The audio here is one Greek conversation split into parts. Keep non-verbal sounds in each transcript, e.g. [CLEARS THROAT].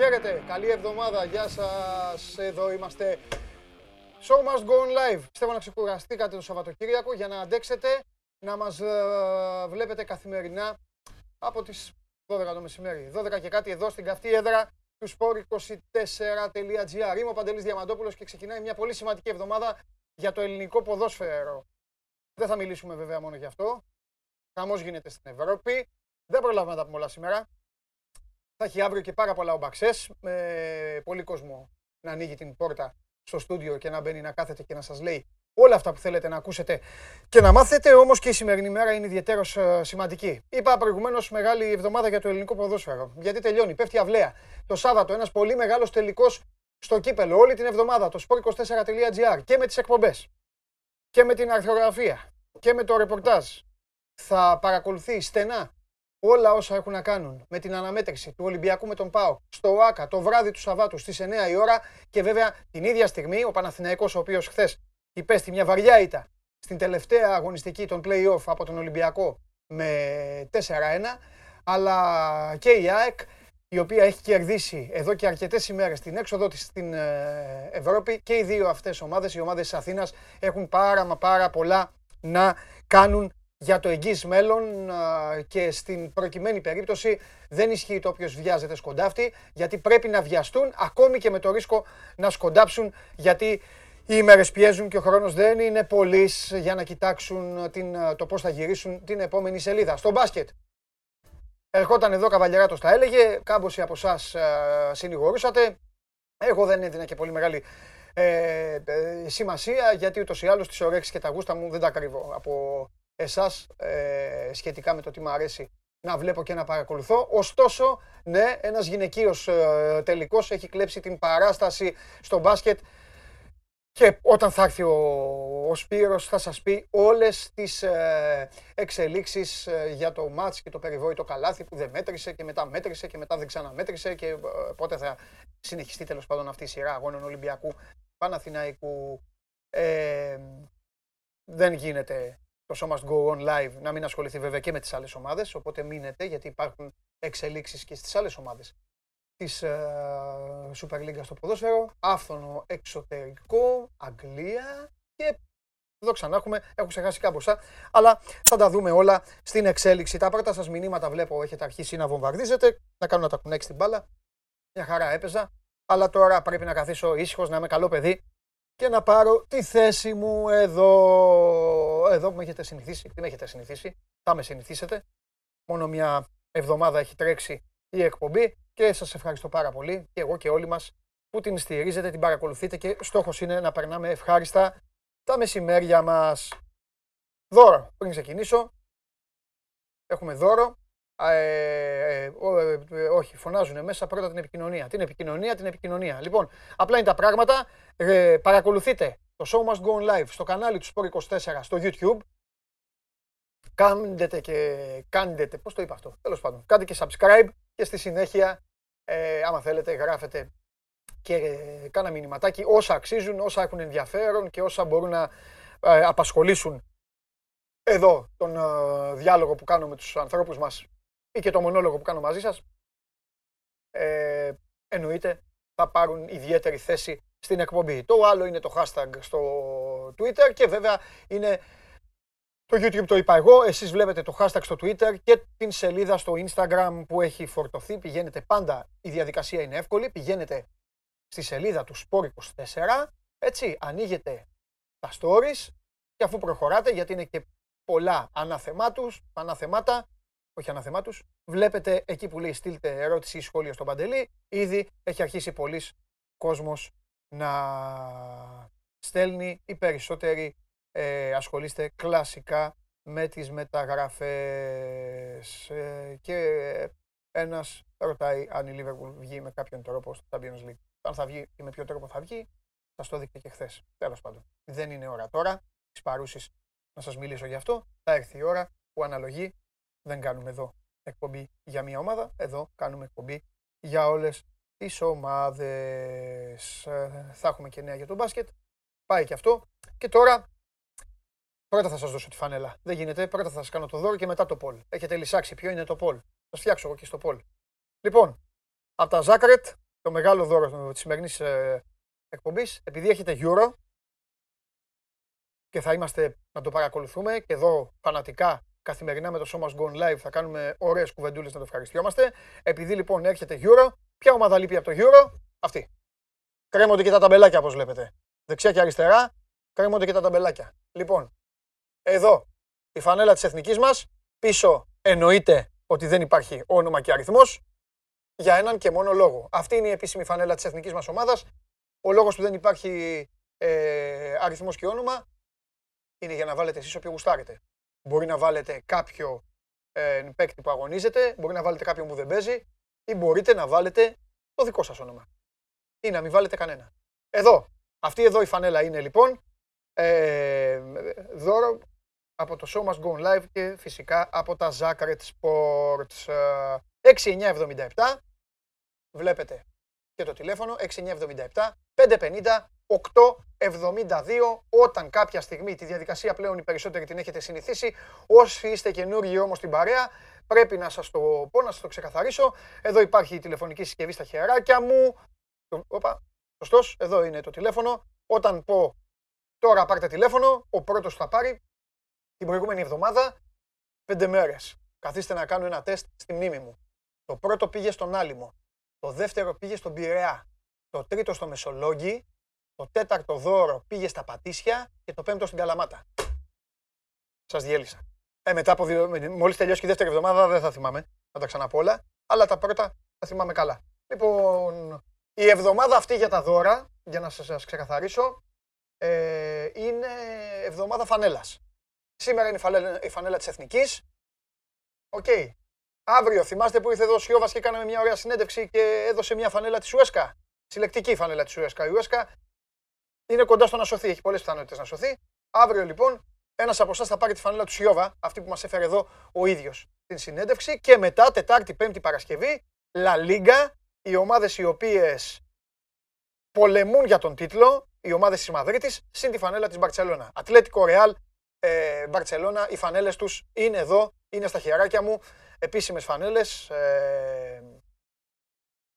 Χαίρετε, καλή εβδομάδα, γεια σας. Εδώ είμαστε. Show must go on live. Πιστεύω να ξεκουραστήκατε το Σαββατοκύριακο για να αντέξετε να μας ε, βλέπετε καθημερινά από τις 12 το μεσημέρι. 12 και κάτι εδώ στην καυτή έδρα του sport24.gr. Είμαι ο Παντελής Διαμαντόπουλος και ξεκινάει μια πολύ σημαντική εβδομάδα για το ελληνικό ποδόσφαιρο. Δεν θα μιλήσουμε βέβαια μόνο γι' αυτό. Χαμός γίνεται στην Ευρώπη. Δεν προλάβουμε να τα πούμε όλα σήμερα. Θα έχει αύριο και πάρα πολλά ομπαξές με πολύ κόσμο να ανοίγει την πόρτα στο στούντιο και να μπαίνει να κάθεται και να σας λέει όλα αυτά που θέλετε να ακούσετε και να μάθετε. Όμως και η σημερινή μέρα είναι ιδιαίτερω σημαντική. Είπα προηγουμένως μεγάλη εβδομάδα για το ελληνικό ποδόσφαιρο. Γιατί τελειώνει, πέφτει αυλαία. Το Σάββατο ένας πολύ μεγάλος τελικός στο κύπελο. Όλη την εβδομάδα το sport24.gr και με τις εκπομπές και με την αρθρογραφία και με το ρεπορτάζ θα παρακολουθεί στενά όλα όσα έχουν να κάνουν με την αναμέτρηση του Ολυμπιακού με τον ΠΑΟ στο ΟΑΚΑ το βράδυ του Σαββάτου στις 9 η ώρα και βέβαια την ίδια στιγμή ο Παναθηναϊκός ο οποίος χθες υπέστη μια βαριά ήττα στην τελευταία αγωνιστική των play-off από τον Ολυμπιακό με 4-1 αλλά και η ΑΕΚ η οποία έχει κερδίσει εδώ και αρκετές ημέρες την έξοδο της στην ε, Ευρώπη και οι δύο αυτές ομάδες, οι ομάδες της Αθήνας έχουν πάρα μα πάρα πολλά να κάνουν για το εγγύς μέλλον και στην προκειμένη περίπτωση δεν ισχύει το όποιος βιάζεται σκοντάφτη γιατί πρέπει να βιαστούν ακόμη και με το ρίσκο να σκοντάψουν γιατί οι ημέρες πιέζουν και ο χρόνος δεν είναι πολύ για να κοιτάξουν την, το πώς θα γυρίσουν την επόμενη σελίδα. Στο μπάσκετ. Ερχόταν εδώ Καβαλιεράτος τα έλεγε, κάμποσοι από εσάς συνηγορούσατε. Εγώ δεν έδινα και πολύ μεγάλη ε, ε, σημασία γιατί ούτως ή άλλως τις ωρέξεις και τα γούστα μου δεν τα κρύβω από εσάς ε, σχετικά με το τι μου αρέσει να βλέπω και να παρακολουθώ. Ωστόσο, ναι, ένας γυναικείος ε, τελικός έχει κλέψει την παράσταση στο μπάσκετ και όταν θα έρθει ο, ο Σπύρος θα σας πει όλες τις ε, εξελίξεις ε, για το μάτς και το περιβόητο καλάθι που δεν μέτρησε και μετά μέτρησε και μετά δεν ξαναμέτρησε και ε, πότε θα συνεχιστεί τέλος πάντων αυτή η σειρά αγώνων Ολυμπιακού Παναθηναϊκού. Ε, δεν γίνεται το Show Must Go On Live να μην ασχοληθεί βέβαια και με τις άλλες ομάδες, οπότε μείνετε γιατί υπάρχουν εξελίξεις και στις άλλες ομάδες της uh, Super League στο ποδόσφαιρο, άφθονο εξωτερικό, Αγγλία και εδώ ξανά έχουμε, έχω ξεχάσει κάμποσα, αλλά θα τα δούμε όλα στην εξέλιξη. Τα πρώτα σας μηνύματα βλέπω έχετε αρχίσει να βομβαρδίζετε, να κάνω να τα κουνέξει την μπάλα, μια χαρά έπαιζα, αλλά τώρα πρέπει να καθίσω ήσυχος, να είμαι καλό παιδί και να πάρω τη θέση μου εδώ, εδώ που με έχετε συνηθίσει, τι με έχετε συνηθίσει, θα με συνηθίσετε. Μόνο μια εβδομάδα έχει τρέξει η εκπομπή και σας ευχαριστώ πάρα πολύ και εγώ και όλοι μας που την στηρίζετε, την παρακολουθείτε και στόχος είναι να περνάμε ευχάριστα τα μεσημέρια μας. Δώρο, πριν ξεκινήσω, έχουμε δώρο. Ε, ε, ε, όχι, φωνάζουν μέσα πρώτα την επικοινωνία. Την επικοινωνία, την επικοινωνία. Λοιπόν, απλά είναι τα πράγματα. παρακολουθείτε το Show Must Go On Live στο κανάλι του Sport24 στο YouTube. Κάντε και κάντε, πώς το είπα αυτό, τέλος πάντων. Κάντε και subscribe και στη συνέχεια ε, άμα θέλετε, γράφετε και ε, κάνα μηνυματάκι όσα αξίζουν, όσα έχουν ενδιαφέρον και όσα μπορούν να ε, απασχολήσουν εδώ τον ε, διάλογο που κάνω με τους ανθρώπους μας ή και το μονόλογο που κάνω μαζί σας. Ε, εννοείται θα πάρουν ιδιαίτερη θέση στην εκπομπή. Το άλλο είναι το hashtag στο Twitter και βέβαια είναι το YouTube το είπα εγώ, εσείς βλέπετε το hashtag στο Twitter και την σελίδα στο Instagram που έχει φορτωθεί. Πηγαίνετε πάντα, η διαδικασία είναι εύκολη, πηγαίνετε στη σελίδα του Sport24, έτσι, ανοίγετε τα stories και αφού προχωράτε, γιατί είναι και πολλά αναθεμάτους, αναθεμάτα, όχι αναθεμάτους, βλέπετε εκεί που λέει στείλτε ερώτηση ή σχόλιο στον Παντελή, ήδη έχει αρχίσει πολλοί κόσμος να στέλνει οι περισσότεροι ε, ασχολείστε κλασικά με τις μεταγραφές ε, και ένας ρωτάει αν η Liverpool βγει με κάποιον τρόπο στο Champions League. Αν θα βγει και με ποιο τρόπο θα βγει, θα το δείχνει και χθες. Τέλος πάντων. Δεν είναι ώρα τώρα τη παρούση να σας μιλήσω γι' αυτό. Θα έρθει η ώρα που αναλογεί. Δεν κάνουμε εδώ εκπομπή για μία ομάδα. Εδώ κάνουμε εκπομπή για όλες τις ομάδες. Ε, θα έχουμε και νέα για το μπάσκετ. Πάει και αυτό. Και τώρα Πρώτα θα σας δώσω τη φανέλα. Δεν γίνεται. Πρώτα θα σας κάνω το δώρο και μετά το πόλ. Έχετε λησάξει. Ποιο είναι το πόλ. Θα φτιάξω εγώ και στο πόλ. Λοιπόν, από τα Ζάκρετ, το μεγάλο δώρο της σημερινής ε, εκπομπής, επειδή έχετε Euro και θα είμαστε να το παρακολουθούμε και εδώ φανατικά καθημερινά με το σώμα Gone Live θα κάνουμε ωραίες κουβεντούλες να το ευχαριστιόμαστε. Επειδή λοιπόν έρχεται Euro, ποια ομάδα λείπει από το Euro, αυτή. Κρέμονται και τα ταμπελάκια όπως βλέπετε. Δεξιά και αριστερά κρέμονται και τα ταμπελάκια. Λοιπόν, εδώ η φανέλα της εθνικής μας, πίσω εννοείται ότι δεν υπάρχει όνομα και αριθμός για έναν και μόνο λόγο. Αυτή είναι η επίσημη φανέλα της εθνικής μας ομάδας. Ο λόγος που δεν υπάρχει ε, αριθμός και όνομα είναι για να βάλετε εσείς όποιο γουστάρετε. Μπορεί να βάλετε κάποιο ε, παίκτη που αγωνίζεται, μπορεί να βάλετε κάποιον που δεν παίζει ή μπορείτε να βάλετε το δικό σας όνομα. Ή να μην βάλετε κανένα. Εδώ, αυτή εδώ η φανέλα είναι λοιπόν ε, δώρο από το Show Must Go Live και φυσικά από τα Zakaret Sports. 6977 ε, βλέπετε και το τηλέφωνο 6977 550 872 όταν κάποια στιγμή τη διαδικασία πλέον οι περισσότεροι την έχετε συνηθίσει. Όσοι είστε καινούργοι όμως στην παρέα, πρέπει να σας το πω, να σας το ξεκαθαρίσω. Εδώ υπάρχει η τηλεφωνική συσκευή στα χεράκια μου. Οπα, σωστός, εδώ είναι το τηλέφωνο. Όταν πω τώρα πάρτε τηλέφωνο, ο πρώτος θα πάρει την προηγούμενη εβδομάδα πέντε μέρες. Καθίστε να κάνω ένα τεστ στη μνήμη μου. Το πρώτο πήγε στον Άλυμο. Το δεύτερο πήγε στον Πειραιά. Το τρίτο στο Μεσολόγγι το τέταρτο δώρο πήγε στα Πατήσια και το πέμπτο στην Καλαμάτα. Σας διέλυσα. Ε, μετά από δύο, μόλις τελειώσει και η δεύτερη εβδομάδα δεν θα θυμάμαι, θα τα ξαναπώ όλα, αλλά τα πρώτα θα θυμάμαι καλά. Λοιπόν, η εβδομάδα αυτή για τα δώρα, για να σας ξεκαθαρίσω, ε, είναι εβδομάδα φανέλας. Σήμερα είναι η φανέλα, η φανέλα της Εθνικής. OK. Okay. Αύριο, θυμάστε που ήρθε εδώ ο Σιώβας και κάναμε μια ωραία συνέντευξη και έδωσε μια φανέλα της Ουέσκα. Συλλεκτική φανέλα της Ουέσκα. Η Ουέσκα είναι κοντά στο να σωθεί. Έχει πολλές πιθανότητες να σωθεί. Αύριο λοιπόν ένας από εσάς θα πάρει τη φανέλα του Σιώβα, αυτή που μας έφερε εδώ ο ίδιος την συνέντευξη. Και μετά, Τετάρτη, Πέμπτη Παρασκευή, La Liga, οι ομάδες οι οποίες πολεμούν για τον τίτλο, οι ομάδες της Μαδρίτης, συν τη φανέλα της Μπαρσελόνα. Ατλέτικο Ρεάλ, Μπαρσελόνα, οι φανέλες τους είναι εδώ, είναι στα χεράκια μου. Επίσημες φανέλες. Ε,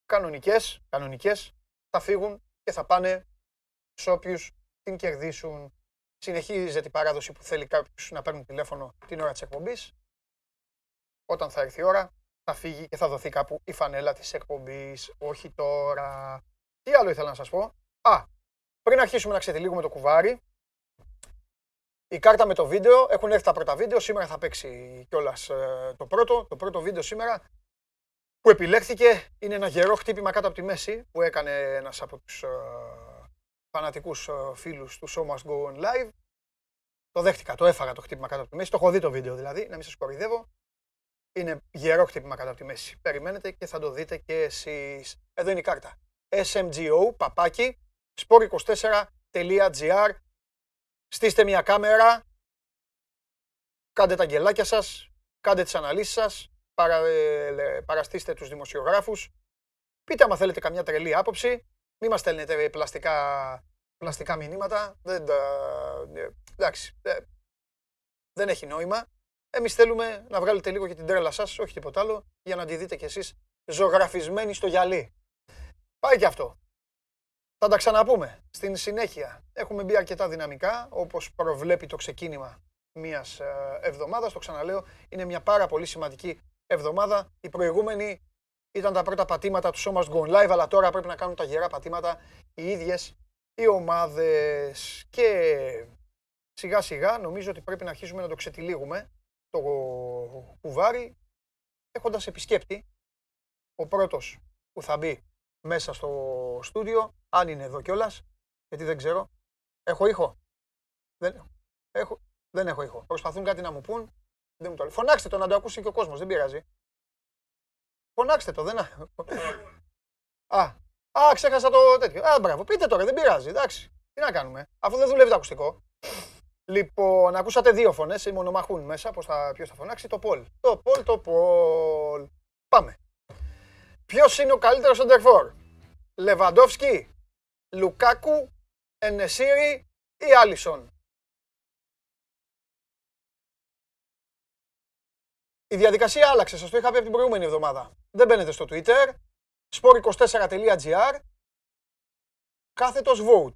κανονικές, κανονικές, θα φύγουν και θα πάνε σε όποιους την κερδίσουν. Συνεχίζεται η παράδοση που θέλει κάποιος να παίρνει τηλέφωνο την ώρα της εκπομπής. Όταν θα έρθει η ώρα, θα φύγει και θα δοθεί κάπου η φανέλα της εκπομπής. Όχι τώρα. Τι άλλο ήθελα να σας πω; Α, πριν αρχίσουμε να ξετυλίγουμε το κουβάρι, η κάρτα με το βίντεο, έχουν έρθει τα πρώτα βίντεο. Σήμερα θα παίξει κιόλας ε, το πρώτο. Το πρώτο βίντεο σήμερα που επιλέχθηκε είναι ένα γερό χτύπημα κάτω από τη μέση που έκανε ένας από τους ε, φανατικούς ε, φίλους του Show Must Go On Live. Το δέχτηκα, το έφαγα το χτύπημα κάτω από τη μέση. Το έχω δει το βίντεο δηλαδή, να μην σας κοροϊδεύω. Είναι γερό χτύπημα κάτω από τη μέση. Περιμένετε και θα το δείτε και εσείς. Εδώ είναι η κάρτα. SMGO, παπάκι, sport24.gr. Στήστε μια κάμερα, κάντε τα γελάκια σας, κάντε τις αναλύσεις σας, παρα, ε, παραστήστε τους δημοσιογράφους. Πείτε άμα θέλετε καμιά τρελή άποψη. Μην μας στέλνετε πλαστικά, πλαστικά μηνύματα. Δεν, ε, εντάξει, ε, δεν έχει νόημα. Εμείς θέλουμε να βγάλετε λίγο και την τρέλα σας, όχι τίποτα άλλο, για να τη δείτε κι εσείς ζωγραφισμένη στο γυαλί. Πάει και αυτό. Θα τα ξαναπούμε στην συνέχεια. Έχουμε μπει αρκετά δυναμικά, όπως προβλέπει το ξεκίνημα μιας εβδομάδας. Το ξαναλέω, είναι μια πάρα πολύ σημαντική εβδομάδα. Η προηγούμενη ήταν τα πρώτα πατήματα του Show Must Go Live, αλλά τώρα πρέπει να κάνουν τα γερά πατήματα οι ίδιες οι ομάδες. Και σιγά σιγά νομίζω ότι πρέπει να αρχίσουμε να το ξετυλίγουμε το κουβάρι έχοντας επισκέπτη ο πρώτος που θα μπει μέσα στο στούντιο, αν είναι εδώ κιόλας, γιατί δεν ξέρω. Έχω ήχο; Δεν, έχω, δεν έχω ήχο. Προσπαθούν κάτι να μου πούν. Δεν μου το λέει. Φωνάξτε το να το ακούσει και ο κόσμος, δεν πειράζει. Φωνάξτε το, δεν Α, α, ξέχασα το τέτοιο. Α, μπράβο, πείτε τώρα, δεν πειράζει, εντάξει. Τι να κάνουμε, αφού δεν δουλεύει το ακουστικό. Λοιπόν, ακούσατε δύο φωνές, οι μονομαχούν μέσα. Πώς θα, ποιος θα φωνάξει, το Πολ. Το Πολ, το Πολ. Πάμε. Ποιος είναι ο καλύτερος Σεντερφόρ, Λεβαντόφσκι, Λουκάκου, Ενεσίρι ή Άλισον; Η διαδικασία άλλαξε, σας το είχα πει από την προηγούμενη εβδομάδα. Δεν μπαίνετε στο Twitter, sport24.gr, κάθετος vote.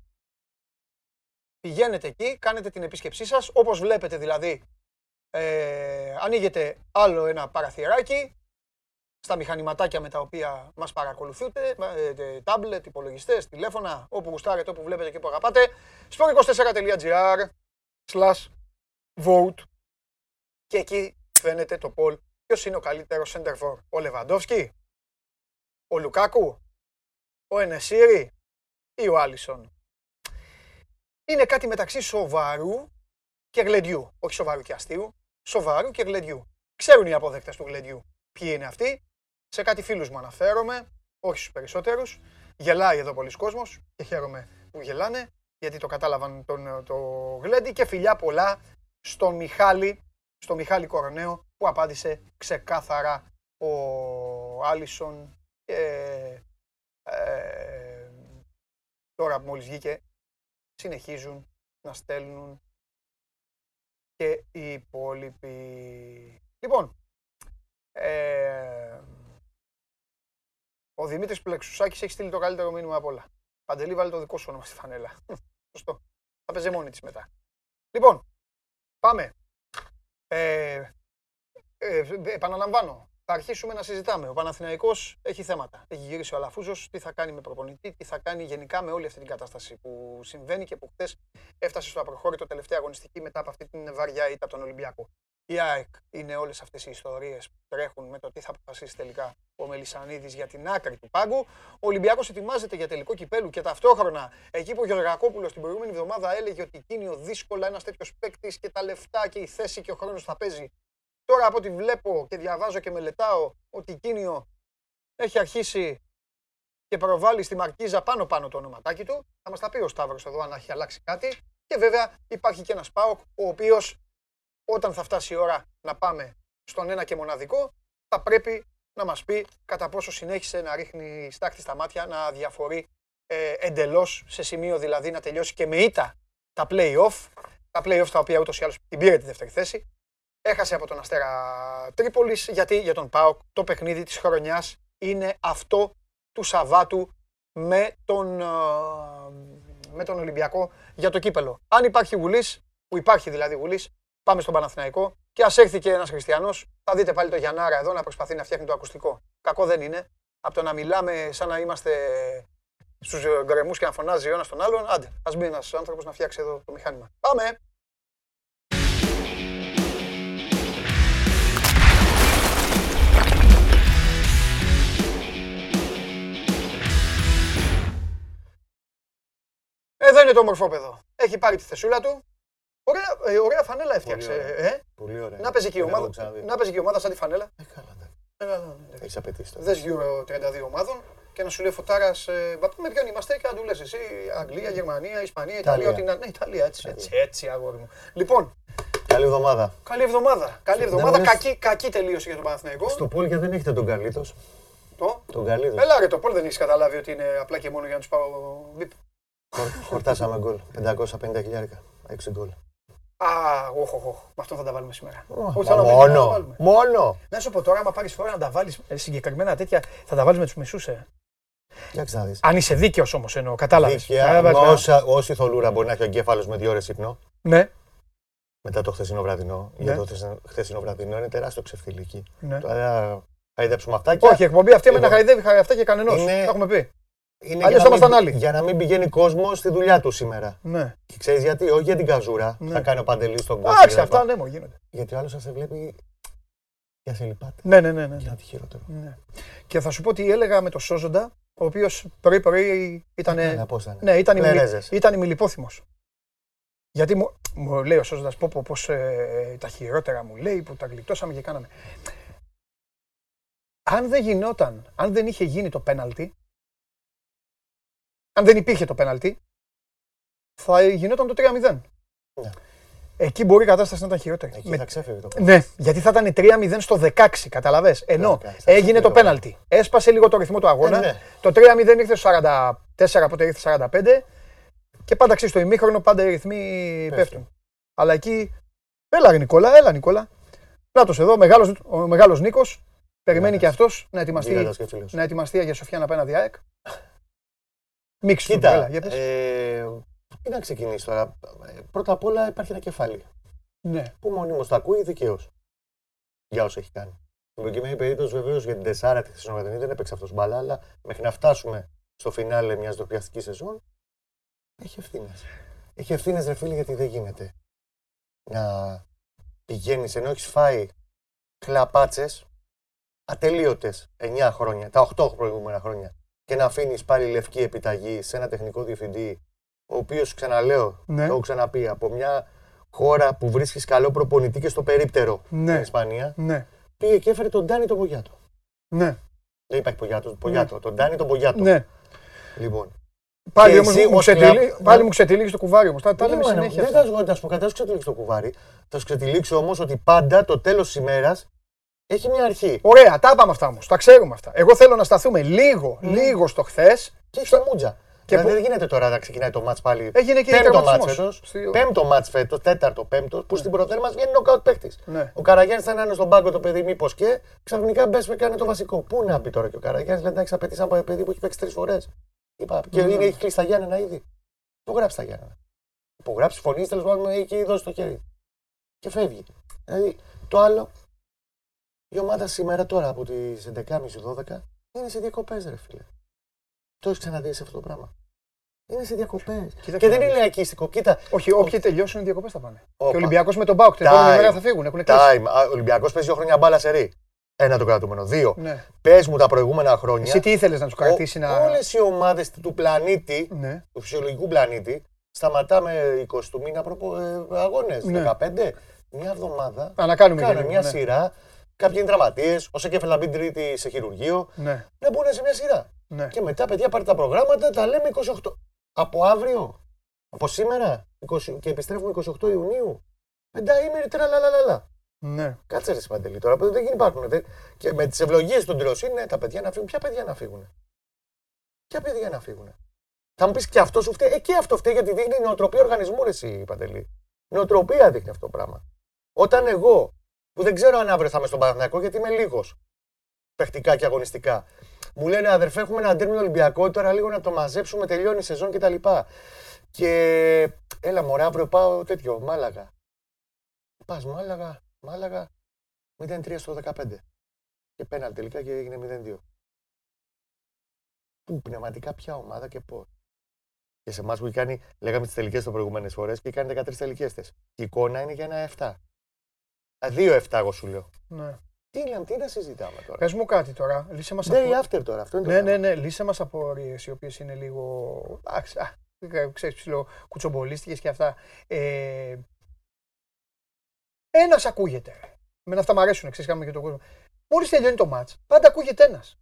Πηγαίνετε εκεί, κάνετε την επίσκεψή σας, όπως βλέπετε δηλαδή, ε, ανοίγετε άλλο ένα παραθυράκι, στα μηχανηματάκια με τα οποία μας παρακολουθείτε, ε, τάμπλετ, υπολογιστές, τηλέφωνα, όπου γουστάρετε, όπου βλέπετε και που αγαπάτε, sport24.gr slash vote και εκεί φαίνεται το poll ποιος είναι ο καλύτερος center for, ο Λεβαντόφσκι, ο Λουκάκου, ο Ενεσίρι ή ο Άλισον. Είναι κάτι μεταξύ σοβαρού και γλεντιού. Όχι σοβαρού και αστείου, σοβαρού και γλεντιού. Ξέρουν οι αποδέκτες του γλεντιού ποιοι είναι αυτοί. Σε κάτι φίλους μου αναφέρομαι, όχι στους περισσότερους. Γελάει εδώ πολλοί κόσμος και χαίρομαι που γελάνε γιατί το κατάλαβαν τον, το γλέντι και φιλιά πολλά στον Μιχάλη, στο Μιχάλη Κοροναίο που απάντησε ξεκάθαρα ο Άλισον και ε, τώρα που μόλις βγήκε συνεχίζουν να στέλνουν και οι υπόλοιποι. Λοιπόν, ε, ο Δημήτρης Πλεξουσάκης έχει στείλει το καλύτερο μήνυμα από όλα. Παντελή, βάλει το δικό σου όνομα στη φανέλα. [LAUGHS] Σωστό. Θα παίζει μόνη της μετά. Λοιπόν, πάμε. Ε, ε, επαναλαμβάνω, θα αρχίσουμε να συζητάμε. Ο Παναθηναϊκός έχει θέματα. Έχει γυρίσει ο Αλαφούζος, τι θα κάνει με προπονητή, τι θα κάνει γενικά με όλη αυτή την κατάσταση που συμβαίνει και που χθες έφτασε στο απροχώρητο τελευταία αγωνιστική μετά από αυτή την βαριά ήττα από τον Ολυμπιακό. Η ΑΕΚ είναι όλες αυτές οι ιστορίες που τρέχουν με το τι θα αποφασίσει τελικά ο Μελισανίδης για την άκρη του πάγκου. Ο Ολυμπιακός ετοιμάζεται για τελικό κυπέλου και ταυτόχρονα εκεί που ο Γεωργακόπουλος την προηγούμενη εβδομάδα έλεγε ότι εκείνη δύσκολα ένας τέτοιος παίκτης και τα λεφτά και η θέση και ο χρόνος θα παίζει Τώρα από ό,τι βλέπω και διαβάζω και μελετάω ότι η Κίνιο έχει αρχίσει και προβάλλει στη Μαρκίζα πάνω-πάνω το ονοματάκι του. Θα μας τα πει ο Σταύρος εδώ αν έχει αλλάξει κάτι. Και βέβαια υπάρχει και ένας ΠΑΟΚ ο οποίος όταν θα φτάσει η ώρα να πάμε στον ένα και μοναδικό θα πρέπει να μας πει κατά πόσο συνέχισε να ρίχνει στάχτη στα μάτια, να διαφορεί ε, εντελώς σε σημείο δηλαδή να τελειώσει και με ήττα τα play-off, τα play-off τα οποία ούτως ή άλλως την πήρε τη δεύτερη θέση Έχασε από τον Αστέρα Τρίπολης γιατί για τον ΠΑΟΚ το παιχνίδι της χρονιάς είναι αυτό του Σαββάτου με τον, ε, με τον Ολυμπιακό για το κύπελο. Αν υπάρχει Βουλής, που υπάρχει δηλαδή Βουλής, πάμε στον Παναθηναϊκό και ας έρθει και ένας χριστιανός, θα δείτε πάλι το Γιαννάρα εδώ να προσπαθεί να φτιάχνει το ακουστικό. Κακό δεν είναι. Από το να μιλάμε σαν να είμαστε στους γκρεμούς και να φωνάζει ο ένας τον άλλον, άντε, ας μπει ένας άνθρωπος να φτιάξει εδώ το μηχάνημα. Πάμε! Εδώ είναι το μορφόπεδο. Έχει πάρει τη θεσούλα του. Ωραία, ε, ωραία φανέλα έφτιαξε. Πολύ Ε; Πολύ ωραία. Να παίζει και η Δεν έχω ομάδα, ξαναδεί. να παίζει και η ομάδα σαν τη φανέλα. Ε, καλά, ναι. Ε, ναι, ναι. Έχεις απαιτήσει τώρα. Δες Euro 32 ομάδων και να σου λέει φωτάρας. Ε, «Μα με ποιον είμαστε και να του λες εσύ. Αγγλία, Γερμανία, Ισπανία, Ιταλία. Ιταλία. Ό,τι να. Ναι, Ιταλία, έτσι, έτσι, έτσι, αγόρι μου. Λοιπόν, Καλή εβδομάδα. καλή εβδομάδα. Καλή Δεν εβδομάδα. μου λες- Κακή, κακή τελείωση για τον Παναθηναϊκό. Στο Πόλια δεν έχετε τον Καλίτος. Το; Τον Καλίτος. Έλα ρε το πόλ δεν έχεις καταλάβει ότι είναι απλά και μόνο για να τους πάω. Βιπ. Χορ- Χορτάσαμε γκολ. 550 χιλιάρικα. 6 γκολ. Α, όχ, όχ, όχ. Με αυτό θα τα βάλουμε σήμερα. Μα Όχι, θα τα βάλουμε, θα τα Μόνο. βάλουμε. Μόνο. Να σου πω τώρα, άμα πάρεις φορά να τα βάλεις συγκεκριμένα τέτοια, θα τα βάλεις με τους μισούς. Ε. Για να δεις. Αν είσαι δίκαιος όμως εννοώ, κατάλαβες. Δίκαια, μα όσα- Όση θολούρα μπορεί να έχει ο εγκέφαλος με δύο ώρες ύπνο Ναι, μετά το χθεσινό βραδινό. Ναι. Γιατί το χθεσινό- χθεσινό βραδινό είναι τεράστιο ξεφτυλίκι. ναι. Τώρα χαϊδέψουμε αυτά και Όχι, η εκπομπή αυτή με να Λοιπόν. χαϊδεύει χα- αυτά και κανενό. Είναι- Το έχουμε πει. Είναι αλλιώς για, θα να μην, ήμασταν άλλοι. για να μην πηγαίνει κόσμος στη δουλειά του σήμερα. Ναι. Και ξέρεις γιατί, όχι για την καζούρα. Ναι. Θα κάνει ο Παντελή στον κόσμο. Εντάξει, αυτά ναι, μου γίνονται. Γιατί ο άλλος θα σε βλέπει για σε λυπάται. Ναι, ναι, ναι. ναι. Για να τη χειρότερο. ναι. Και θα σου πω τι έλεγα με το Σόζοντα, ο οποίος πρωί-πρωί ήταν. Καλά, πώς θα είναι. Ναι, ήταν, ημιλι... Πλερέζες. ήταν ημιλιπόθυμος. Γιατί μου, μου λέει ο Σόζοντας, πω, πω πώς ε, τα χειρότερα μου λέει, που τα γλιτώσαμε και κάναμε. Αν δεν γινόταν, αν δεν είχε γίνει το πέναλτι, αν δεν υπήρχε το πέναλτι, θα γινόταν το 3-0. Ναι. Εκεί μπορεί η κατάσταση να ήταν χειρότερη. Εκεί Με- θα ξέφευγε το ναι, γιατί θα ήταν 3-0 στο 16, καταλαβες. Ενώ 16, έγινε το αυτό πέναλτι. Έσπασε λίγο το ρυθμό του αγώνα. Ε, ναι. Το 3-0 ήρθε στο 44, πότε ήρθε 45. Και πάντα ξέρεις, στο ημίχρονο πάντα οι ρυθμοί Πέφτουν. πέφτουν. Αλλά εκεί. Έλα, ρε Νικόλα, έλα, Νικόλα. Νάτος εδώ, μεγάλος, ο μεγάλος Νίκος. Περιμένει Μεγάλος. και αυτός να ετοιμαστεί, Γίγαντας και φίλος. να ετοιμαστεί για Σοφιάν απέναντι ΑΕΚ. Μίξ του, Κοίτα, έλα, για πες. ε, τι να ξεκινήσεις τώρα. Ε, Πρώτα απ' όλα υπάρχει ένα κεφάλι. Ναι, Που μονίμως το ακούει δικαίως. Για όσο έχει κάνει. Στην προκειμένη περίπτωση βεβαίως για την Τεσάρα τη Θεσσαλονίκη δεν έπαιξε αυτός μπάλα, αλλά μέχρι να φτάσουμε στο φινάλε μιας ντροπιαστική σεζόν έχει ευθύνες. Έχει ευθύνες, ρε φίλε, γιατί δεν γίνεται να πηγαίνεις ενώ έχεις φάει κλαπάτσες ατελείωτες 9 χρόνια, τα 8 προηγούμενα χρόνια και να αφήνεις πάλι λευκή επιταγή σε ένα τεχνικό διευθυντή, ο οποίος, ξαναλέω, Ναι. το έχω ξαναπεί, από μια χώρα που βρίσκεις καλό προπονητή και στο περίπτερο Ναι. στην Ισπανία, ναι, πήγε και έφερε τον Ντάνι τον Πογιάτο. ναι, Δεν υπάρχει Πογιάτος, Πογιάτο. Τον Ντάνι τον Πογιάτο. ναι. Λοιπόν. Πάλι Και όμως εσύ μου ως ξετυλί- κλαπ- πάλι Ναι. μου ξετυλίγεις το κουβάρι όμως. Τα, τα λέμε Ναι, μάνα, συνέχεια. Δεν αυτά. θα σου θα σου πω κάτι, θα σου ξετυλίξω το κουβάρι. Θα σου ξετυλίξω όμως ότι πάντα το τέλος της ημέρας έχει μια αρχή. Ωραία, τα είπαμε αυτά όμως. Τα ξέρουμε αυτά. Εγώ θέλω να σταθούμε λίγο, Ναι. λίγο στο χθες. Και έχει το μούτζα. Και δηλαδή που- δεν γίνεται τώρα να ξεκινάει το μάτς πάλι. Έγινε και πέμπτο μάτς τερματισμός. φέτος. Στη- Πέμπτο μάτς φέτος, τέταρτο, πέμπτο, που στην πρωτέρμα βγαίνει νοκάουτ παίχτη. Ναι. Ο Καραγιάννης θα είναι στον πάγκο το παιδί, μήπως και ξαφνικά μπες με κάνει το βασικό. Πού να πει τώρα και ο Καραγιάννης, λέει να έχει απαιτήσει από παιδί που έχει παίξει τρεις φορές. Είπα, και Ναι. είναι, έχει κλείσει τα Γιάννενα ήδη. Υπογράψει τα Γιάννενα. Υπογράψει φωνής, τέλος πάντων έχει δώσει το χέρι. Και φεύγει. Δηλαδή το άλλο, η ομάδα σήμερα τώρα από τις 11.30-12 είναι σε διακοπές, ρε φίλε. Το έχεις ξαναδείς σε αυτό το πράγμα. Είναι σε διακοπές. Κοίτα Και να δεν δεις. είναι λαϊκίστικο. Κοίτα, Όχι, όποιοι τελειώσουν οι διακοπές θα πάνε. Όπα. Και ο Ολυμπιακός με τον Μπάουκ την επόμενη Time. μέρα θα φύγουν. Έχουν κλείσει. time. Α, Ο Ολυμπιακός παίζει δύο χρόνια μπάλα σε ρί. Ένα το κρατούμενο. Δύο. Ναι. Πες μου τα προηγούμενα χρόνια. Εσύ τι ήθελες να τους κρατήσει να. Όλες οι ομάδες του πλανήτη, Ναι. του φυσιολογικού πλανήτη, σταματάμε 20 του μήνα προπο... ε, αγώνες. Ναι. 15. Μια εβδομάδα. Α, να κάνουμε και Κάνε λίγο, μια ναι. σειρά. Κάποιοι είναι τραυματίες. Ο Σεκέφελ να μπει τρίτη σε χειρουργείο. Ναι. Να μπουν σε μια σειρά. Ναι. Και μετά, παιδιά, πάρτε τα προγράμματα, τα λέμε 28. Από αύριο, από σήμερα 20, και επιστρέφουμε 28 Ιουνίου. Πενταήμερη τραλαλαλαλα. ναι. Κάτσε ρε Παντελή τώρα, που δεν υπάρχουν. Δεν... Και με τις ευλογίες των Τροσίν, ναι, τα παιδιά να φύγουν. Ποια παιδιά να φύγουν. Ποια παιδιά να φύγουν. Θα μου πεις και αυτό σου φταίει; Ε, και αυτό φταίει γιατί δείχνει νοοτροπία οργανισμού, ρε εσύ, Παντελή. Νοοτροπία δείχνει αυτό το πράγμα. Όταν εγώ, που δεν ξέρω αν αύριο θα είμαι στον Παναθηναϊκό γιατί είμαι λίγος παιχτικά και αγωνιστικά, μου λένε αδερφέ, έχουμε ένα τέρμινο Ολυμπιακό, τώρα λίγο να το μαζέψουμε, τελειώνει η σεζόν κτλ. Και έλα μωρέ, αύριο πάω τέτοιο, Μάλαγα. Πας Μάλαγα, Μάλαγα, 0-3 στο 15. Και πέναλ τελικά και έγινε 0-2. Πού πνευματικά ποια ομάδα και πώς. Και σε εμάς που έχει κάνει, λέγαμε τις τελικές το προηγούμενες φορές και κάνει 13 τελικές θε. Η εικόνα είναι για ένα 7. Α, 2-7 εγώ σου λέω. ναι. Τι λέμε, τι να συζητάμε τώρα; Πες μου κάτι τώρα. Λύσε μας Day από. after τώρα, αυτό είναι το Ναι, ναι, θέμα. ναι. Λύσε μας απορίες οι οποίες είναι λίγο. Εντάξει, α, ξέρεις, ψηλό κουτσομπολίστικες και αυτά. Ε, ένας ακούγεται. Με αυτά μου αρέσουν, ξέρεις, κάνουμε και τον κόσμο. Μόλις τελειώνει το μάτ, πάντα ακούγεται ένας.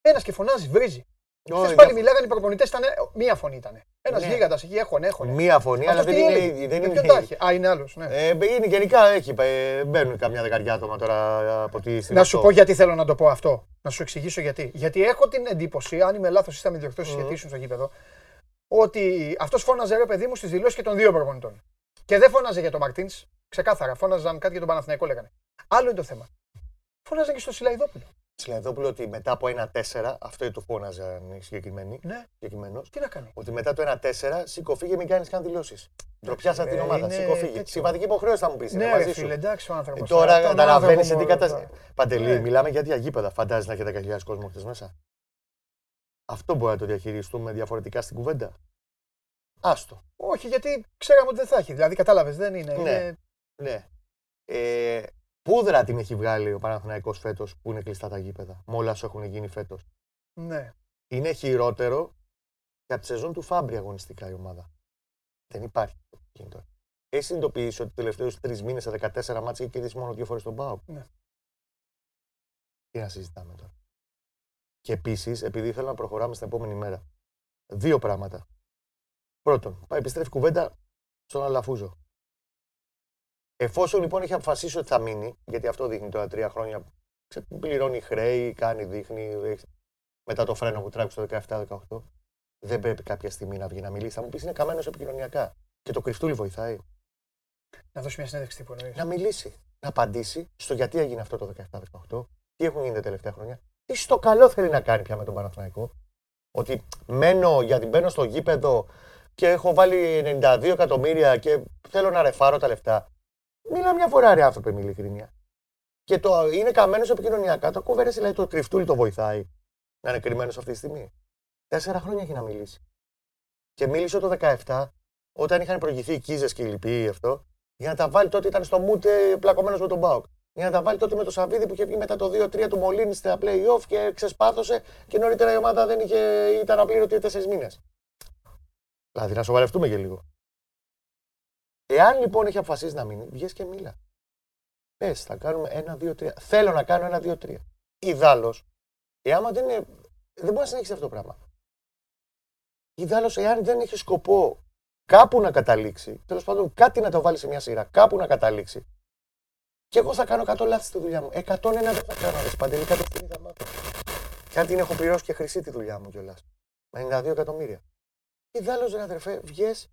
Ένας και φωνάζει, βρίζει. Όχι, Χθες πάλι για- μιλάγανε οι προπονητές, ήταν μία φωνή ήταν. Ένας Ναι. γίγαντας εκεί, έχουν, έχουν. Μία φωνή, αλλά Αυτός δεν τι είναι. έλεγε, Δεν με είναι ποιον τα είχε. Α, είναι άλλος. Ναι. Ε, είναι γενικά έχει, ε, μπαίνουν καμιά δεκαριά άτομα τώρα από τη στιγμή. Να σου πω γιατί θέλω να το πω αυτό. Να σου εξηγήσω γιατί. Γιατί έχω την εντύπωση, αν είμαι λάθος, ή θα με διορθώσεις Μμμ. γιατί ήσουν στο γήπεδο, ότι αυτός φώναζε ρε παιδί μου στις δηλώσεις και των δύο προπονητών. Και δεν φώναζε για τον Μαρτίν. Ξεκάθαρα, φώναζαν κάτι για τον Παναθηναϊκό, λέγανε. Άλλο είναι το θέμα. Φώναζαν και στο Σιλαϊδόπουλο. Σιλαδόπουλο ότι μετά από ένα 4, αυτό του φώναζαν οι συγκεκριμένοι. Ναι, συγκεκριμένος, τι να κάνει. ότι μετά το 1-4 σήκω φύγε, μην κάνεις καν δηλώσεις. Ντροπιάσα ρε, την ομάδα. είναι Σήκω φύγε. τέτοιο. Συμβατική υποχρέωση θα μου πεις. είναι Ναι, μαζί ρε σου. φίλε, εντάξει ο Ε, άνθρωπος. Τώρα καταλαβαίνεις σε τι κατάσταση. Παντελή, Ναι. μιλάμε για διαγήπεδα. Φαντάζει να έχει 10.000 κόσμο χτε μέσα. Αυτό μπορεί να το διαχειριστούμε διαφορετικά στην κουβέντα. Άστο. Όχι, γιατί ξέραμε ότι δεν θα έχει. Δηλαδή, κατάλαβες, δεν είναι. Ναι. είναι- Ναι. Ε, πούδρα την έχει βγάλει ο Παναθηναϊκός φέτος που είναι κλειστά τα γήπεδα. Με όλα όσα έχουν γίνει φέτος. ναι. Είναι χειρότερο για τη σεζόν του Φάμπρι αγωνιστικά η ομάδα. Δεν υπάρχει. αυτό που γίνει τώρα. Έχεις συνειδητοποιήσει ότι του τελευταίους τρεις μήνες σε 14 μάτια έχει κερδίσει μόνο δύο φορές τον Πάο; Ναι. Τι να συζητάμε τώρα. Και επίσης, επειδή θέλω να προχωράμε στην επόμενη μέρα, δύο πράγματα. Πρώτον, πάει επιστρέφει κουβέντα στον Αλαφούζο. Εφόσον λοιπόν έχει αποφασίσει ότι θα μείνει, γιατί αυτό δείχνει τώρα τρία χρόνια, ξε- πληρώνει χρέη, κάνει, δείχνει, έχει- μετά το φρένο που τράβηξε το 17-18, δεν πρέπει κάποια στιγμή να βγει να μιλήσει. Θα μου πεις είναι καμένος επικοινωνιακά. Και το κρυφτούλι βοηθάει. Να δώσει μια συνέντευξη τύπου εννοείς. Να μιλήσει. να απαντήσει στο γιατί έγινε αυτό το 17-18, τι έχουν γίνει τα τελευταία χρόνια, τι στο καλό θέλει να κάνει πια με τον Παναθηναϊκό. Ότι μένω γιατί μπαίνω στο γήπεδο και έχω βάλει 92 εκατομμύρια και θέλω να ρεφάρω τα λεφτά. Μίλα μια φορά, ρε άνθρωποι, με ειλικρίνεια. Και το είναι καμένος επικοινωνιακά. Το κουβέρε, δηλαδή το τριφτούλι το βοηθάει να είναι κρυμμένος αυτή τη στιγμή. Τέσσερα χρόνια έχει να μιλήσει. Και μίλησε το 17, όταν είχαν προηγηθεί οι Κίζες και οι λοιποί αυτό, για να τα βάλει τότε ήταν στο μούτε πλακωμένος με τον Μπάουκ. Για να τα βάλει τότε με το Σαββίδι που είχε βγει μετά το 2-3 του Μολύνη στα playoff και ξεσπάθωσε και νωρίτερα η ομάδα δεν είχε, ήταν απλήρωτη 4 μήνες. Δηλαδή να σοβαρευτούμε και λίγο. Εάν λοιπόν έχει αποφασίσει να μείνει, βγες και μίλα. Πες, θα κάνουμε ένα, δύο, τρία. Θέλω να κάνω ένα, δύο, τρία. Ιδάλω, εάν δεν είναι. Δεν μπορεί να συνεχίσει αυτό το πράγμα. Ιδάλω, εάν δεν έχει σκοπό κάπου να καταλήξει, τέλος πάντων κάτι να το βάλεις σε μια σειρά, κάπου να καταλήξει. Και εγώ θα κάνω 100 λάθη στη δουλειά μου. 101 δεν θα κάνω. Ρε παντελή, κάποια στιγμή θα μάθω. Και αν την έχω πληρώσει και χρυσή τη δουλειά μου κιόλας. Με 92 εκατομμύρια. Ιδάλω, ρε αδερφέ, βγες,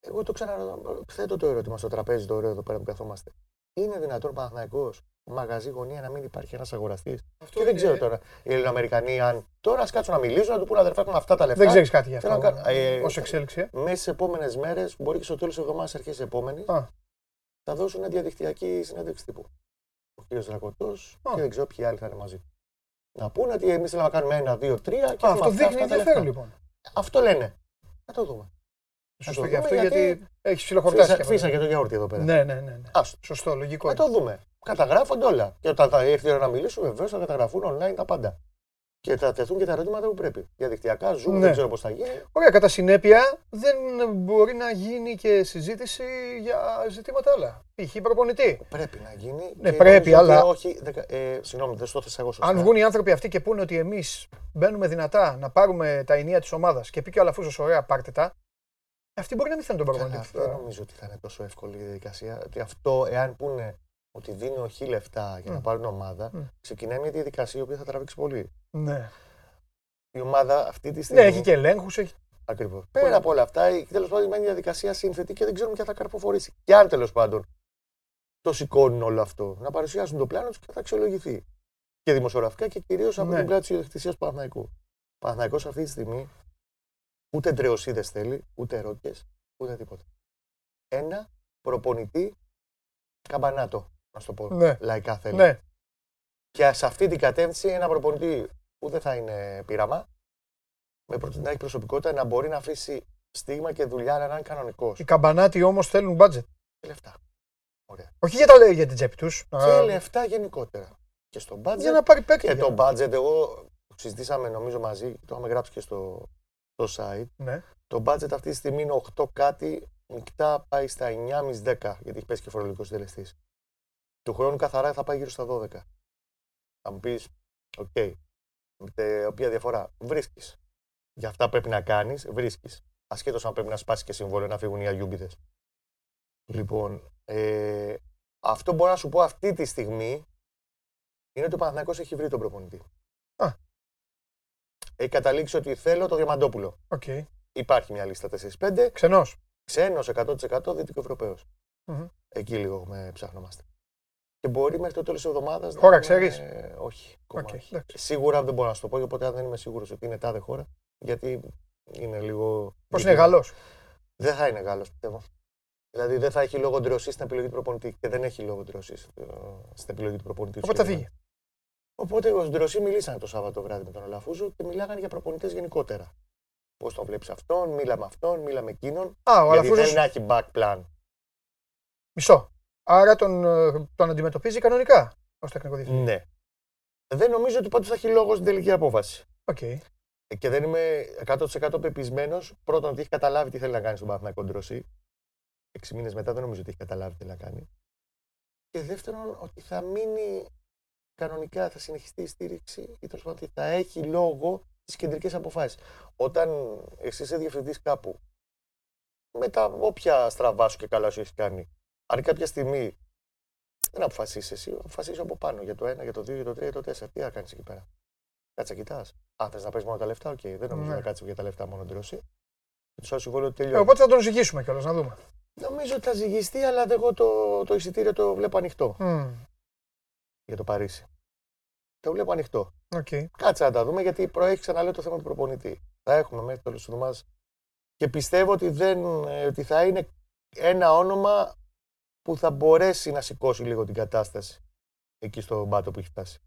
Εγώ το ξαναρωτώ. Θέτω το ερώτημα στο τραπέζι το ωραίο εδώ πέρα που καθόμαστε. Είναι δυνατόν Παναθναϊκό μαγαζί γωνία να μην υπάρχει ένας αγοραστής; Και δεν ξέρω τώρα οι Ελληνοαμερικανοί αν. Τώρα ας κάτσουν να μιλήσουν, να του πούνε αδερφέ, έχουμε αυτά τα λεφτά. Δεν ξέρεις κάτι γι' αυτό. Θέλω να ε, Ω εξέλιξη. ε. Μέσα στι επόμενες μέρες, μπορεί και στο τέλος της εβδομάδας, αρχές της επόμενης, Α. θα δώσουν διαδικτυακή συνέντευξη τύπου. Ο κ. Δρακωτός Α. και δεν ξέρω ποιοι άλλοι θα είναι μαζί. Να πούνε ότι εμείς θέλουμε να κάνουμε ένα, δύο, τρία και Α, έχουμε αυτό αυτά, δείχνει αυτά τα ενδιαφέρον λεφτά. λοιπόν. Αυτό λένε. Να το δούμε. Σωστό το γι' αυτό δούμε, γιατί γιατί έχεις ψιλοχορτάσει. Φύσα, και αυτό. φύσα και το γιαούρτι εδώ πέρα. Ναι, ναι, ναι. ναι. Άστο. Σωστό, λογικό. Να είναι. το δούμε. Καταγράφονται όλα. Και όταν θα έρθει η ώρα να μιλήσουμε, βεβαίως θα καταγραφούν online τα πάντα. Και θα τεθούν και τα ερωτήματα που πρέπει. Διαδικτυακά, Zoom, Ναι. δεν ξέρω πώς θα γίνει. Ωραία, κατά συνέπεια δεν μπορεί να γίνει και συζήτηση για ζητήματα άλλα. Π.χ. προπονητή. Πρέπει να γίνει. Ναι, και πρέπει, νομίζω ότι αλλά- Όχι, δεκα... ε, συγγνώμη, δεν στο θες εγώ σωστά. Αν βγουν οι άνθρωποι αυτοί και πούνε ότι εμείς μπαίνουμε δυνατά να πάρουμε τα ενία της ομάδας και πει και ο Αλαφούζος, ωραία, πάρτε τα. Αυτοί μπορεί να μην θέλουν τον Καλά, προπονητή. δεν νομίζω ότι θα είναι τόσο εύκολη η διαδικασία. Ότι αυτό, εάν πούνε ότι δίνει ο χι λεφτά για να Μμ. πάρουν ομάδα, Μμ. ξεκινάει μια διαδικασία η οποία θα τραβήξει πολύ. Ναι. Η ομάδα αυτή τη στιγμή. ναι, έχει και ελέγχους. Έχει... Ακριβώς. Πέρα από όλα αυτά, τέλος πάντων είναι μια διαδικασία σύνθετη και δεν ξέρουμε ποια θα καρποφορήσει. Και αν τέλος πάντων το σηκώνουν όλο αυτό, να παρουσιάσουν το πλάνο τους και θα αξιολογηθεί. Και δημοσιογραφικά και κυρίως από Ναι. την πλάτη της ιδιοκτησίας του Παναθηναϊκού. Ο Παναθηναϊκός αυτή τη στιγμή ούτε ντρεωσίδες θέλει, ούτε ρόκες, ούτε τίποτα. Ένα προπονητή καμπανάτο, να σου το πω. Ναι. Λαϊκά θέλει. Ναι. Και σε αυτή την κατεύθυνση ένα προπονητή που δεν θα είναι πείραμα, με προ- να έχει προσωπικότητα, να μπορεί να αφήσει στίγμα και δουλειά να είναι κανονικός. Οι καμπανάτοι όμως θέλουν budget. Και λεφτά. Ωραία. Όχι για, τα, για την τσέπη τους. Και λεφτά γενικότερα. Και στο budget. Για να πάρει παίκτη. Και το budget, εγώ συζητήσαμε νομίζω μαζί, το είχαμε γράψει και στο, στο site. Ναι. Το budget αυτή τη στιγμή είναι 8 κάτι, μεικτά πάει στα 9,5-10, γιατί έχει πέσει και φορολογικός συντελεστής. Του χρόνου καθαρά θα πάει γύρω στα 12. Θα μου πεις, οκ, με οποία διαφορά βρίσκεις. Για αυτά πρέπει να κάνεις, βρίσκεις. Ασχέτως αν πρέπει να σπάσεις και συμβόλαιο να φύγουν οι Αγιούμπηδες. Λοιπόν, ε, αυτό μπορώ να σου πω αυτή τη στιγμή είναι ότι ο Παναθηναϊκός έχει βρει τον προπονητή. Α. Έχει καταλήξει ότι θέλω το Διαμαντόπουλο. Οκ. Υπάρχει μια λίστα 4-5. Ξένος. Ξένος 100% Δυτικοευρωπαίος. Μμμ. Εκεί λίγο έχουμε ψάχνομαστε. Και μπορεί μέχρι το τέλος της εβδομάδας. Χώρα ξέρεις; όχι. ακόμα Οκ, όχι. εντάξει. Σίγουρα δεν μπορώ να σου το πω, οπότε αν δεν είμαι σίγουρος ότι είναι τάδε χώρα, γιατί είναι λίγο. Πώς είναι Γάλλος. Δεν θα είναι Γάλλος, πιστεύω. Δηλαδή δεν θα έχει λόγο ο Ντροσί στην επιλογή του προπονητή και δεν έχει λόγο ο Ντροσί στην επιλογή του προπονητή. του Οπότε θα συγκεκριμένα. φύγει. Οπότε ο Ντροσί μιλήσανε το Σάββατο βράδυ με τον Αλαφούζο και μιλάγανε για προπονητές γενικότερα. Πώς τον βλέπεις αυτόν, μίλα με αυτόν, μίλα με εκείνον. Α, ο γιατί Αλαφούζο. θέλει να έχει back plan. Μισό. Άρα τον, ε, τον αντιμετωπίζει κανονικά ως τεχνικό διευθυντή. Ναι. Δεν νομίζω ότι πάντως θα έχει λόγο στην τελική απόφαση. Οκ. Ε, Και δεν είμαι 100% πεπεισμένος πρώτον ότι έχει καταλάβει τι θέλει να κάνει στον Παναθηναϊκό Ντροσί. Έξι μήνες μετά δεν νομίζω ότι έχει καταλάβει τι θέλει να κάνει. Και δεύτερον ότι θα μείνει κανονικά, θα συνεχιστεί η στήριξη ή τέλος πάντων ότι θα έχει λόγο στις κεντρικές αποφάσεις. Όταν εσύ είσαι διευθυντής κάπου, με τα όποια στραβά σου και καλά σου έχεις κάνει, αν κάποια στιγμή δεν αποφασίσεις εσύ, αποφασίσεις από πάνω για το 1, για το 2, για το 3, για το 4. Τι θα κάνεις εκεί πέρα. Κάτσε, κοιτάς. Αν θες να παίζει μόνο τα λεφτά, οκ. Δεν νομίζω Ναι. να κάτσεις για τα λεφτά μόνο Ντροσί. Του άλλο συμβόλαιο Ε, τελειώνει. οπότε θα τον ζυγίσουμε κιόλας να δούμε. Νομίζω ότι θα ζυγιστεί, αλλά εγώ το, το εισιτήριο το βλέπω ανοιχτό Μμ, για το Παρίσι. Το βλέπω ανοιχτό. Οκ. Κάτσε να τα δούμε γιατί προέχει ξαναλέω το θέμα του προπονητή. Θα έχουμε μέχρι το τέλος του εβδομάδα. Και πιστεύω ότι, δεν, ε, ότι θα είναι ένα όνομα που θα μπορέσει να σηκώσει λίγο την κατάσταση εκεί στον πάτο που έχει φτάσει.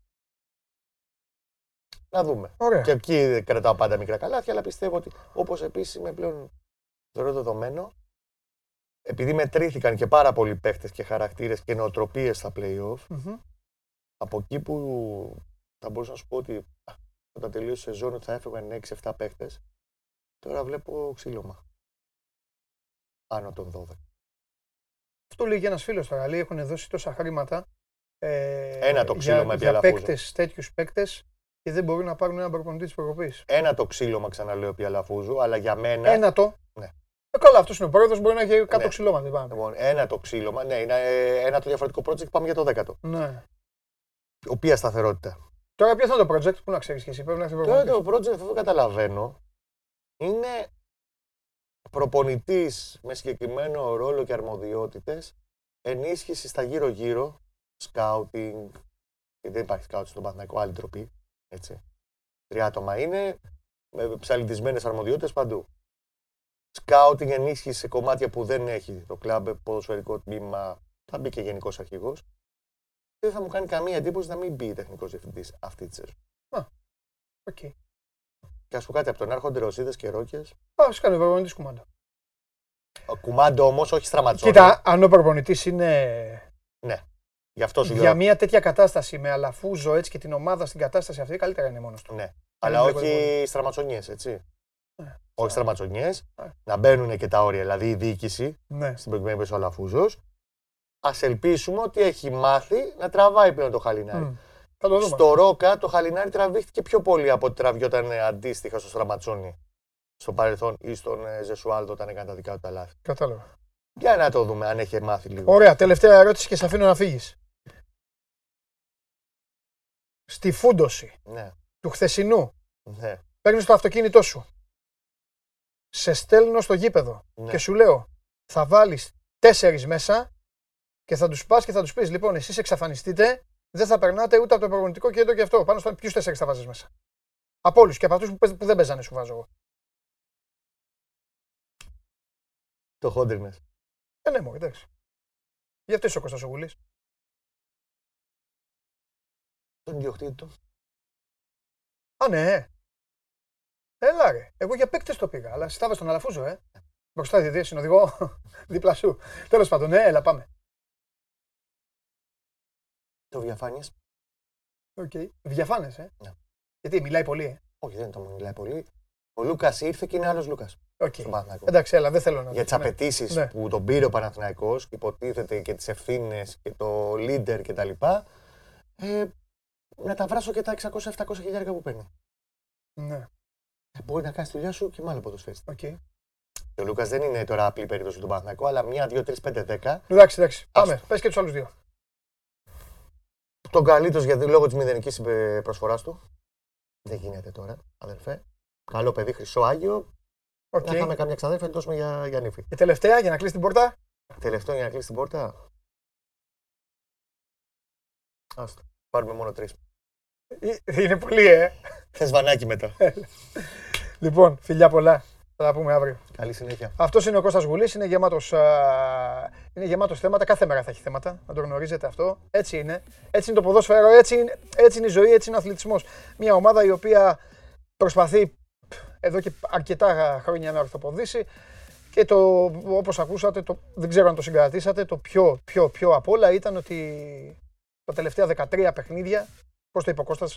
Να δούμε. Ωραία. Και εκεί δεν κρατάω πάντα μικρά καλάθια, αλλά πιστεύω ότι όπως επίσης είμαι πλέον θεωρώ δεδομένο, επειδή μετρήθηκαν και πάρα πολλοί παίχτε και χαρακτήρες και νοοτροπίες στα playoff, Μμμ. Από εκεί που θα μπορούσα να σου πω ότι α, όταν τελείωσε η σεζόν ότι θα έφευγαν 6-7 παίχτες, τώρα βλέπω ξύλωμα. Άνω των 12. Αυτό λέει και ένας φίλος τώρα. Λέει έχουν δώσει τόσα χρήματα. Ε, Ένα το ξύλωμα για, επί για Αλαφούζου. παίκτες, τέτοιους παίκτες και δεν μπορούν να πάρουν ένα προπονητή της προκοπής. Ένα το ξύλωμα ξαναλέω επί Αλαφούζου, αλλά για μένα. Ένα το. Ναι. Ε, καλά, αυτός είναι ο πρόεδρος, μπορεί να έχει 100 Ναι. ξυλώματα. δεν πάμε. Λοιπόν, ένα το ξύλωμα, ναι, είναι ε, ένα το διαφορετικό project, πάμε για το δέκατο. Ναι. Οποία σταθερότητα. Τώρα ποιος θα είναι το project, πού να ξέρεις και εσύ, πρέπει να έχει Τώρα προπονητής. το project, αυτό που καταλαβαίνω, είναι προπονητής με συγκεκριμένο ρόλο και αρμοδιότητες, ενίσχυσης στα γύρω-γύρω, scouting, και δεν υπάρχει scouting στον Παναθηναϊκό, άλλη ντροπή, έτσι. Τρία άτομα είναι, με ψαλιδισμένες αρμοδιότητες παντού. Scouting ενίσχυση σε κομμάτια που δεν έχει το κλαμπ, ποδοσφαιρικό τμήμα, θα μπει και γενικός αρχηγός. Και δεν θα μου κάνει καμία εντύπωση να μην μπει τεχνικός διευθυντής αυτή τη σεζόν. Οκ. Και ας πω κάτι από τον Άρχοντε Ντροσίδες και Ρόκες. Α κάνει ο προπονητή κουμάντο. Ο Κουμάντο όμως, όχι στραματζόνι. Κοίτα, αν ο προπονητής είναι Γι' αυτό σου για λέω. μια τέτοια κατάσταση με αλαφούζο έτσι και την ομάδα στην κατάσταση αυτή, καλύτερα είναι μόνος του. Ναι. Αλλά βλέπω όχι στραματσονιές, έτσι. Ναι. Όχι στραματσονιές. Ναι. Να μπαίνουν και τα όρια. Δηλαδή η διοίκηση, Ναι. στην προκειμένη περίπτωση ο Αλαφούζος, ας ελπίσουμε ότι έχει μάθει να τραβάει πλέον το χαλινάρι. Μμ. Θα το δούμε. Στο Ρόκα το χαλινάρι τραβήχτηκε πιο πολύ από ότι τραβιόταν ε, αντίστοιχα στο στραματσόνι στο παρελθόν ή στον ε, Ζεσουάλδο όταν έκανε τα δικά του τα λάθη. Κατάλαβα. Για να το δούμε αν έχει μάθει λίγο. Ωραία, τελευταία ερώτηση και σε αφήνω να φύγεις. Στη φούντοση Ναι, του χθεσινού ναι, παίρνεις το αυτοκίνητό σου. Σε στέλνω στο γήπεδο ναι. και σου λέω θα βάλεις τέσσερις μέσα και θα τους πας και θα τους πεις: Λοιπόν, εσείς εξαφανιστείτε, δεν θα περνάτε ούτε από το προπονητικό κέντρο και αυτό. Πάνω στο ποιους τέσσερις θα βάζεις μέσα; Από όλους και από αυτούς που, παίζ- που δεν παίζανε, σου βάζω εγώ. Το χόντρινες. Ε, ναι, μου, εντάξει. Γι' αυτό είσαι ο Κώστας ο Γουλής. Τον ιδιοκτήτη του. Α, ναι. Έλα ρε. Εγώ για παίκτες το πήγα, αλλά στάβα στον Αλαφούζο, ε. Μπροστά διαιτητή, συνοδηγό, [LAUGHS] δίπλα σου. Τέλος πάντων, ναι, έλα, πάμε. Το διαφάνειες. Οκ. Διαφάνες, ε. Ναι. Γιατί μιλάει πολύ, ε. Όχι, δεν το μιλάει πολύ. Ο Λούκας ήρθε και είναι άλλος Λούκας. Οκ. Στον Παναθηναϊκό. Εντάξει, έλα, δεν θέλω να Για τις ναι. απαιτήσεις Ναι. που τον πήρε ο Παναθηναϊκός και υποτίθεται και τις ευθύνες και το leader κτλ. Ε, να τα βράσω και τα 600-700 χιλιάρικα που παίρνει. Ναι, Ε, μπορεί να κάνεις τη δουλειά σου και με άλλο ποδοσφαίριστα. οκ. Και ο Λούκας δεν είναι τώρα απλή περίπτωση του Παναθηναϊκού, αλλά μια, δύο, τρεις, πέντε, δέκα. Εντάξει, εντάξει. Πάμε. Πες και τους άλλους δύο. Τον καλύτερος γιατί λόγω της μηδενικής προσφοράς του. Δεν γίνεται τώρα, αδερφέ. Καλό παιδί, χρυσό άγιο. Οκ. Να είχαμε καμιά ξαδέρφια, να τη δώσουμε για, για νύφη. Και τελευταία, για να κλείσει την πόρτα. Τελευταίο για να κλείσει την πόρτα. Άστο. Πάρουμε μόνο τρεις. Ε, Είναι πολύ, ε. Θες βανάκι μετά. Λοιπόν, φιλιά πολλά. Θα τα πούμε αύριο. Καλή συνέχεια. Αυτός είναι ο Κώστας Γουλής, είναι γεμάτος, είναι γεμάτος θέματα. Κάθε μέρα θα έχει θέματα, να το γνωρίζετε αυτό. Έτσι είναι. Έτσι είναι το ποδόσφαιρο, έτσι είναι, έτσι είναι η ζωή, έτσι είναι ο αθλητισμός. Μια ομάδα η οποία προσπαθεί εδώ και αρκετά χρόνια να ορθοποδήσει και το, όπως ακούσατε, το, δεν ξέρω αν το συγκρατήσατε, το πιο, πιο, πιο απ' όλα ήταν ότι τα τελευταία 13 παιχνίδια, πώς το είπε ο Κώστας,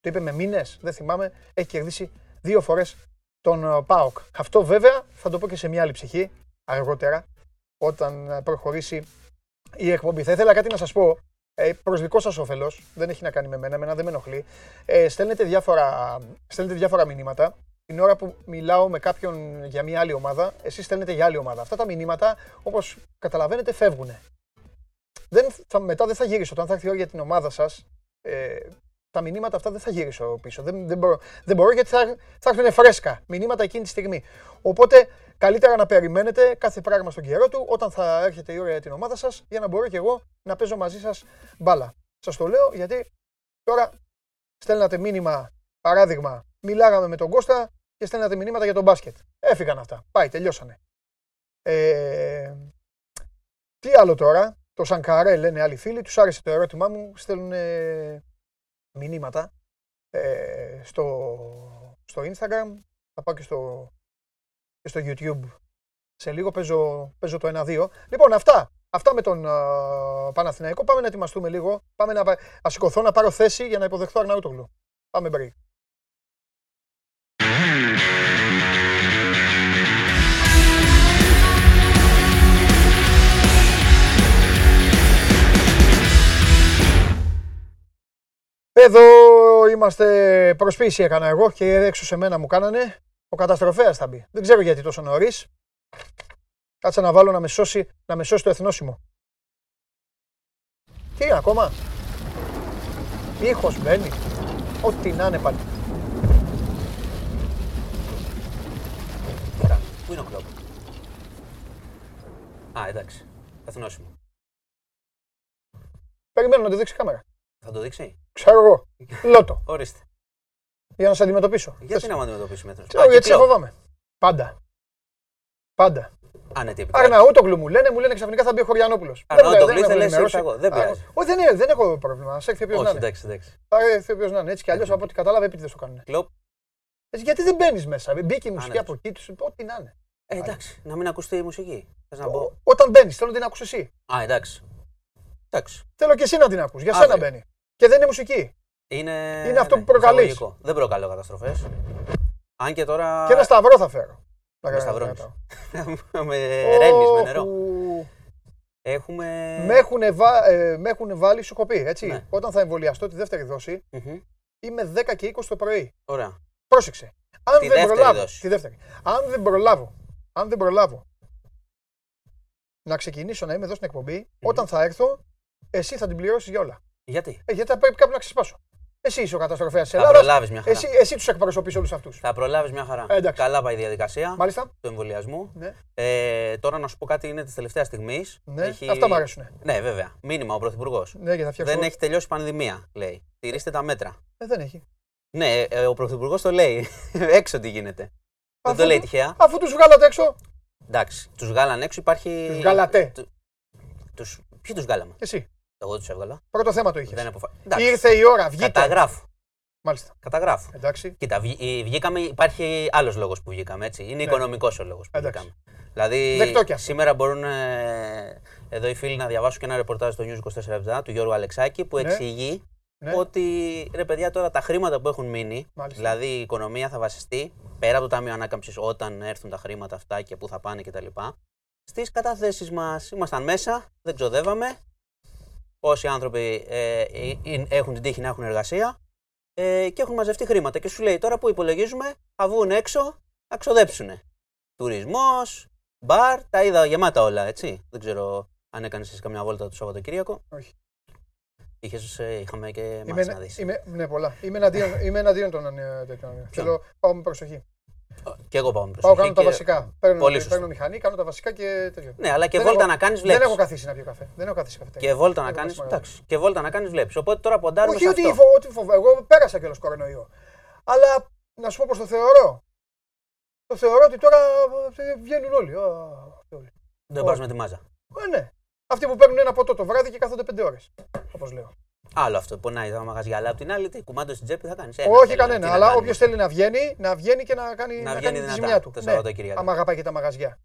το είπε με μήνες, δεν θυμάμαι, έχει κερδίσει δύο φορές τον ε, ΠΑΟΚ. Αυτό βέβαια θα το πω και σε μια άλλη ψυχή αργότερα όταν ε, προχωρήσει η εκπομπή. Θα ήθελα κάτι να σας πω ε, προς δικό σας όφελος, δεν έχει να κάνει με μένα, εμένα δεν με ενοχλεί. Ε, στέλνετε, διάφορα, στέλνετε διάφορα μηνύματα την ώρα που μιλάω με κάποιον για μια άλλη ομάδα, εσείς στέλνετε για άλλη ομάδα. Αυτά τα μηνύματα, όπως καταλαβαίνετε, φεύγουν. Δεν θα, μετά δεν θα γυρίσω. Όταν θα έρθει η ώρα για την ομάδα σας, ε, τα μηνύματα αυτά δεν θα γυρίσω πίσω. Δεν, δεν, μπορώ, δεν μπορώ γιατί θα, θα έρθουν φρέσκα μηνύματα εκείνη τη στιγμή. Οπότε καλύτερα να περιμένετε κάθε πράγμα στον καιρό του όταν θα έρχεται η ώρα για την ομάδα σας για να μπορώ και εγώ να παίζω μαζί σας μπάλα. Σας το λέω γιατί τώρα στέλνατε μήνυμα, παράδειγμα, μιλάγαμε με τον Κώστα και στέλνατε μηνύματα για τον μπάσκετ. Έφυγαν αυτά. Πάει, τελειώσανε. Ε, τι άλλο τώρα, το Σανκαρέ λένε άλλοι φίλοι, τους άρεσε το ερώτημά μου, στέλνουν μηνύματα ε, στο, στο Instagram, θα πάω και στο, και στο YouTube. Σε λίγο παίζω, παίζω το 1-2. Λοιπόν, αυτά. Αυτά με τον uh, Παναθηναϊκό. Πάμε να ετοιμαστούμε λίγο. Πάμε να, να σηκωθώ να πάρω θέση για να υποδεχθώ Αρναούτογλου. Πάμε break. Εδώ είμαστε προσποίηση έκανα εγώ και έξω σε μένα μου κάνανε. Ο καταστροφέας θα μπει. Δεν ξέρω γιατί τόσο νωρίς. Κάτσε να βάλω να με σώσει, να με σώσει το εθνόσημο. Τι ακόμα; Ήχος μπαίνει. Ό,τι να είναι πάλι. Πού είναι ο κλόπ. Α, εντάξει. Εθνόσημο. Περιμένω να τη δείξει η κάμερα. Θα το δείξει; Ξέρω εγώ. Λότο. Ορίστε. Για να σε αντιμετωπίσω. Γιατί να με αντιμετωπίσει μέτρος; Ξέρω γιατί σε φοβάμαι. Πάντα. Πάντα. Α, ναι, τι Αρναούτογλου μου λένε, μου λένε ξαφνικά θα μπει ο Χωριανόπουλος. Αρναούτογλου ήθελε να εγώ. Δεν πειράζει. Όχι, δεν, είναι, δεν έχω πρόβλημα. Σε έρθει όποιο να είναι. Εντάξει, εντάξει. Θα έρθει όποιο να είναι. Έτσι κι αλλιώς από ό,τι κατάλαβε επίτηδες το κάνουν. Κλοπ. Έτσι, γιατί δεν μπαίνεις μέσα. Μπήκε η μουσική από εκεί, ό,τι να είναι. Ε, εντάξει, να μην ακουστεί η μουσική. Θες να πω. Όταν μπαίνεις, θέλω να την ακούσει εσύ. Α, εντάξει. εντάξει. Θέλω και εσύ να την ακούς. Για σένα μπαίνει. Και δεν είναι μουσική. Είναι, είναι αυτό που προκαλείς. Δεν προκαλώ καταστροφές. Αν και τώρα. Και ένα σταυρό θα φέρω. Με σταυρό. [LAUGHS] με ρένει, με νερό. Έχουμε... Με έχουν, βα... ε, με έχουν βάλει, σου έχω πει, έτσι. Ναι. Όταν θα εμβολιαστώ τη δεύτερη δόση, mm-hmm. είμαι 10 και 20 το πρωί. Ωραία. Πρόσεξε. Αν τη δεν προλάβω, δόση. Τη δεύτερη. Αν δεν προλάβω, αν δεν προλάβω να ξεκινήσω να είμαι εδώ στην εκπομπή, mm-hmm. όταν θα έρθω, εσύ θα την πληρώσεις για όλα. Γιατί; Ε, γιατί θα πρέπει κάπου να ξεσπάσω. Εσύ είσαι ο καταστροφέας της Ελλάδα. Θα προλάβεις μια χαρά. Εσύ, εσύ τους εκπροσωπεί όλους αυτούς. Θα προλάβεις μια χαρά. Ε, Καλά πάει η διαδικασία Μάλιστα. του εμβολιασμού. Ναι. Ε, τώρα να σου πω κάτι είναι της τελευταίας στιγμής. Ναι. Έχει... Αυτά μου αρέσουν. Ναι, βέβαια. Μήνυμα ο Πρωθυπουργός. Ναι, θα δεν έχει τελειώσει η πανδημία, λέει. Τηρήστε τα μέτρα. Ε, δεν έχει. Ναι, ε, ο Πρωθυπουργός το λέει. [LAUGHS] έξω τι γίνεται. Αφού, δεν το λέει τυχαία. Αφού τους βγάλατε έξω. Εντάξει, τους βγάλανε έξω υπάρχει. Τους βγάλατε. Τους... Ποιοι τους βγάλαμε; Εσύ. Εγώ τους έβγαλα. Πρώτο θέμα το είχες. Δεν αποφα... Ήρθε η ώρα, βγήκε. Καταγράφω. Μάλιστα. Καταγράφω. Εντάξει. Κοίτα, βγήκαμε, υπάρχει άλλος λόγος που βγήκαμε. Έτσι. Είναι ναι. οικονομικός ο λόγος που Εντάξει. βγήκαμε. Δηλαδή, σήμερα μπορούν ε, εδώ οι φίλοι να διαβάσουν και ένα ρεπορτάζ στο News 24 του Γιώργου Αλεξάκη που ναι. εξηγεί ναι. ότι ρε παιδιά τώρα τα χρήματα που έχουν μείνει, Μάλιστα. δηλαδή η οικονομία θα βασιστεί πέρα από το Ταμείο Ανάκαμψης όταν έρθουν τα χρήματα αυτά και πού θα πάνε κτλ. Στις καταθέσεις μας. Ήμασταν μέσα, δεν ξοδεύαμε. Όσοι άνθρωποι ε, ε, έχουν την τύχη να έχουν εργασία ε, και έχουν μαζευτεί χρήματα. Και σου λέει τώρα που υπολογίζουμε θα βγουν έξω να ξοδέψουν. Τουρισμός, μπαρ, τα είδα γεμάτα όλα, έτσι. Δεν ξέρω αν έκανες εσύ καμιά βόλτα το Σαββατοκύριακο. Όχι. Είχες, ε, είχαμε και είμαι, να δεις. Είμαι, ναι, πολλά. Είμαι εναντίον, είμαι εναντίον των ε, τέτοιων. Θέλω πάω με προσοχή. Και εγώ πάω με προσοχή. Πάω, κάνω και... τα βασικά. Παίρνω, Πολύ παίρνω μηχανή, κάνω τα βασικά και τέτοιο. Ναι, αλλά και δεν βόλτα έχω, να κάνεις βλέπεις. Δεν έχω καθίσει να πιω καφέ. Δεν έχω καθίσει καφέ. Και βόλτα να κάνεις. Και βόλτα να κάνεις βλέπεις. Οπότε τώρα ποντάρουμε. Όχι σε ότι, αυτό. φο, ότι φοβάμαι. Εγώ πέρασα κιόλας κορονοϊό. Αλλά να σου πω πώ το θεωρώ. Το θεωρώ ότι τώρα ε, βγαίνουν όλοι. όλοι. Δεν πας με τη μάζα. Ε, ναι. Αυτοί που παίρνουν ένα ποτό το βράδυ και κάθονται πέντε ώρες. Όπως λέω. Άλλο αυτό. Πονάει τα μαγαζιά. Αλλά απ' την άλλη, τι κουμάντο στην τσέπη θα κάνεις. Όχι κανένα. Αλλά όποιος θέλει να βγαίνει, να βγαίνει και να κάνει, να να βγαίνει κάνει τη δυνατά, ζημιά του. το Ναι, Σαββατοκύριακο. άμα αγαπάει και τα μαγαζιά.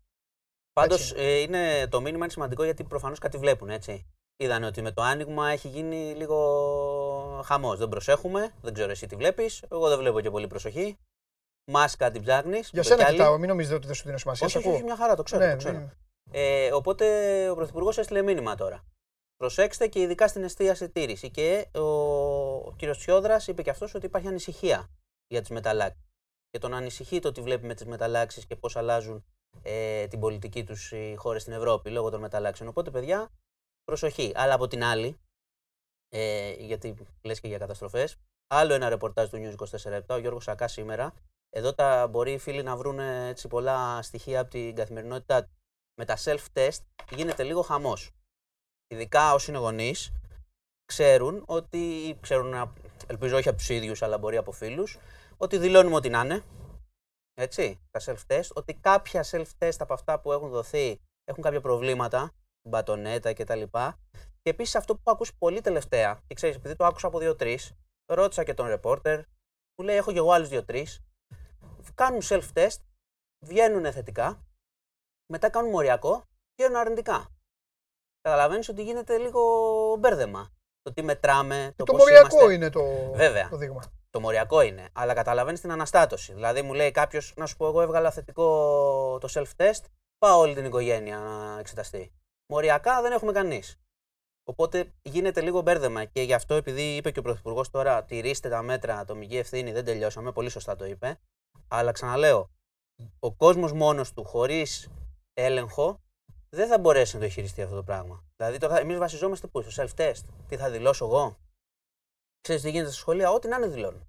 Πάντως Έτσι ε, είναι, το μήνυμα είναι σημαντικό γιατί προφανώς κάτι βλέπουν έτσι. Είδαν ότι με το άνοιγμα έχει γίνει λίγο χαμός. Δεν προσέχουμε. Δεν ξέρω εσύ τι βλέπεις. Εγώ δεν βλέπω και πολύ προσοχή. Μάσκα την ψάχνεις. Για σένα κοιτάω, μην νομίζετε ότι δεν σου δίνω σημασία. Όχι, όχι, όχι, μια χαρά, το ξέρω. Ναι, το ξέρω. ναι. Ε, οπότε ο Πρωθυπουργός έστειλε μήνυμα τώρα. Προσέξτε και ειδικά στην εστίαση τήρηση. Και ο, ο κ. Τσιόδρας είπε και αυτός ότι υπάρχει ανησυχία για τις μεταλλάξεις. Και τον ανησυχεί το ότι βλέπει με τις μεταλλάξεις και πώς αλλάζουν ε, την πολιτική τους οι χώρες στην Ευρώπη λόγω των μεταλλάξεων. Οπότε, παιδιά, προσοχή. Αλλά από την άλλη, ε, γιατί λες και για καταστροφές, Άλλο ένα ρεπορτάζ του News 24 ο Γιώργος Σακά σήμερα. Εδώ τα μπορεί οι φίλοι να βρουν έτσι πολλά στοιχεία από την καθημερινότητά του. Με τα self-test γίνεται λίγο χαμός. Ειδικά όσοι είναι γονείς, ξέρουν ότι. Ξέρουν, ελπίζω όχι από τους ίδιους, αλλά μπορεί από φίλους, ότι δηλώνουμε ό,τι να είναι. Έτσι, τα self-test. Ότι κάποια self-test από αυτά που έχουν δοθεί έχουν κάποια προβλήματα, μπατονέτα κτλ. Και επίσης αυτό που έχω ακούσει πολύ τελευταία, και ξέρεις, επειδή το άκουσα από δύο-τρεις, ρώτησα και τον ρεπόρτερ, που λέει: Έχω και εγώ άλλους δύο-τρεις. Κάνουν self-test, βγαίνουν θετικά, μετά κάνουν μοριακό, βγαίνουν αρνητικά. Καταλαβαίνεις ότι γίνεται λίγο μπέρδεμα. Το τι μετράμε, το, Το πώς μοριακό είμαστε. είναι το, Βέβαια. το δείγμα. Το μοριακό είναι, αλλά καταλαβαίνεις την αναστάτωση. Δηλαδή μου λέει κάποιος, να σου πω, εγώ έβγαλα θετικό το self-test, πάω όλη την οικογένεια να εξεταστεί. Μοριακά δεν έχουμε κανείς. Οπότε γίνεται λίγο μπέρδεμα και γι' αυτό, επειδή είπε και ο Πρωθυπουργός τώρα, τηρήστε τα μέτρα, ατομική ευθύνη, δεν τελειώσαμε, πολύ σωστά το είπε. Αλλά ξαναλέω, ο κόσμος μόνος του, χωρίς έλεγχο, δεν θα μπορέσει να το χειριστεί αυτό το πράγμα. Δηλαδή, τώρα εμείς βασιζόμαστε πού, στο self-test. Τι θα δηλώσω εγώ, Ξέρεις τι γίνεται στα σχολεία, ό,τι να είναι δηλώνουν.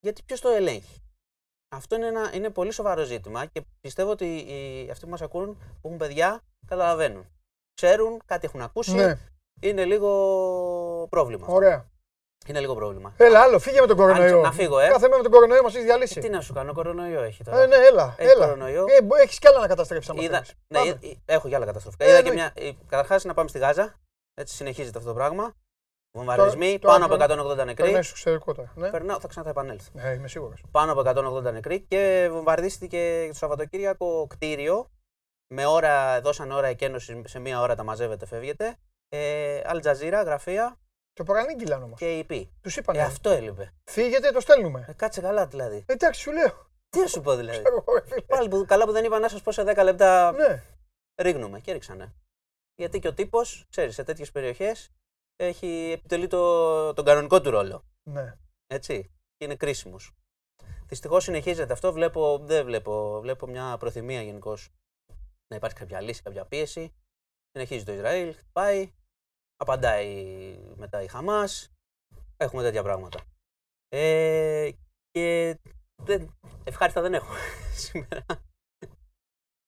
Γιατί ποιος το ελέγχει; Αυτό είναι, ένα, είναι πολύ σοβαρό ζήτημα και πιστεύω ότι οι, αυτοί που μας ακούν, που έχουν παιδιά, καταλαβαίνουν. Ξέρουν, κάτι έχουν ακούσει. Ναι, Είναι λίγο πρόβλημα. αυτό. ωραία. Είναι λίγο πρόβλημα. Έλα, άλλο, φύγε με τον κορονοϊό. να φύγω, ε. Κάθε μέρα με τον κορονοϊό μας έχεις διαλύσει. Τι να σου κάνω, κορονοϊό έχει τώρα. Ε, ναι, έλα. Έχει έλα. κορονοϊό. Ε, έχεις κι άλλα να καταστρέψεις άμα Είδα, θέλεις. ναι, Πάμε. ε, ε, έχω και άλλα καταστροφικά. Ε, Είδα και εννοείται. μια. Καταρχάς να πάμε στη Γάζα. Έτσι συνεχίζεται αυτό το πράγμα. Βομβαρδισμοί, τώρα πάνω από περνά- 180 νεκροί. Περνάει στο εξωτερικό τώρα. Ναι, Περνάω, θα ξανά θα επανέλθω. ναι είμαι σίγουρος. πάνω από 180 νεκροί και βομβαρδίστηκε το Σαββατοκύριακο κτίριο. Με ώρα, δώσαν ώρα εκένωση, σε μία ώρα τα μαζεύετε, φεύγετε. Ε, Al Jazeera, γραφεία Το παρανήγγυλαν όμω. και η EP. Τους είπαν. Ε, αυτό έλειπε. Φύγετε, το στέλνουμε. Ε, κάτσε καλά δηλαδή. Εντάξει, σου λέω. Τι να σου πω δηλαδή. Ξέρω εγώ, ρε φίλε. Πάλι που, καλά που δεν είπα να σας πω σε 10 λεπτά Ναι, ρίγνουμε και ρίξανε. Γιατί και ο τύπος, ξέρεις, σε τέτοιες περιοχές έχει επιτελεί το, τον κανονικό του ρόλο. ναι. Έτσι. Και είναι κρίσιμος. Δυστυχώς συνεχίζεται αυτό. Βλέπω, δεν βλέπω, βλέπω μια προθυμία γενικώς να υπάρχει κάποια λύση, κάποια πίεση. Συνεχίζει το Ισραήλ, πάει, απαντάει μετά η Χαμάς. Έχουμε τέτοια πράγματα. Ε, και δεν, ευχάριστα δεν έχω [LAUGHS] σήμερα.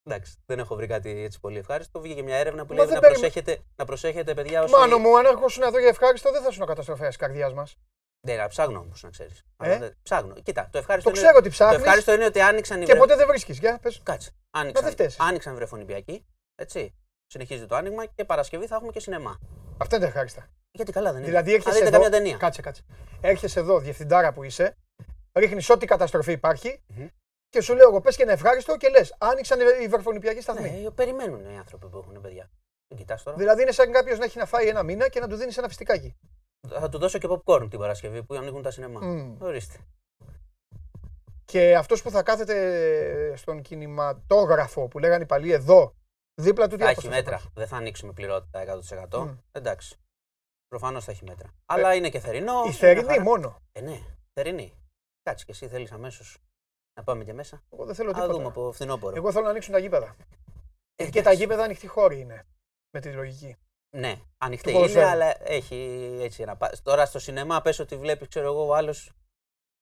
Εντάξει, δεν έχω βρει κάτι έτσι πολύ ευχάριστο. Βγήκε μια έρευνα που Μα λέει δεν να περιμέ- προσέχετε, να προσέχετε, παιδιά, όσοι... Μάνο μου, αν έρχοσουν εδώ για ευχάριστο, δεν θα σου καταστροφέας της καρδιάς μας. Ναι, να ψάχνω όμως, να ξέρεις. Ε; Ψάχνω. Κοίτα, το ευχάριστο Το είναι... ξέρω ότι Το ψάχνεις ευχάριστο είναι ότι άνοιξαν οι και βρε- ποτέ δεν βρίσκεις. Για πες. Κάτσε. Μα Άνοιξαν, δεν φταίς. άνοιξαν βρεφονιπιακοί. Έτσι. Συνεχίζει το άνοιγμα και Παρασκευή θα έχουμε και σινεμά. Αυτά είναι τα ευχάριστα. Γιατί καλά δεν είναι. Δηλαδή Αν έρχεσαι δείτε εδώ. καμιά ταινία. Κάτσε, κάτσε. Έρχεσαι εδώ, διευθυντάρα που είσαι, ρίχνεις ό,τι καταστροφή υπάρχει Μμμ. και σου λέω εγώ πες και ένα ευχάριστο και λες: Άνοιξαν οι βερφονιπιακοί σταθμοί. Ναι, περιμένουν οι άνθρωποι που έχουν παιδιά. Δεν κοιτάς τώρα. Δηλαδή είναι σαν κάποιος να έχει να φάει ένα μήνα και να του δίνεις ένα φιστικάκι. Θα του δώσω και popcorn την Παρασκευή που ανοίγουν τα σινεμά. Μμ. Ορίστε. Και αυτός που θα κάθεται στον κινηματόγραφο που λέγανε οι παλιοί εδώ, δίπλα του τι Θα έχει απόσταση μέτρα. υπάρχει. Δεν θα ανοίξουμε πληρότητα 100%. Μμ. Εντάξει. Προφανώς θα έχει μέτρα. Αλλά είναι και θερινό. Η μια θερινή χαρά. μόνο. Ε, ναι, θερινή. Κάτσε και εσύ θέλεις αμέσως να πάμε και μέσα. Εγώ δεν θέλω Α δούμε τίποτα. από φθινόπωρο. Εγώ θέλω να ανοίξουν τα γήπεδα. Ε, και τα εντάξει. γήπεδα ανοιχτοί χώροι είναι. Με τη λογική. Ναι, ανοιχτή Του είναι, ποδοσφαίρου. αλλά έχει έτσι ένα. πα- Τώρα στο σινεμά πες ότι βλέπεις, ξέρω εγώ, ο άλλος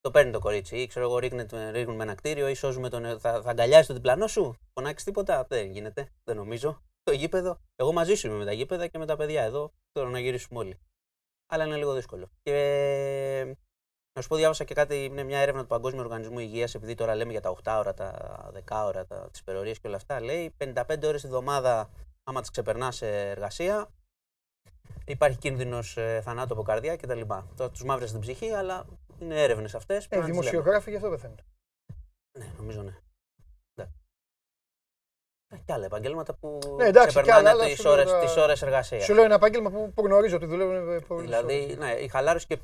το παίρνει το κορίτσι ή ξέρω εγώ, ρίχνει, ρίχνουν με ένα κτίριο ή σώζουμε τον. ε, Θα, θα αγκαλιάσει τον διπλανό σου, φωνάξεις τίποτα. Δεν γίνεται, δεν νομίζω. Το γήπεδο. Εγώ μαζί σου είμαι με τα γήπεδα και με τα παιδιά εδώ. Θέλω να γυρίσουμε όλοι. Αλλά είναι λίγο δύσκολο. Και να σου πω, διάβασα και κάτι, είναι μια έρευνα του Παγκόσμιου Οργανισμού Υγείας, επειδή τώρα λέμε για τα 8 ώρα, τα 10 ώρα, τα, τις υπερορίες και όλα αυτά. Λέει 55 ώρες τη εβδομάδα, άμα τις ξεπερνάς σε εργασία, υπάρχει κίνδυνος θανάτου από καρδιά κτλ. Τώρα τους μαύρε στην ψυχή, αλλά είναι έρευνες αυτές. Ε, οι δημοσιογράφοι γι' αυτό πεθαίνουν. Ναι, νομίζω ναι. Εντάξει. Ε, Και άλλα επαγγέλματα που Ναι, εντάξει, και ξεπερνάνε άλλα, αλλά τις σου λέω ώρες, τώρα- τις ώρες εργασίας. Σου λέω ένα επάγγελμα που, που γνωρίζω ότι δουλεύουν. ε, πολύ Δηλαδή, ναι, η χαλάρωση και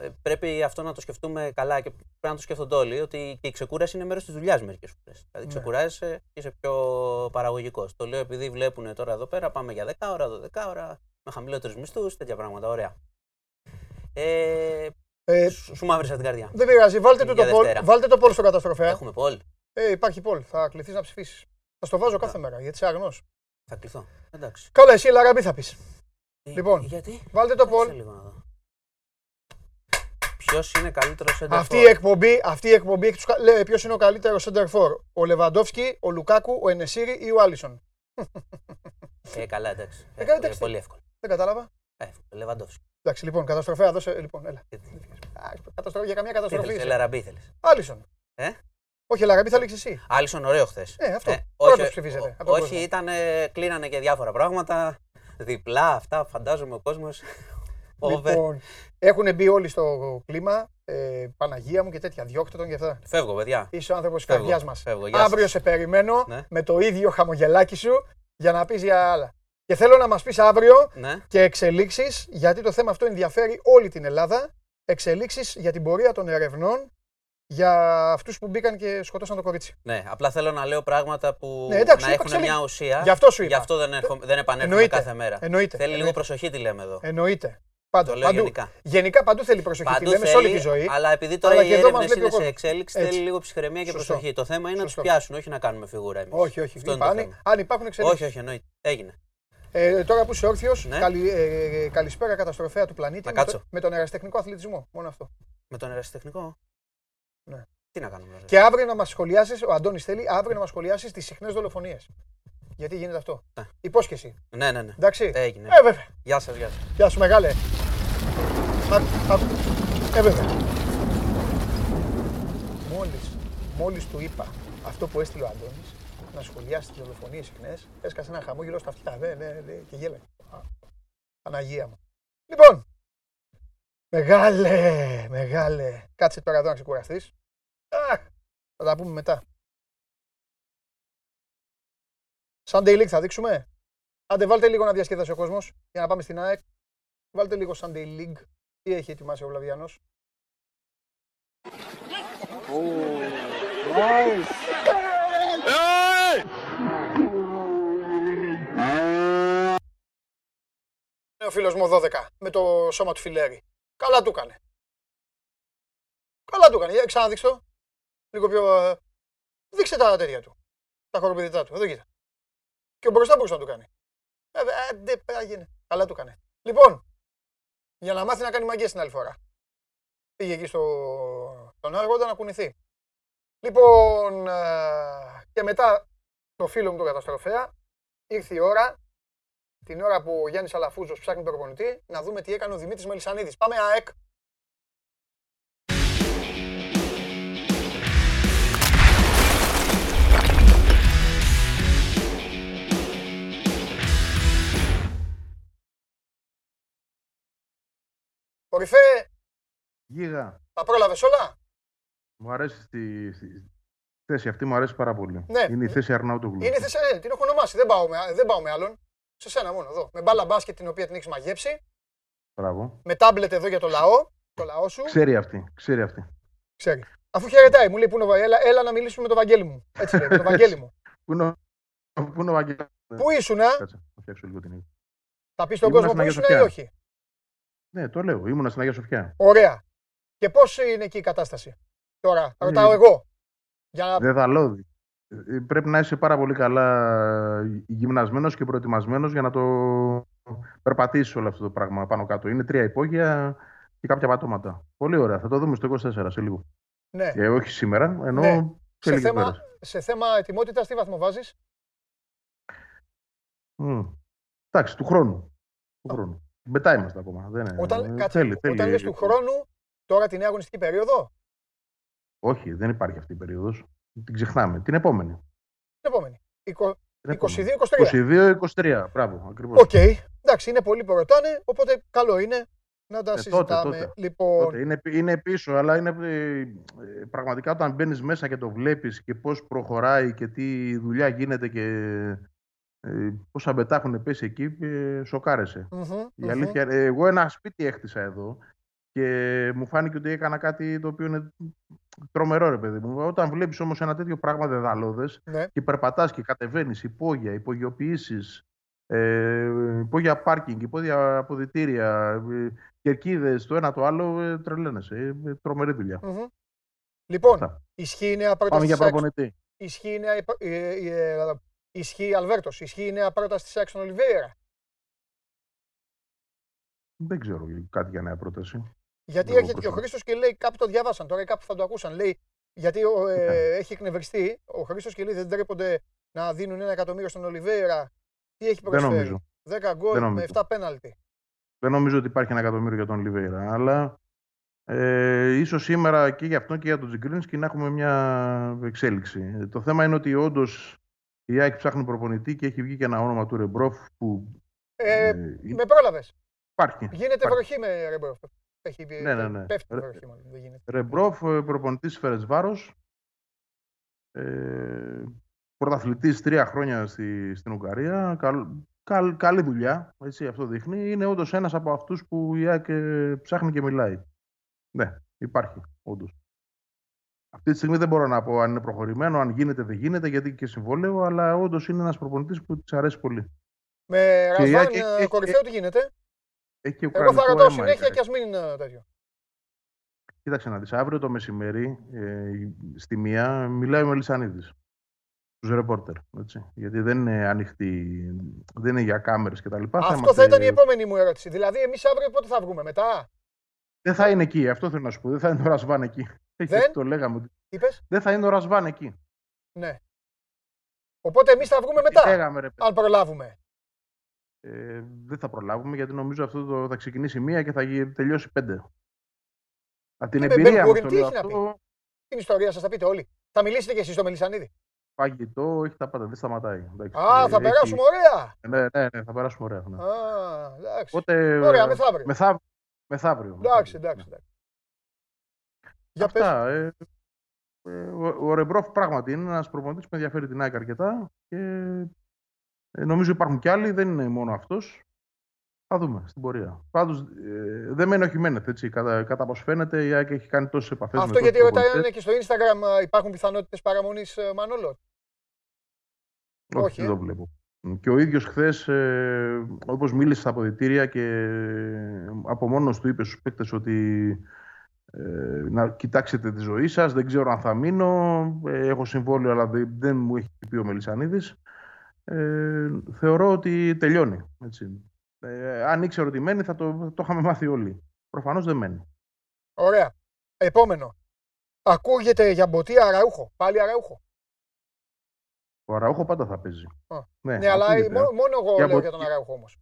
ε, πρέπει αυτό να το σκεφτούμε καλά και πρέπει να το σκέφτονται όλοι, ότι και η ξεκούραση είναι μέρος της δουλειάς μερικές φορές. Δηλαδή, Ναι. ξεκουράζεσαι και είσαι πιο παραγωγικός. Το λέω επειδή βλέπουν τώρα εδώ πέρα, πάμε για 10 ώρα, 12 ώρα, με χαμηλότερους μισθούς, τέτοια πράγματα. Ωραία. Ε, Ε, σου, σου μαύρισα την καρδιά. δεν πειράζει, βάλτε το, Για το, πολ, Δευτέρα. βάλτε το πολ στο καταστροφέα. Έχουμε πόλ. Ε, υπάρχει πολ, θα κληθείς να ψηφίσεις. Θα στο βάζω κάθε μέρα γιατί είσαι αγνός. Θα κληθώ. Εντάξει. Καλά, εσύ Λαραμπή θα πεις. Ε, Λοιπόν, γιατί; Βάλτε το Κάτσε πολ. λίγο να δω. Ποιος είναι καλύτερος center Αυτή for. η εκπομπή, αυτή η εκπομπή έχει τους κα- λέει ποιος είναι ο καλύτερος center for. Ο Λεβαντόφσκι, ο Λουκάκου, ο Ενεσίρη ή ο Άλισον; Ε, καλά, εντάξει. Ε, Ε, καλά, ε, εντάξει. πολύ εύκολο. Δεν κατάλαβα. Ε, Λεβαντόφσκι. Εντάξει, λοιπόν, καταστροφέα, δώσε. Λοιπόν, έλα. Α, καταστροφή, για καμία Τι καταστροφή. θέλεις, είσαι. Ελαραμπή θέλεις. Άλισον. Ε; Όχι, Ελαραμπή θα λήξεις εσύ. Άλισον, ωραίο χθες. Ε, αυτό. Πρώτος ψηφίζεται από τον όχι, κόσμο. ήταν, κλείνανε και διάφορα πράγματα. Διπλά αυτά, φαντάζομαι ο κόσμος. Λοιπόν, έχουν μπει όλοι στο κλίμα. Ε, Παναγία μου και τέτοια. Διώχτε τον και αυτά. Φεύγω, παιδιά. Είσαι ο άνθρωπος τη Φεύγω, καρδιάς μας. φεύγω. Γεια σας. Αύριο σε περιμένω Ναι. με το ίδιο χαμογελάκι σου για να πεις για άλλα. Και θέλω να μας πεις αύριο Ναι. και εξελίξεις, γιατί το θέμα αυτό ενδιαφέρει όλη την Ελλάδα. Εξελίξεις για την πορεία των ερευνών για αυτούς που μπήκαν και σκοτώσαν το κορίτσι. ναι, απλά θέλω να λέω πράγματα που Ναι, εντάξει, να είπα, έχουν εξελίξ- μια ουσία. Γι' αυτό σου είπα. Γι' αυτό δεν, έρχομαι- δεν επανέρχομαι Εννοείται. κάθε μέρα. Εννοείται. Θέλει λίγο Εννοείται. προσοχή τι λέμε εδώ. Εννοείται. Πάντα, Το λέω παντού. γενικά. Γενικά παντού θέλει προσοχή. Παντού τη λέμε σε θέλει, όλη τη ζωή. αλλά επειδή τώρα αλλά οι και εδώ μας έρευνες βλέπει ο είναι σε κόσμος. εξέλιξη, Έτσι. θέλει λίγο ψυχραιμία και Σωστό. προσοχή. Το θέμα είναι να Σωστό. του πιάσουν, όχι να κάνουμε φιγούρα εμείς. Όχι, όχι. Αυτό είναι το Είπα, αν, θέμα. αν υπάρχουν εξελίξεις. Όχι, όχι, εννοείται. Έγινε. Ε, τώρα που είσαι όρθιος, Ναι. καλη, ε, καλησπέρα καταστροφέα του πλανήτη. Να με, κάτσω. το, με τον αεραστεχνικό αθλητισμό. Μόνο αυτό. Με τον ερασιτεχνικό; Ναι. Τι να κάνουμε. ρε. Και αύριο να μας σχολιάσεις, ο Αντώνης θέλει αύριο να μας σχολιάσεις τις συχνές δολοφονίες. Γιατί γίνεται αυτό. Ναι. Υπόσχεση. Ναι, ναι, ναι. Εντάξει. Έγινε. Ε, βέβαια. Γεια σας, γεια σας. Γεια σου, μεγάλε. Μα, α, ε, βέβαια. Μόλις, μόλις του είπα αυτό που έστειλε ο Αντώνης, να σχολιάσει τις δολοφονίες συχνές, έσκασε ένα χαμόγελο στα αυτιά. Ναι, ναι, ναι, και γέλαγε. Α, Παναγία μου. Λοιπόν, μεγάλε, μεγάλε. Κάτσε τώρα εδώ να ξεκουραστείς. Αχ, θα τα πούμε μετά. Sunday League θα δείξουμε. Άντε βάλτε λίγο να διασκεδάσει ο κόσμος για να πάμε στην ΑΕΚ. Βάλτε λίγο Sunday League. Τι έχει ετοιμάσει ο Βλαβιάνος. Είναι ο φίλος μου ο 12 με το σώμα του φιλέρι. Καλά του έκανε. Καλά του έκανε. Για ξαναδείξτε το. Λίγο πιο... ε, Δείξτε τα τέτοια του. Τα χοροπηδητά του. Εδώ κοίτα. Και ο μπροστά μπορούσε να του κάνει. Ε, ε, ντε, πάγαινε. Καλά του έκανε. Λοιπόν, για να μάθει να κάνει μαγκές την άλλη φορά. Πήγε εκεί στο, στον Άργοντα να κουνηθεί. Λοιπόν, ε, και μετά το φίλο μου τον καταστροφέα, ήρθε η ώρα, την ώρα που ο Γιάννης Αλαφούζος ψάχνει τον προπονητή, να δούμε τι έκανε ο Δημήτρης Μελισανίδης. Πάμε ΑΕΚ. Κορυφέ, Γίγα. τα πρόλαβες όλα; Μου αρέσει στη, στη θέση αυτή, μου αρέσει πάρα πολύ. Ναι. Είναι η θέση Αρναούτογλου. Είναι η θέση, ε, την έχω ονομάσει. Δεν πάω, με, δεν πάω με άλλον. Σε σένα μόνο εδώ. Με μπάλα μπάσκετ την οποία την έχεις μαγέψει. Μπράβο. Με τάμπλετ εδώ για το λαό. Το λαό σου. Ξέρει αυτή, ξέρει αυτή. Ξέρει. Αφού χαιρετάει, μου λέει πού είναι ο Βα- έλα, έλα να μιλήσουμε με τον Βαγγέλη μου. Έτσι λέει, με τον Βαγγέλη μου. [LAUGHS] Πού είναι ο, πού είναι ο Βαγγέλης. Πού ήσουν, α; Κάτσε, να φτιάξω λίγο την είδηση. Θα πεις στον Ήμουνα κόσμο που στην ήσουν Αγία ή Σοφιά. όχι; Ναι, το λέω. Ήμουνα στην Αγία Σοφιά. Ωραία. Και πώς είναι εκεί η κατάσταση; Τώρα, Ε, ρωτάω εγώ. Για να... Δεδαλώδη. Ε, Πρέπει να είσαι πάρα πολύ καλά γυμνασμένος και προετοιμασμένος για να το περπατήσεις όλο αυτό το πράγμα πάνω κάτω. Είναι τρία υπόγεια και κάποια πατώματα. Πολύ ωραία. Θα το δούμε στο 24 σε λίγο. Ναι. Ε, όχι σήμερα, ενώ Ναι. σε Σε λίγες θέμα, μέρες. σε θέμα ετοιμότητας, τι βαθμό βάζεις; Μμ. Εντάξει, του χρόνου. Του χρόνου. Μετά είμαστε ακόμα. Δεν είναι. Όταν, ε, κάτσε, θέλει, θέλει. όταν λες του χρόνου, τώρα την νέα αγωνιστική περίοδο, Όχι, δεν υπάρχει αυτή η περίοδος. Την ξεχνάμε. Την επόμενη. την επόμενη. Εικο- Την επόμενη. 22-23. 22-23. Μπράβο, ακριβώς. Οκ. Εντάξει, είναι πολλοί που ρωτάνε, οπότε καλό είναι να τα Ε, τότε, συζητάμε. τότε. Λοιπόν, Τότε είναι, είναι πίσω, αλλά είναι ε, ε, πραγματικά όταν μπαίνεις μέσα και το βλέπεις και πώς προχωράει και τι δουλειά γίνεται και ε, πόσα μπετά έχουν πέσει εκεί, ε, σοκάρεσαι. μμμ, Η μμμ. αλήθεια, ε, εγώ ένα σπίτι έχτισα εδώ και μου φάνηκε ότι έκανα κάτι το οποίο είναι τρομερό, ρε παιδί μου. Όταν βλέπεις όμως ένα τέτοιο πράγμα δεδαλώδες Ναι. και περπατάς και κατεβαίνεις υπόγεια, υπογειοποιήσεις, ε, υπόγεια πάρκινγκ, υπόγεια αποδητήρια, ε, κερκίδες, το ένα το άλλο, ε, τρελαίνεσαι. Ε, ε, τρομερή δουλειά. Μμμ. Λοιπόν, Αυτά. ισχύει η νέα πρόταση Πάμε για της ΑΕΚ. προπονητή. Ισχύει η νέα, ε, ε, ε, ισχύει Αλβέρτος, ισχύει η νέα πρόταση της ΑΕΚ στον Ολιβέηρα. Δεν ξέρω κάτι για νέα πρόταση. Γιατί Εγώ έρχεται και ο προσωπικά. Χρήστος και λέει, κάποιοι το διάβασαν τώρα ή κάποιοι θα το ακούσαν. Λέει, γιατί ο, ε, Ναι. έχει εκνευριστεί ο Χρήστος και λέει δεν τρέπονται να δίνουν ένα εκατομμύριο στον Ολιβέηρα. Τι έχει Δεν προσφέρει; νομίζω. 10 γκολ Δεν με νομίζω. 7 πέναλτι. Δεν νομίζω ότι υπάρχει ένα εκατομμύριο για τον Λιβέιρα, αλλά ε, ίσως σήμερα και για αυτόν και για τον Τζιγκρίνσκι να έχουμε μια εξέλιξη. Ε, Το θέμα είναι ότι όντως η ΑΕΚ ψάχνει προπονητή και έχει βγει και ένα όνομα του Ρεμπρόφ που Ε, ε, είναι- με πρόλαβες. υπάρχει. Γίνεται Υπάρχει. βροχή με Ρεμπρόφ. Έχει, Ναι, ναι, ναι. Πέφτει Ρε- βροχή, μάλλον. Δεν γίνεται. Ρεμπρόφ, ε, προπονητής Φερεντσβάρος, ε, πρωταθλητής τρία χρόνια στη, στην Ουγγαρία, καλ, καλ- καλή δουλειά, έτσι, αυτό δείχνει. Είναι όντως ένας από αυτούς που η ΑΕΚ ε, ψάχνει και μιλάει. Ναι, υπάρχει, όντως. Αυτή τη στιγμή δεν μπορώ να πω αν είναι προχωρημένο, αν γίνεται δεν γίνεται, γιατί και συμβόλαιο, αλλά όντως είναι ένας προπονητής που της αρέσει πολύ. Με Και η Ραζάν Άκη ε, έχει- κορυφαίο τι γίνεται; Έχει και Εγώ θα ουκρανικό ρωτάω αίμα, συνέχεια η και ας μην είναι τέτοιο. Κοίταξε να δεις, αύριο το μεσημέρι ε, στη μία μιλάει ο Μελισανίδης στους ρεπόρτερ, έτσι. Γιατί δεν είναι ανοιχτή, δεν είναι για κάμερες και τα λοιπά. Αυτό είμαστε- θα ήταν η επόμενη μου ερώτηση. Δηλαδή, εμείς αύριο πότε θα βγούμε, μετά; Δεν θα είναι εκεί, αυτό θέλω να σου πω. Δεν θα είναι ο Ρασβάν εκεί. [LAUGHS] Δεν; το λέγαμε. ότι Τι είπες; Δεν θα είναι ο Ρασβάν εκεί. Ναι. Οπότε εμείς θα βγούμε Τι μετά. Λέγαμε, ρε, παιδί. Αν προλάβουμε. Ε, δεν θα προλάβουμε γιατί νομίζω αυτό το, θα ξεκινήσει μία και θα γι- τελειώσει πέντε. Από την Τι με εμπειρία μου Μπεν το τι λέω έχει να αυτό, Την ιστορία σας τα πείτε όλοι. Θα μιλήσετε κι εσείς στο Μελισανίδη; φαγητό, έχει τα πάντα, δεν σταματάει. εντάξει. Α, Ε, θα έχει- περάσουμε ωραία. Ναι, ναι, ναι, θα περάσουμε ωραία. Ναι. Α, εντάξει. Οπότε, Ωραία, μεθαύριο. Μεθαύριο. μεθαύριο. Εντάξει, μεθαύριο, εντάξει. ναι. εντάξει. Για πες. Αυτά. Ε, ε, ο, ο Ρεμπρόφ πράγματι είναι ένας προπονητής που ενδιαφέρει την ΑΕΚ αρκετά και ε, νομίζω υπάρχουν κι άλλοι, δεν είναι μόνο αυτός. Θα δούμε στην πορεία. Πάντως ε, δεν μένει ο Χιμένεθ, έτσι. Κατά, κατά πώ φαίνεται, η ΑΕΚ έχει κάνει τόσες επαφές Αυτό γιατί ρωτάνε και στο Instagram ε, υπάρχουν πιθανότητες παραμονής Μανolo. Όχι, όχι, δεν ε. το βλέπω. Και ο ίδιος χθες, ε, όπως μίλησε στα αποδητήρια και από μόνος του είπε στους παίκτες ότι ε, να κοιτάξετε τη ζωή σας, δεν ξέρω αν θα μείνω, ε, έχω συμβόλαιο αλλά δεν, δεν μου έχει πει ο Μελισανίδης. Ε, θεωρώ ότι τελειώνει. Έτσι. Ε, αν ήξερε ότι μένει θα το, το είχαμε μάθει όλοι. Προφανώς δεν μένει. Ωραία. Επόμενο. Ακούγεται για μποτή Αραούχο. Πάλι Αραούχο. Ο Αραούχο πάντα θα παίζει. Α. Ναι, Ναι, αλλά ακούγεται. μόνο, μόνο εγώ Για λέω μπο- για τον Αραούχο όμως.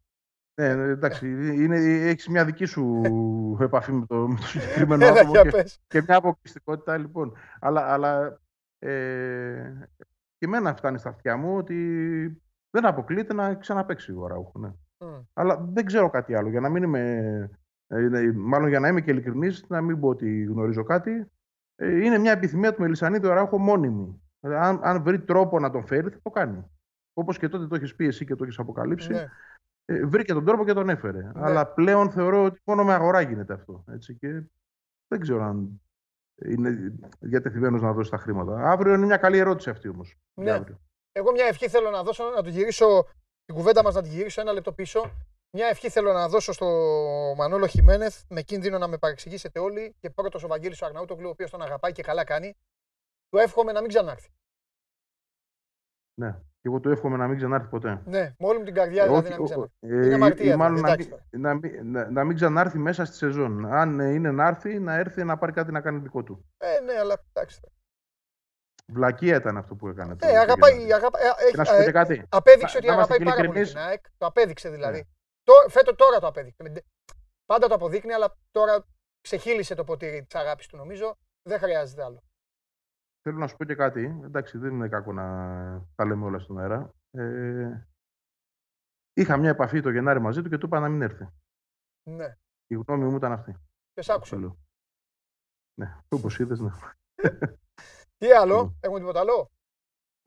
Ναι, ναι, εντάξει, είναι, έχεις μια δική σου [LAUGHS] επαφή με το, με το συγκεκριμένο Έλα, άνθρωπο για και, πες. και μια αποκλειστικότητα λοιπόν. Αλλά, αλλά ε, και εμένα φτάνει στα αυτιά μου ότι δεν αποκλείεται να ξαναπαίξει ο Αραούχο. Ναι. Μμ. Αλλά δεν ξέρω κάτι άλλο. Για να μην είμαι, ε, ε, μάλλον για να είμαι και ειλικρινής, να μην πω ότι γνωρίζω κάτι, ε, είναι μια επιθυμία του Μελισανίδη ο Αραούχο μόνιμη. Δηλαδή, αν, αν βρει τρόπο να τον φέρει, θα το κάνει. Όπως και τότε το έχεις πει εσύ και το έχεις αποκαλύψει. Ναι. Ε, βρήκε τον τρόπο και τον έφερε. Αλλά πλέον θεωρώ ότι μόνο με αγορά γίνεται αυτό. Έτσι, και δεν ξέρω αν είναι διατεθειμένος να δώσει τα χρήματα. Αύριο είναι μια καλή ερώτηση αυτή όμως. Ναι. Εγώ μια ευχή θέλω να δώσω, να του γυρίσω την κουβέντα μας να τη γυρίσω ένα λεπτό πίσω. Μια ευχή θέλω να δώσω στο Μανόλο Χιμένεθ με κίνδυνο να με παρεξηγήσετε όλοι και πρώτος ο Βαγγέλης ο Αρναούτογλου, ο οποίος τον αγαπάει και καλά κάνει. Του εύχομαι να μην ξανάρθει. Ναι. Και εγώ το εύχομαι να μην ξανάρθει ποτέ. Ναι, με όλη μου την καρδιά δηλαδή να μην ο- ξανάρθει. ε, Είναι ή- αμαρτία, ή μάλλον δηλαδή, να, εντάξει μην, να, μην, να, να μην ξανάρθει μέσα στη σεζόν. Αν ε, είναι να έρθει, να έρθει να πάρει κάτι να κάνει δικό του. Ε, ναι, αλλά εντάξει. Βλακεία ήταν αυτό που έκανε. το- Ε, το αγαπάει, Γενάρη. αγαπάει, ε, Και έχει, να σου πω ε, και κάτι. απέδειξε Να- ότι να είμαστε αγαπάει και πάρα πολύ ειλικρινείς. την ΑΕΚ. Το απέδειξε δηλαδή. Ναι. Το, φέτο τώρα το απέδειξε. Με- Πάντα το αποδείκνει, αλλά τώρα ξεχύλισε το ποτήρι της αγάπης του νομίζω. Δεν χρειάζεται άλλο. Θέλω να σου πω και κάτι. Εντάξει, δεν είναι κακό να τα λέμε όλα στον αέρα. Ε, είχα μια επαφή το Γενάρη μαζί του και του είπα να μην έρθει. Ναι. Η γνώμη μου ήταν αυτή. Και σ' άκουσα. Το λέω. Ναι, όπως είδες, ναι. [LAUGHS] Τι άλλο, Ναι. έχουμε τίποτα άλλο;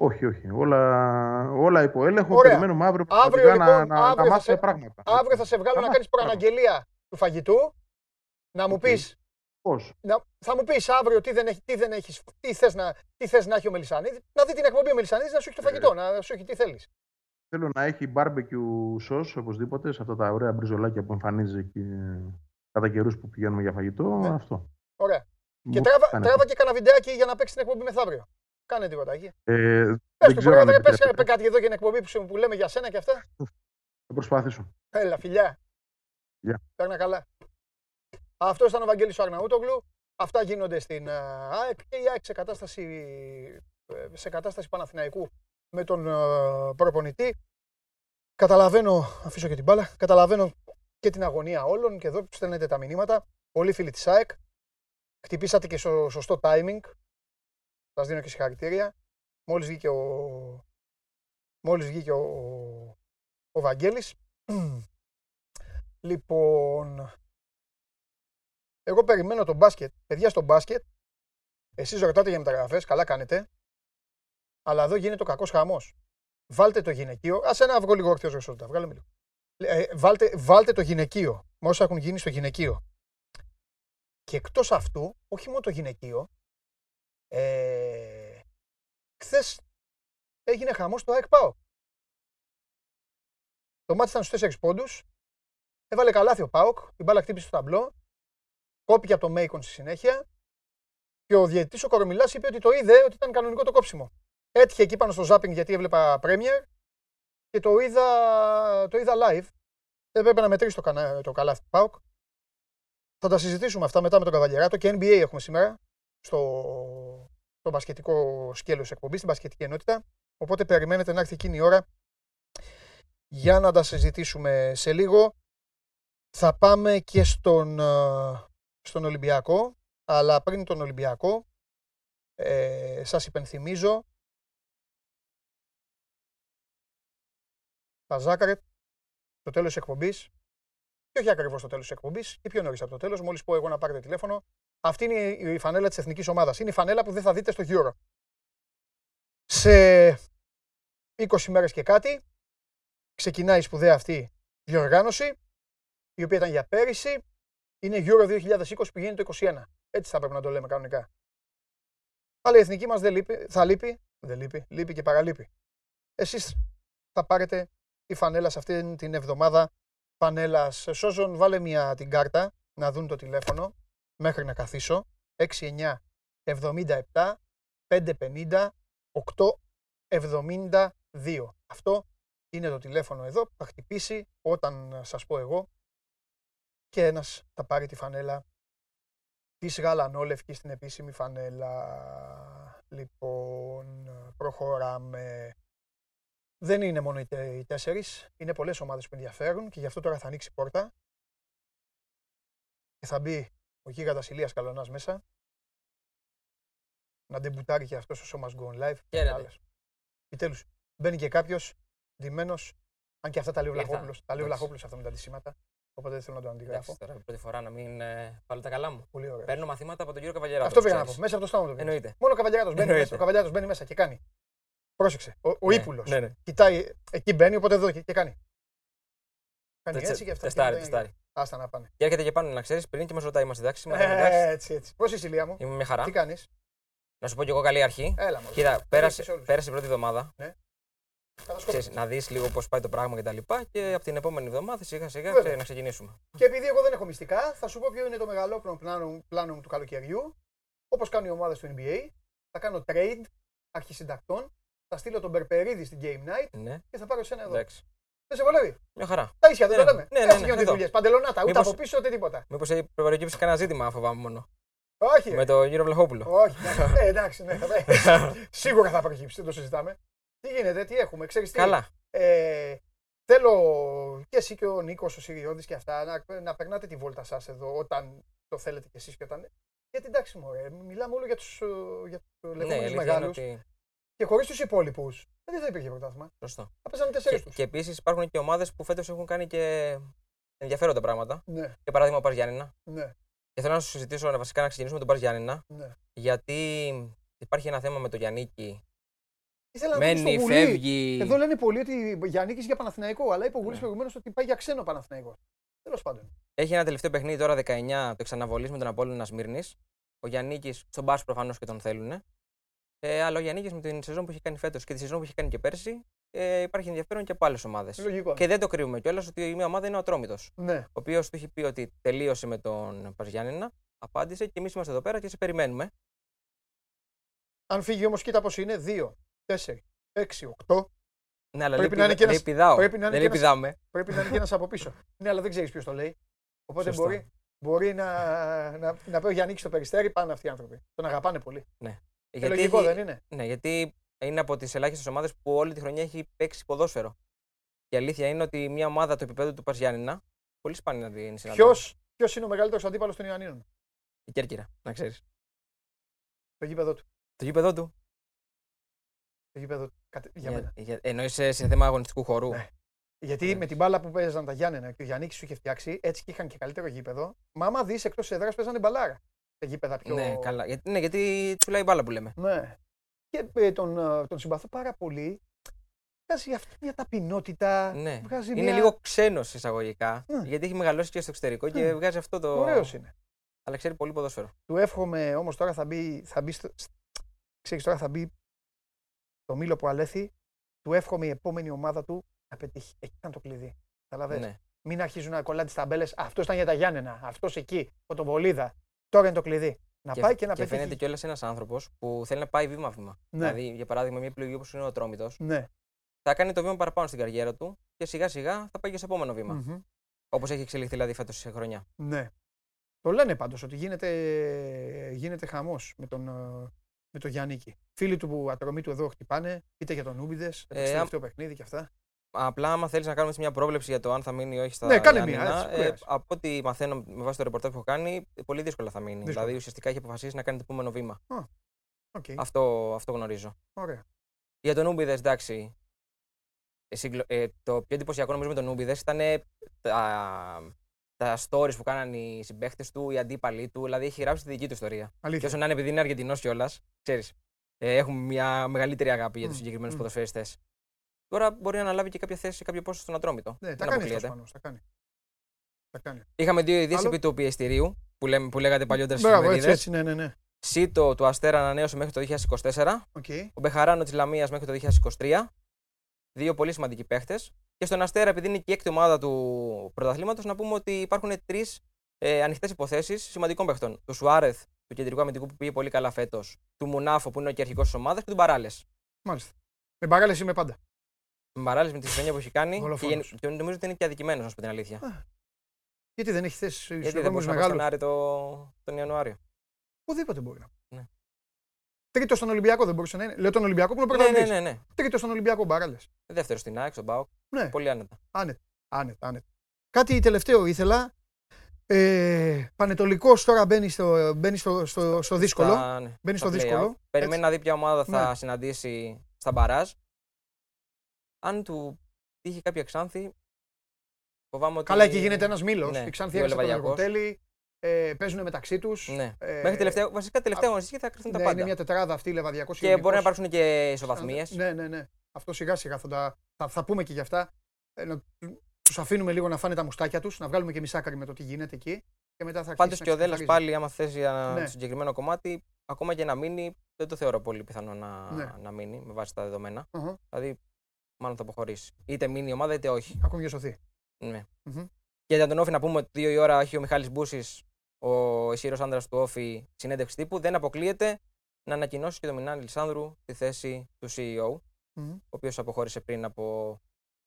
Όχι, όχι. Όλα, όλα υπό έλεγχο. Ωραία. Περιμένουμε αύριο, Αύριο, πραγματικά να, λοιπόν, να, να αύριο θα μάθουμε σε- πράγματα. Αύριο θα σε βγάλω να Καλά, κάνεις μπράβο. προαναγγελία του φαγητού. Να μου Οκ. Πεις, Πώς; να, θα μου πεις αύριο τι δεν, έχει, τι δεν έχεις, τι θες, να, τι θες να έχει ο Μελισανίδης, να δει την εκπομπή ο Μελισανίδης να σου έχει το Ε. φαγητό, να σου έχει τι θέλεις. Θέλω να έχει barbecue sauce οπωσδήποτε σε αυτά τα ωραία μπριζολάκια που εμφανίζει και κατά καιρούς που πηγαίνουμε για φαγητό. Ναι. Αυτό. Ωραία. Και Μου τράβα, κάνει τράβα και κανένα βιντεάκι για να παίξει την εκπομπή μεθαύριο. Κάνε τίποτα εκεί. Ε, Πες δεν του, ξέρω αν πρόεδρε, πες επιτρέπεται. κάτι εδώ για την εκπομπή που, σου- που λέμε για σένα και αυτά. Θα προσπαθήσω. Έλα, φιλιά. Γεια. Παίρνα καλά. Αυτό ήταν ο Βαγγέλης ο Αρναούτογλου. Αυτά γίνονται στην ε, ΑΕΚ και η ΑΕΚ σε κατάσταση, ε, σε κατάσταση Παναθηναϊκού με τον ε, προπονητή. Καταλαβαίνω, αφήσω και την μπάλα, καταλαβαίνω και την αγωνία όλων και εδώ που στέλνετε τα μηνύματα. Πολύ φίλοι της ΑΕΚ. Χτυπήσατε και στο σωστό timing. Σας δίνω και συγχαρητήρια. Μόλις βγήκε ο, μόλις βγήκε ο, ο Βαγγέλης. [CLEARS THROAT] λοιπόν, εγώ περιμένω τον μπάσκετ. Παιδιά στο μπάσκετ, εσείς ρωτάτε για μεταγραφές, καλά κάνετε. Αλλά εδώ γίνεται ο κακός χαμός. Βάλτε το γυναικείο. Α ένα βγω λίγο όρθιος ρεσόλτα. Βγάλε λίγο. Ε, βάλτε, βάλτε το γυναικείο. Με όσα έχουν γίνει στο γυναικείο. Και εκτός αυτού, όχι μόνο το γυναικείο, ε, χθες έγινε χαμός στο ΑΕΚ ΠΑΟ. Το μάτι ήταν στους 4 πόντους. Έβαλε καλάθι ο Πάοκ. Η μπάλα χτύπησε στο ταμπλό. Κόπηκε από το Μέικον στη συνέχεια. Και ο διαιτητής ο Κορομιλά είπε ότι το είδε ότι ήταν κανονικό το κόψιμο. Έτυχε εκεί πάνω στο Zapping γιατί έβλεπα Premier και το είδα, το είδα live. Δεν πρέπει να μετρήσει το, κανα, το καλάθι του Πάουκ. Θα τα συζητήσουμε αυτά μετά με τον Καβαλιεράτο και NBA έχουμε σήμερα στο, στο μπασκετικό σκέλος εκπομπής, στην μπασκετική ενότητα. Οπότε περιμένετε να έρθει εκείνη η ώρα για να τα συζητήσουμε σε λίγο. Θα πάμε και στον, ε, στον Ολυμπιακό, αλλά πριν τον Ολυμπιακό, ε, σας υπενθυμίζω τα Ζάκαρετ στο τέλος της εκπομπής. Και όχι ακριβώς στο τέλος της εκπομπής, και πιο νωρίς από το τέλος, μόλις πω εγώ να πάρετε τηλέφωνο. Αυτή είναι η φανέλα της εθνικής ομάδας. Είναι η φανέλα που δεν θα δείτε στο Euro. Σε 20 μέρες και κάτι ξεκινάει η σπουδαία αυτή διοργάνωση, η οποία ήταν για πέρυσι. Είναι Euro 2020 που γίνεται το 2021. Έτσι θα πρέπει να το λέμε κανονικά. Αλλά η εθνική μας δεν λείπει, θα λείπει, δεν λείπει, λείπει και παραλείπει. Εσείς θα πάρετε η φανέλα σε αυτή την εβδομάδα φανέλα. Σόζον, βάλε μια την κάρτα να δουν το τηλέφωνο μέχρι να καθίσω. 69 77 550 872. Αυτό είναι το τηλέφωνο εδώ που θα χτυπήσει όταν σας πω εγώ και ένας θα πάρει τη φανέλα της γαλανόλευκης στην επίσημη φανέλα. Λοιπόν, προχωράμε. Δεν είναι μόνο οι τέσσερις, είναι πολλές ομάδες που ενδιαφέρουν και γι' αυτό τώρα θα ανοίξει η πόρτα και θα μπει ο γίγαντας Ηλίας Καλονάς μέσα. Να ντεμπουτάρει και αυτός ο Σώμα Go Live. Χαίρετε. Επιτέλους, μπαίνει και κάποιος ντυμένος. Αν και αυτά τα λέει ο Βλαχόπουλος. Τα λέει ο Βλαχόπουλος αυτά με τα αντισήματα. Οπότε δεν θέλω να το αντιγράφω. τώρα πρώτη φορά να μην ε, βάλω τα καλά μου. Πολύ ωραία. Παίρνω μαθήματα από τον κύριο Καβαλιέρα. Αυτό πήγα να πω. Μέσα από το στόμα του. Εννοείται. Μόνο ο Καβαλιέρα μπαίνει, μέσα, μπαίνει μέσα και κάνει. Πρόσεξε. Ο, ο ναι, ύπουλο. Ναι, ναι. Κοιτάει, εκεί μπαίνει, οπότε εδώ και, και κάνει. Κάνει Τεστε- έτσι και αυτά. τεστάρει, και τεστάρει. Άστα να πάνε. Και έρχεται και πάνω να ξέρεις πριν και μας ρωτάει, είμαστε εντάξει σήμερα. Ε, εντάξει. έτσι, έτσι. Πώς είσαι, Ηλία μου, Είμαι μια χαρά. τι κάνεις; Να σου πω κι εγώ καλή αρχή. Έλα, μου. Κοίτα, πέρασε, πέρασε η πρώτη εβδομάδα. Ξέρεις, να δεις λίγο πώς πάει το πράγμα κτλ. Και, τα λοιπά και από την επόμενη εβδομάδα σιγά σιγά Βέβαια. ξέρεις, να ξεκινήσουμε. Και επειδή εγώ δεν έχω μυστικά, θα σου πω ποιο είναι το μεγαλόπνο πλάνο, πλάνο μου του καλοκαιριού. Όπως κάνουν οι ομάδες του NBA, θα κάνω trade αρχισυντακτών, θα στείλω τον Περπερίδη στην Game Night Ναι, και θα πάρω εσένα εδώ. εντάξει. Δεν σε βολεύει; Μια χαρά. Τα ίσια δεν Ναι, το λέμε. ναι, ναι, Έτσι ναι, γίνονται οι εδώ. δουλειές. Παντελονάτα, ούτε Μήπως- από πίσω ούτε τίποτα. Μήπως έχει προκύψει κανένα ζήτημα, φοβάμαι μόνο. Όχι. Με ρε. τον κύριο Βλαχόπουλο. Όχι. ναι. Ε, εντάξει, ναι. θα- [LAUGHS] Σίγουρα θα προκύψει, δεν το συζητάμε. Τι γίνεται, τι έχουμε, ξέρεις τι; Καλά. Ε, θέλω και εσύ και ο Νίκος, ο Σιριώδης και αυτά να, να περνάτε τη βόλτα σας εδώ όταν το θέλετε κι εσείς και όταν. Γιατί εντάξει, μωρέ, μιλάμε όλο για τους για τους Ναι, η λεγόμενους αλήθεια είναι μεγάλους. ότι. Και χωρίς τους υπόλοιπους δεν θα υπήρχε πρωτάθλημα. Σωστό. Θα παίζανε τέσσερις Και, τους. και επίσης υπάρχουν και ομάδες που φέτος έχουν κάνει και ενδιαφέροντα πράγματα. Ναι, Για παράδειγμα, ο Πα Γιάννηνα. ναι, Και θέλω να σου συζητήσω βασικά να ξεκινήσουμε με τον Πα Γιάννηνα. ναι. Γιατί υπάρχει ένα θέμα με τον Γιάννικη. Ήθελα να δούμε Μένει, στο Γουλή. φεύγει. Εδώ λένε πολλοί ότι Γιάννη για Παναθηναϊκό, αλλά είπε ο Γουλή Ναι. προηγουμένως ότι πάει για ξένο Παναθηναϊκό. Τέλος πάντων. Έχει ένα τελευταίο παιχνίδι τώρα 19 το εξαναβολής με τον Απόλλωνα Σμύρνης. Ο Γιάννη στον Μπάρ προφανώς και τον θέλουν. Ε, αλλά ο Γιάννη με την σεζόν που έχει κάνει φέτος και τη σεζόν που έχει κάνει και πέρσι ε, υπάρχει ενδιαφέρον και από άλλες ομάδες. Λογικό. Και δεν το κρύβουμε κιόλας ότι η μία ομάδα είναι ο Ατρόμητος. Ναι. Ο οποίος του έχει πει ότι τελείωσε με τον Παζιάννηνα, απάντησε και εμείς είμαστε εδώ πέρα και σε περιμένουμε. Αν φύγει όμως, κοίτα πώς είναι. 2, 4, 6, 8. Ναι, αλλά Πρέπει λέει, να είναι και λέει ένας- πηδάω. πρέπει να είναι δεν και λέει ένας- πηδάμε. Πρέπει να είναι και ένας από πίσω. [LAUGHS] ναι, αλλά δεν ξέρεις ποιος το λέει. Οπότε Σωστό. μπορεί μπορεί να, να, να πει ο Γιάννη στο περιστέρι, πάνε αυτοί οι άνθρωποι. Τον αγαπάνε πολύ. Γιατί Ε, λογικό έχει- δεν είναι. Ναι, γιατί είναι από τις ελάχιστες ομάδες που όλη τη χρονιά έχει παίξει ποδόσφαιρο. Και η αλήθεια είναι ότι μια ομάδα του επίπεδου του Παζιάννηνα πολύ σπάνια να την συναντά. Ποιο ποιος είναι ο μεγαλύτερος αντίπαλος των Ιωαννίνων, Η Κέρκυρα, να ξέρεις. το γήπεδο του. Το γήπεδο του. Το γήπεδο του. Κατε- Για μένα. για, εννοείς σε, σε θέμα αγωνιστικού χορού. Ναι. Γιατί Ναι. με την μπάλα που παίζαν τα Γιάννενα και ο Γιάννης σου είχε φτιάξει, έτσι και είχαν και καλύτερο γήπεδο. Μα άμα δεις εκτός έδρας παίζανε μπαλάρα. Τα γήπεδα πιο. Ναι, καλά. Γιατί, ναι, γιατί τσουλάει μπάλα που λέμε. Ναι. Και ε, τον, ε, τον συμπαθώ πάρα πολύ. Βγάζει αυτή μια ταπεινότητα. Ναι. Βγάζει Είναι μια... λίγο ξένος εισαγωγικά. Ναι. Γιατί έχει μεγαλώσει και στο εξωτερικό και Ναι. βγάζει αυτό το. Ωραίος είναι. Αλλά ξέρει πολύ ποδόσφαιρο. Του εύχομαι όμως τώρα θα μπει. Θα μπει στο... Ξέρεις, τώρα θα μπει το μήλο που αλέθη. Του εύχομαι η επόμενη ομάδα του να πετύχει. Εκεί ήταν το κλειδί. Καταλαβες; Ναι. Μην αρχίζουν να κολλάνε τις ταμπέλες. Αυτός ήταν για τα Γιάννενα. Αυτός εκεί. Ο τον Βολίδα. Τώρα είναι το κλειδί. Να πάει και να και πετύχει. φαίνεται κιόλας ένας άνθρωπος που θέλει να πάει βήμα-βήμα. Ναι. Δηλαδή, για παράδειγμα, μια επιλογή όπως είναι ο Τρόμητο, Ναι. θα κάνει το βήμα παραπάνω στην καριέρα του και σιγά σιγά θα πάει και στο επόμενο βήμα. Μμμ. Όπως έχει εξελιχθεί δηλαδή φέτος σε χρονιά. Ναι. Το λένε πάντως ότι γίνεται, γίνεται χαμός με τον, ε, με τον Γιάννικη. Φίλοι του που ατρομή του εδώ χτυπάνε, είτε για τον Ούμπιδε, ε, Ε, στο αμ- τελευταίο παιχνίδι και αυτά. Απλά, άμα θέλεις να κάνουμε έτσι μια πρόβλεψη για το αν θα μείνει ή όχι στα Ναι, κάνε μια, Γιάννηνα, έτσι, ε, πειράζει. από ό,τι μαθαίνω με βάση το ρεπορτάζ που έχω κάνει, πολύ δύσκολα θα μείνει. Δύσκολα. Δηλαδή, ουσιαστικά έχει αποφασίσει να κάνει το επόμενο βήμα. Οκ, Αυτό, αυτό γνωρίζω. Ωραία. Για τον Ουμπίδες, εντάξει. ε, συγκλο- ε, το πιο εντυπωσιακό νομίζω με τον Ουμπίδες ήταν ε, τα, τα stories που κάνανε οι συμπαίχτε του, οι αντίπαλοι του. Δηλαδή, έχει γράψει τη δική του ιστορία. Και Αλήθεια. όσο να είναι επειδή είναι Αργεντινός κιόλας, ξέρεις. Ε, έχουμε μια μεγαλύτερη αγάπη για τους Μμ, συγκεκριμένους μμ. ποδοσφαιριστές. Τώρα μπορεί να αναλάβει και κάποια θέση σε κάποιο πόστο στον Ατρόμητο. Ναι, τα Δεν κάνει αυτός αποκλείεται. πάνω. Τα κάνει. Τα κάνει. Είχαμε δύο ειδήσεις Άλλο; επί του πιεστηρίου που, λέμε, που λέγατε παλιότερα στις Μπράβο, έτσι, εφημερίδες. έτσι, ναι, ναι, ναι. Σίτο του Αστέρα ανανέωσε μέχρι το 2024. Οκ. Ο Μπεχαράνο της Λαμίας μέχρι το 2023. Δύο πολύ σημαντικοί παίχτες. Και στον Αστέρα, επειδή είναι και η έκτη ομάδα του πρωταθλήματος, να πούμε ότι υπάρχουν τρεις ε, ανοιχτές υποθέσεις σημαντικών παίχτων. Του Σουάρεθ, του κεντρικού αμυντικού που πήγε πολύ καλά φέτος. Του Μουνάφο, που είναι ο και αρχηγός της ομάδας. Και του Μπαράλες. Μάλιστα. Με μπαγάλε είμαι πάντα. Με Μπαράλες με τη χρονιά που έχει κάνει. Και, Δολοφόνος. γεν- και νομίζω ότι είναι και αδικημένος, να σου πω την αλήθεια. Γιατί δεν έχει θέση Γιατί στους δεν μπορούσε να πάει μεγάλου. στον Άρη το, τον Ιανουάριο. Οπουδήποτε μπορεί να. Ναι. Τρίτο στον Ολυμπιακό δεν μπορούσε να είναι. Λέω τον Ολυμπιακό που είναι ο Ναι, ναι, πρωταθλητής. ναι, ναι. Τρίτο στον Ολυμπιακό μπαράλες. Δεύτερο στην ΑΕΚ, στον Μπάουκ. Ναι. Πολύ άνετα. Άνετα, άνετα, άνετα. Κάτι τελευταίο ήθελα. Ε, Πανετολικός τώρα μπαίνει στο, μπαίνει στο, στο, στο δύσκολο. Στα- ναι, Μπαίνει στα στο δύσκολο. play-out. Περιμένει να δει ποια ομάδα θα Ναι. συναντήσει στα μπαράζ. Αν του τύχει κάποια εξάνθη, φοβάμαι ότι. Καλά, εκεί γίνεται ένας μήλος. Ναι, η Ξάνθη δύο έρχεται στο Λεβαδιακός. Αργοτέλη. Ε, παίζουν μεταξύ τους. Ναι. Ε, Μέχρι τελευταία, βασικά τελευταία αγωνιστική θα κρυφθούν τα ναι, πάντα. είναι μια τετράδα αυτή, Λεβαδιακό Και μπορεί να υπάρξουν και ισοβαθμίες. Ναι, ναι, ναι. Αυτό σιγά σιγά θα, τα, θα, θα πούμε και γι' αυτά. Ε, να του αφήνουμε λίγο να φάνε τα μουστάκια τους, να βγάλουμε και μισάκαρη με το τι γίνεται εκεί. Και μετά θα Πάντως αρχίσει και ο να Δέλλα ξεκαθαρίζει. πάλι, άμα θέσει για Ναι. το συγκεκριμένο κομμάτι, ακόμα και να μείνει, δεν το θεωρώ πολύ πιθανό να, Ναι. να μείνει με βάση τα δεδομένα. Αχα, Δηλαδή, μάλλον θα αποχωρήσει. Είτε μείνει η ομάδα, είτε όχι. Ακόμη για σωθεί. Ναι. Μμμ. Και για τον Όφη να πούμε ότι δύο η ώρα έχει ο Μιχάλης Μπούσης, ο ισχυρό άντρα του Όφη, συνέντευξη τύπου. Δεν αποκλείεται να ανακοινώσει και τον Μινάνη Λισάνδρου στη θέση του CEO, Μμμ. ο οποίος αποχώρησε πριν από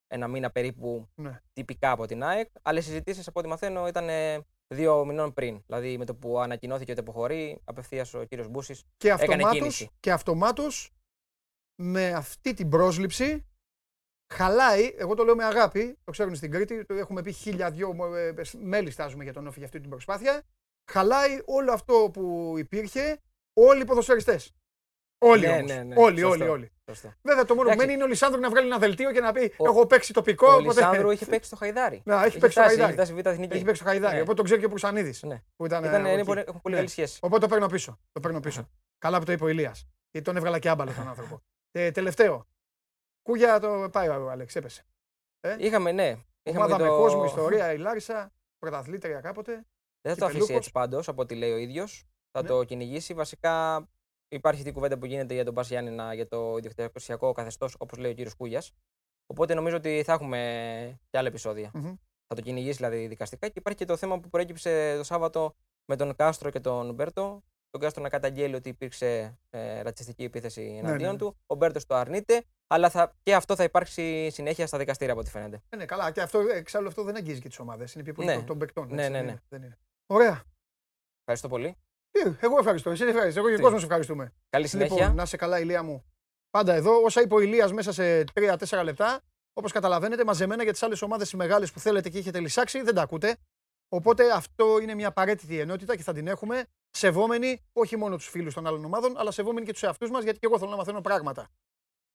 ένα μήνα περίπου Ναι. τυπικά από την ΑΕΚ. Αλλά οι συζητήσεις, από ό,τι μαθαίνω, ήταν ε, δύο μηνών πριν. Δηλαδή με το που ανακοινώθηκε ότι αποχωρεί, απευθείας ο κύριος Μπούσης. Και Έκανε αυτομάτως, κίνηση. και αυτομάτως με αυτή την πρόσληψη χαλάει, εγώ το λέω με αγάπη, το ξέρουν στην Κρήτη, το έχουμε πει χίλια δυο ε, μέλη στάζουμε για τον Όφη για αυτή την προσπάθεια, χαλάει όλο αυτό που υπήρχε όλοι οι ποδοσφαιριστές. Όλοι Ναι, όμως. ναι, ναι. Όλοι, Σωστό. όλοι, όλοι. Σωστό. Βέβαια το μόνο που Εντάξει. μένει είναι ο Λισάνδρου να βγάλει ένα δελτίο και να πει Ο- έχω παίξει τοπικό. Ο οπότε- Λισάνδρου είχε παίξει στο Χαϊδάρι. Να, έχει παίξει στο φτάσει, Χαϊδάρι. Έχει φτάσει β' εθνική. Έχει παίξει το Χαϊδάρι, Ναι. οπότε τον ξέρει και ο Πουρσανίδης. Ναι. Που ήταν, Ήταν, ε, είναι εκεί. πολύ- έχουν πολύ Ναι. καλή σχέση. Οπότε το παίρνω πίσω. Το παίρνω πίσω. Καλά που το είπε ο Ηλίας. Γιατί τον έβγαλα και άμπαλο τον άνθρωπο. Ε, τελευταίο. Κούγια το πάει ο Άλεξ, έπεσε. Είχαμε, ναι. Είχαμε Ομάδα το... με κόσμο, ιστορία, η Λάρισα, πρωταθλήτρια κάποτε. Δεν θα το Κυπελούχος. αφήσει έτσι πάντως, από ό,τι λέει ο ίδιος. Θα Ναι. το κυνηγήσει. Βασικά υπάρχει αυτή η κουβέντα που γίνεται για τον Πας Γιάννηνα για το ιδιοκτησιακό καθεστώς, όπως λέει ο κύριος Κούγιας. Οπότε νομίζω ότι θα έχουμε και άλλα επεισόδια. Μμμ. Θα το κυνηγήσει δηλαδή δικαστικά. Και υπάρχει και το θέμα που προέκυψε το Σάββατο με τον Κάστρο και τον Μπέρτο. Τον Κάστρο να καταγγέλει ότι υπήρξε ε, ρατσιστική επίθεση εναντίον ναι. του. Ο Μπέρτο το αρνείται. Αλλά θα, και αυτό θα υπάρξει συνέχεια στα δικαστήρια από ό,τι φαίνεται. Ε, ναι, καλά. Και αυτό, εξάλλου αυτό δεν αγγίζει και τις ομάδες. Είναι πιο πολύ Ναι. των- των παικτών. Ναι, έτσι, ναι, δεν ναι. είναι, δεν είναι. Ωραία. Ευχαριστώ πολύ. Τι, Εγώ ευχαριστώ. Εσύ ευχαριστώ. Εγώ και ο Τι; κόσμος ευχαριστούμε. Καλή συνέχεια. Λοιπόν, να 'σαι καλά, Ηλία μου. Πάντα εδώ, όσα είπε ο Ηλίας μέσα σε 3-4 λεπτά, όπως καταλαβαίνετε, μαζεμένα για τις άλλες ομάδες τις μεγάλες που θέλετε και έχετε λυσσάξει, δεν τα ακούτε. Οπότε αυτό είναι μια απαραίτητη ενότητα και θα την έχουμε σεβόμενοι όχι μόνο τους φίλους των άλλων ομάδων, αλλά σεβόμενοι και τους εαυτούς μας, γιατί και εγώ θέλω να μαθαίνω πράγματα.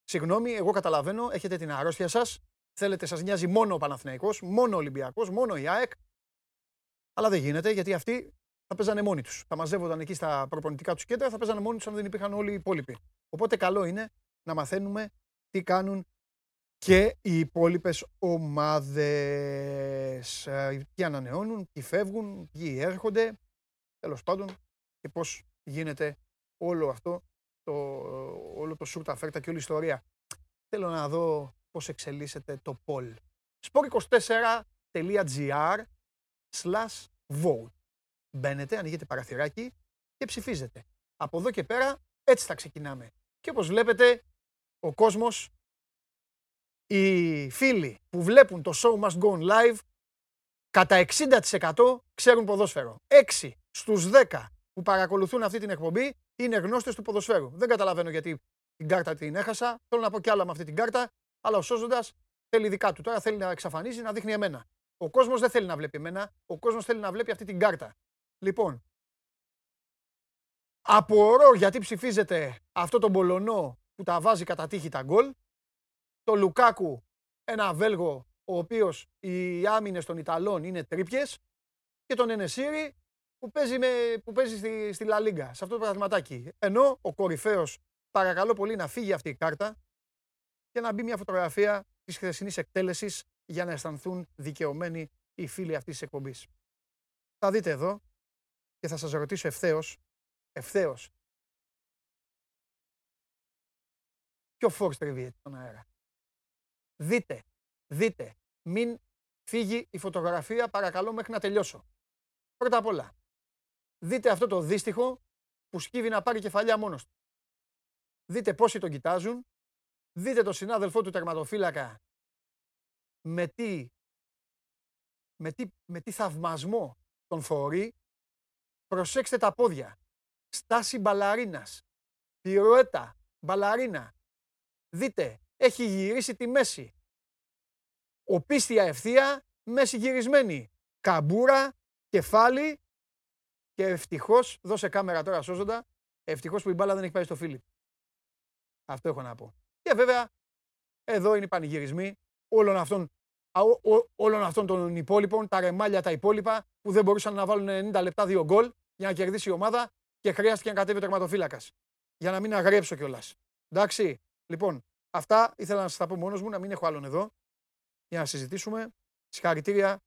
Συγγνώμη, εγώ καταλαβαίνω, έχετε την αρρώστια σας. Θέλετε, σας νοιάζει μόνο ο Παναθηναϊκός, μόνο ο Ολυμπιακός, μόνο η ΑΕΚ. Αλλά δεν γίνεται γιατί αυτοί θα παίζανε μόνοι τους. Θα μαζεύονταν εκεί στα προπονητικά τους κέντρα, θα παίζανε μόνοι τους αν δεν υπήρχαν όλοι οι υπόλοιποι. Οπότε καλό είναι να μαθαίνουμε τι κάνουν και οι υπόλοιπες ομάδες. Ποιοι ανανεώνουν, ποιοι φεύγουν, ποιοι έρχονται. Τέλος πάντων, και πώς γίνεται όλο αυτό, το, όλο το σούρτα φέρτα και όλη η ιστορία. Θέλω να δω πώς εξελίσσεται το poll. sport24.gr slash vote. Μπαίνετε, ανοίγετε παραθυράκι και ψηφίζετε. Από εδώ και πέρα έτσι θα ξεκινάμε. Και όπως βλέπετε, ο κόσμος, οι φίλοι που βλέπουν το show must go on live, κατά 60% ξέρουν ποδόσφαιρο. 6 στους 10 που παρακολουθούν αυτή την εκπομπή είναι γνώστες του ποδοσφαίρου. Δεν καταλαβαίνω γιατί την κάρτα την έχασα. Θέλω να πω κι άλλα με αυτή την κάρτα, αλλά ο σώζοντα θέλει δικά του. Τώρα θέλει να εξαφανίζει, να δείχνει εμένα. Ο κόσμος δεν θέλει να βλέπει εμένα. Ο κόσμος θέλει να βλέπει αυτή την κάρτα. Λοιπόν, απορώ γιατί ψηφίζετε αυτό τον Πολωνό που τα βάζει κατά τύχη τα γκολ. Το Λουκάκου, ένα Βέλγο, ο οποίος οι άμυνες των Ιταλών είναι τρίπιες. Και τον Ενεσίρη που παίζει, με, που παίζει στη, στη Λα Λίγκα, σε αυτό το πραγματάκι. Ενώ ο κορυφαίος, παρακαλώ πολύ να φύγει αυτή η κάρτα και να μπει μια φωτογραφία της χθεσινής εκτέλεσης για να αισθανθούν δικαιωμένοι οι φίλοι αυτής της εκπομπής. Θα δείτε εδώ και θα σας ρωτήσω ευθέως, ευθέως, ποιο φόρ στρεβεί τον αέρα. Δείτε, δείτε, μην φύγει η φωτογραφία παρακαλώ μέχρι να τελειώσω. Πρώτα απ' όλα, δείτε αυτό το δύστιχο που σκύβει να πάρει κεφαλιά μόνος του. Δείτε πόσοι τον κοιτάζουν, δείτε τον συνάδελφό του τερματοφύλακα με τι, με τι, με τι θαυμασμό τον φορεί. Προσέξτε τα πόδια. Στάση μπαλαρίνας. Πυροέτα. Μπαλαρίνα. Δείτε, έχει γυρίσει τη μέση. Οπίστια ευθεία, μέση γυρισμένη. Καμπούρα, κεφάλι και ευτυχώς, δώσε κάμερα τώρα σώζοντα, ευτυχώς που η μπάλα δεν έχει πάει στο Φίλιπ. Αυτό έχω να πω. Και βέβαια, εδώ είναι οι πανηγυρισμοί όλων αυτών, α, ό- ό- όλων αυτών των υπόλοιπων, τα ρεμάλια τα υπόλοιπα, που δεν μπορούσαν να βάλουν 90 λεπτά δύο γκολ για να κερδίσει η ομάδα και χρειάστηκε να κατέβει ο τερματοφύλακας. Για να μην αγρέψω κιόλας. Εντάξει. Λοιπόν, αυτά ήθελα να σας τα πω μόνος μου, να μην έχω άλλον εδώ, για να συζητήσουμε. Συγχαρητήρια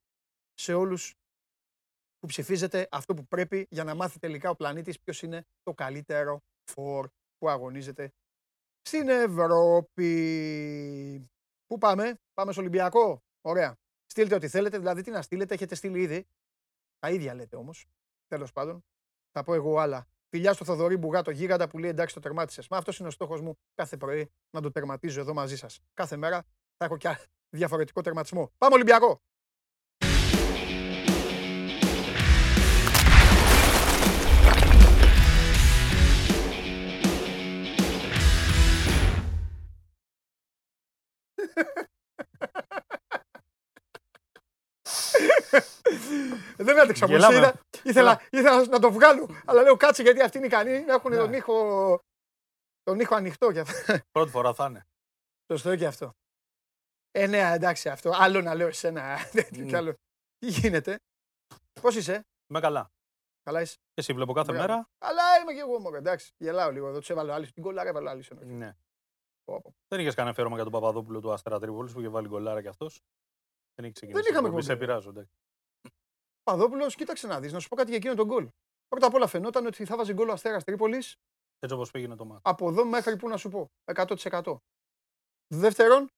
σε όλους που ψηφίζετε αυτό που πρέπει για να μάθει τελικά ο πλανήτης ποιος είναι το καλύτερο φορ που αγωνίζεται στην Ευρώπη. Πού πάμε, πάμε στο Ολυμπιακό; Ωραία. Στείλτε ό,τι θέλετε, δηλαδή τι να στείλετε, έχετε στείλει ήδη. Τα ίδια λέτε όμως, τέλος πάντων. Θα πω εγώ άλλα. Φιλιά στο Θοδωρή Μπουγά, το γίγαντα που λέει εντάξει το τερμάτισες. Μα αυτός είναι ο στόχος μου κάθε πρωί να το τερματίζω εδώ μαζί σας. Κάθε μέρα θα έχω και διαφορετικό τερματισμό. Πάμε Ολυμπιακό! Δεν άντεξα όμως, Γελάμε. είδα, ήθελα, ήθελα να το βγάλω, αλλά λέω κάτσε γιατί αυτοί είναι ικανοί να έχουν Ναι. τον ήχο, τον ήχο ανοιχτό και αυτό. [LAUGHS] Πρώτη φορά θα είναι. Σωστό και αυτό. Ε, ναι, εντάξει αυτό. Άλλο να λέω εσένα. [LAUGHS] τέτοιο κι Ναι. άλλο. Τι γίνεται; Πώς είσαι; Είμαι καλά. Καλά είσαι; Και εσύ βλέπω κάθε Μπράβο. μέρα. Αλλά είμαι και εγώ μόνο. Εντάξει. Γελάω λίγο εδώ. Τους έβαλε άλλη. Την κολλάρα έβαλε άλλη. εννοεί. Ναι. Πω, πω. Δεν είχες κανένα αφιέρωμα για τον Παπαδόπουλο του Αστέρα Τρίπολης που είχε βάλει γκολάρα κι αυτός. Δεν είχε ξεκινήσει. είχαμε εκπομπή, Σε εκπομπή. Πειράζω. εντάξει. Παδόπουλο, κοίταξε να δεις. Να σου πω κάτι για εκείνο τον γκολ. Πρώτα απ' όλα φαινόταν ότι θα βάζει γκολ ο Αστέρας Τρίπολης Έτσι όπω πήγαινε το μάτι. από εδώ μέχρι που να σου πω. 100%. Δεύτερον,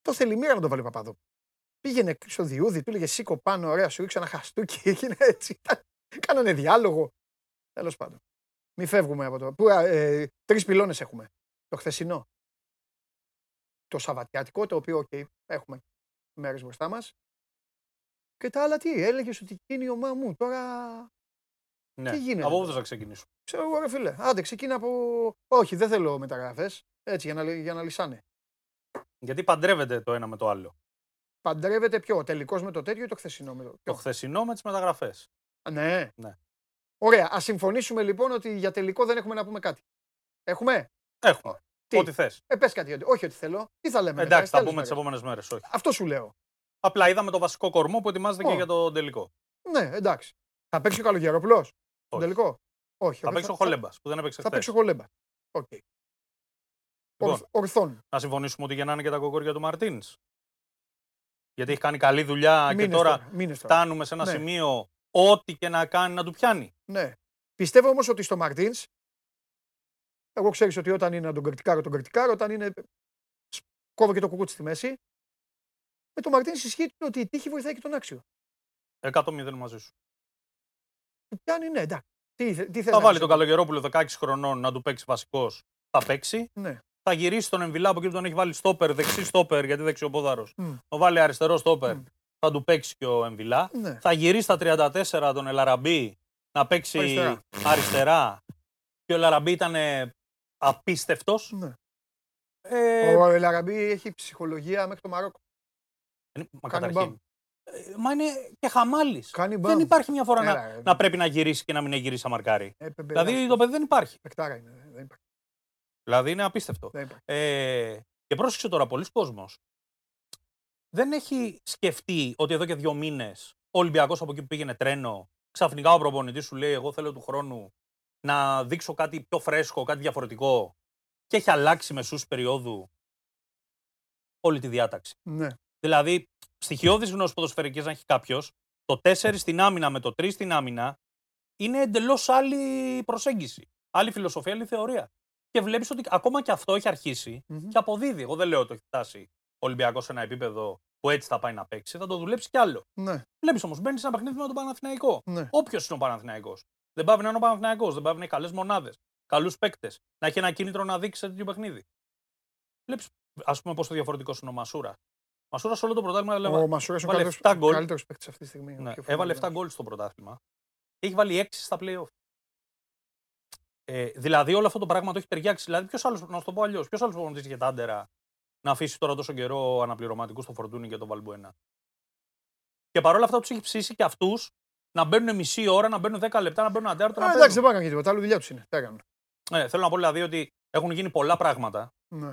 το θέλει μοίρα να το βάλει ο Παπαδόπουλος. Πήγαινε στο διούδι, του έλεγε Σήκω πάνω, ωραία, σου ρίξω ένα χαστούκι. [LAUGHS] Έγινε έτσι. Κάνανε διάλογο. Τέλος πάντων. Μη φεύγουμε από το. Πού, ε, Τρεις πυλώνες έχουμε. Το χθεσινό. Το Σαββατιάτικο, το οποίο okay, έχουμε μέρες μπροστά μας. Και τα άλλα τι, έλεγες ότι εκείνη η ομάδα μου. Τώρα Ναι. Τι γίνεται Από πού τώρα; θα ξεκινήσω. ξέρω εγώ, ρε φίλε. Άντε, ξεκίνα από. Όχι, δεν θέλω μεταγραφές. Έτσι, για να, λυ- για να λυσάνε. Γιατί παντρεύεται το ένα με το άλλο. Παντρεύεται ποιο, ο τελικός με το τέτοιο ή το χθεσινό με το. Το ποιο; χθεσινό με τις μεταγραφές. Ναι. Ναι. Ωραία. Ας συμφωνήσουμε λοιπόν ότι για τελικό δεν έχουμε να πούμε κάτι. Έχουμε; Έχουμε. Τι; Ό,τι θες. Ε, πες κάτι. ότι- Όχι ότι θέλω. Τι θα λέμε. μετά, Εντάξει, στις θα άλλες πούμε τις μέρες. επόμενες μέρες. Όχι. Αυτό σου λέω. Απλά είδαμε το βασικό κορμό που ετοιμάζεται και Ω. για το τελικό. Ναι, εντάξει. Θα παίξει ο Καλογερόπουλος. Στον Όχι. τελικό; Όχι. Θα παίξει ο Χολέμπας που δεν έπαιξε Θα χθες. παίξει ο Χολέμπας. Οκ. Λοιπόν. Ορθ- Ορθών. Να συμφωνήσουμε ότι γεννάνε και τα κοκόρια του Μαρτίνς. Γιατί έχει κάνει καλή δουλειά και Μήνες τώρα μήνες τώρα. φτάνουμε σε ένα Ναι. σημείο ό,τι και να κάνει να του πιάνει. Ναι. Πιστεύω όμως ότι στο Μαρτίνς. Εγώ ξέρεις ότι όταν είναι να τον κριτικάρω, τον κριτικάρω. Όταν είναι. σ- Κόβω και το κουκούτσι στη μέση. Με τον Μαρτίν ισχύει ότι η τύχη βοηθάει και τον άξιο. 100-0 μαζί σου. Του πιάνει, ναι, εντάξει. Τι, θε- τι θες Θα να βάλει πεις τον Καλογερόπουλο 16 χρονών να του παίξει βασικός. Θα παίξει. Ναι. Θα γυρίσει τον Εμβιλά από εκεί που τον έχει βάλει στόπερ, δεξί στόπερ, γιατί δεξιοπόδαρο. Μμ. Το βάλει αριστερό στόπερ. Μμ. Θα του παίξει και ο Εμβιλά. Ναι. Θα γυρίσει στα 34 τον Ελαραμπή να παίξει Αριστερά. αριστερά. Και ο Ελαραμπή ήταν απίστευτος. ναι. Ε, Ο Ελαραμπή έχει ψυχολογία μέχρι το Μαρόκο. Μα κάνει καταρχήν. ε, Μα είναι και χαμάλης. Κάνει μπαμ. Δεν υπάρχει μια φορά Έλα, να, ε, να πρέπει να γυρίσει και να μην έχει γυρίσει αμαρκάρι. ε, πε- Δηλαδή πε- το παιδί δεν υπάρχει. Παικτάρα είναι. Δεν υπάρχει. Δηλαδή είναι απίστευτο. Δεν υπάρχει. Ε, και πρόσεξε τώρα, πολλοί κόσμος δεν έχει σκεφτεί ότι εδώ και δύο μήνες ο Ολυμπιακός από εκεί που πήγαινε τρένο, ξαφνικά ο προπονητής σου λέει: Εγώ θέλω του χρόνου να δείξω κάτι πιο φρέσκο, κάτι διαφορετικό. Και έχει αλλάξει μεσούς περίοδου όλη τη διάταξη. Ναι. Δηλαδή, στοιχειώδη γνώση ποδοσφαιρική να έχει κάποιος, το 4 στην άμυνα με το 3 στην άμυνα είναι εντελώς άλλη προσέγγιση. Άλλη φιλοσοφία, άλλη θεωρία. Και βλέπεις ότι ακόμα και αυτό έχει αρχίσει Μμμ. και αποδίδει. Εγώ δεν λέω ότι έχει φτάσει ο Ολυμπιακός σε ένα επίπεδο που έτσι θα πάει να παίξει. Θα το δουλέψει κι άλλο. Ναι. Βλέπεις όμως, μπαίνεις σε ένα παιχνίδι με τον Παναθηναϊκό. Ναι. Όποιος είναι ο Παναθηναϊκός. Δεν πάει να είναι ο Παναθηναϊκός, δεν πάει να έχει καλές μονάδες, καλούς παίκτες, να έχει ένα κίνητρο να δείξει σε τέτοιο παιχνίδι. Βλέπεις, ας πούμε, πόσο διαφορετικός είναι ο Μασούρα. Ο Μασούρα σε όλο το πρωτάθλημα Ο έβαλε, Μασούρα είναι ο βάλε καλύτερος- 7 γκολ. καλύτερος παίκτης αυτή τη στιγμή. ναι, Πιο έβαλε 7 φοβερός. γκολ στο πρωτάθλημα. Έχει βάλει 6 στα playoff. Ε, δηλαδή όλο αυτό το πράγμα το έχει ταιριάξει. Δηλαδή, ποιος άλλος, να σου το πω αλλιώς, ποιος άλλος προπονητής είχε τάντερα να αφήσει τώρα τόσο καιρό αναπληρωματικούς στο Φορτούνι και τον Βαλμπουένα; Και παρόλα αυτά τους έχει ψήσει και αυτούς να μπαίνουν μισή ώρα, να μπαίνουν 10 λεπτά, να μπαίνουν αντέρτο. Α, Να εντάξει, δεν παίζουν. πάνε και τίποτα. Άλλο δουλειά τους είναι. Τι έκαναν. Ναι, θέλω να πω δηλαδή ότι έχουν γίνει πολλά πράγματα Ναι.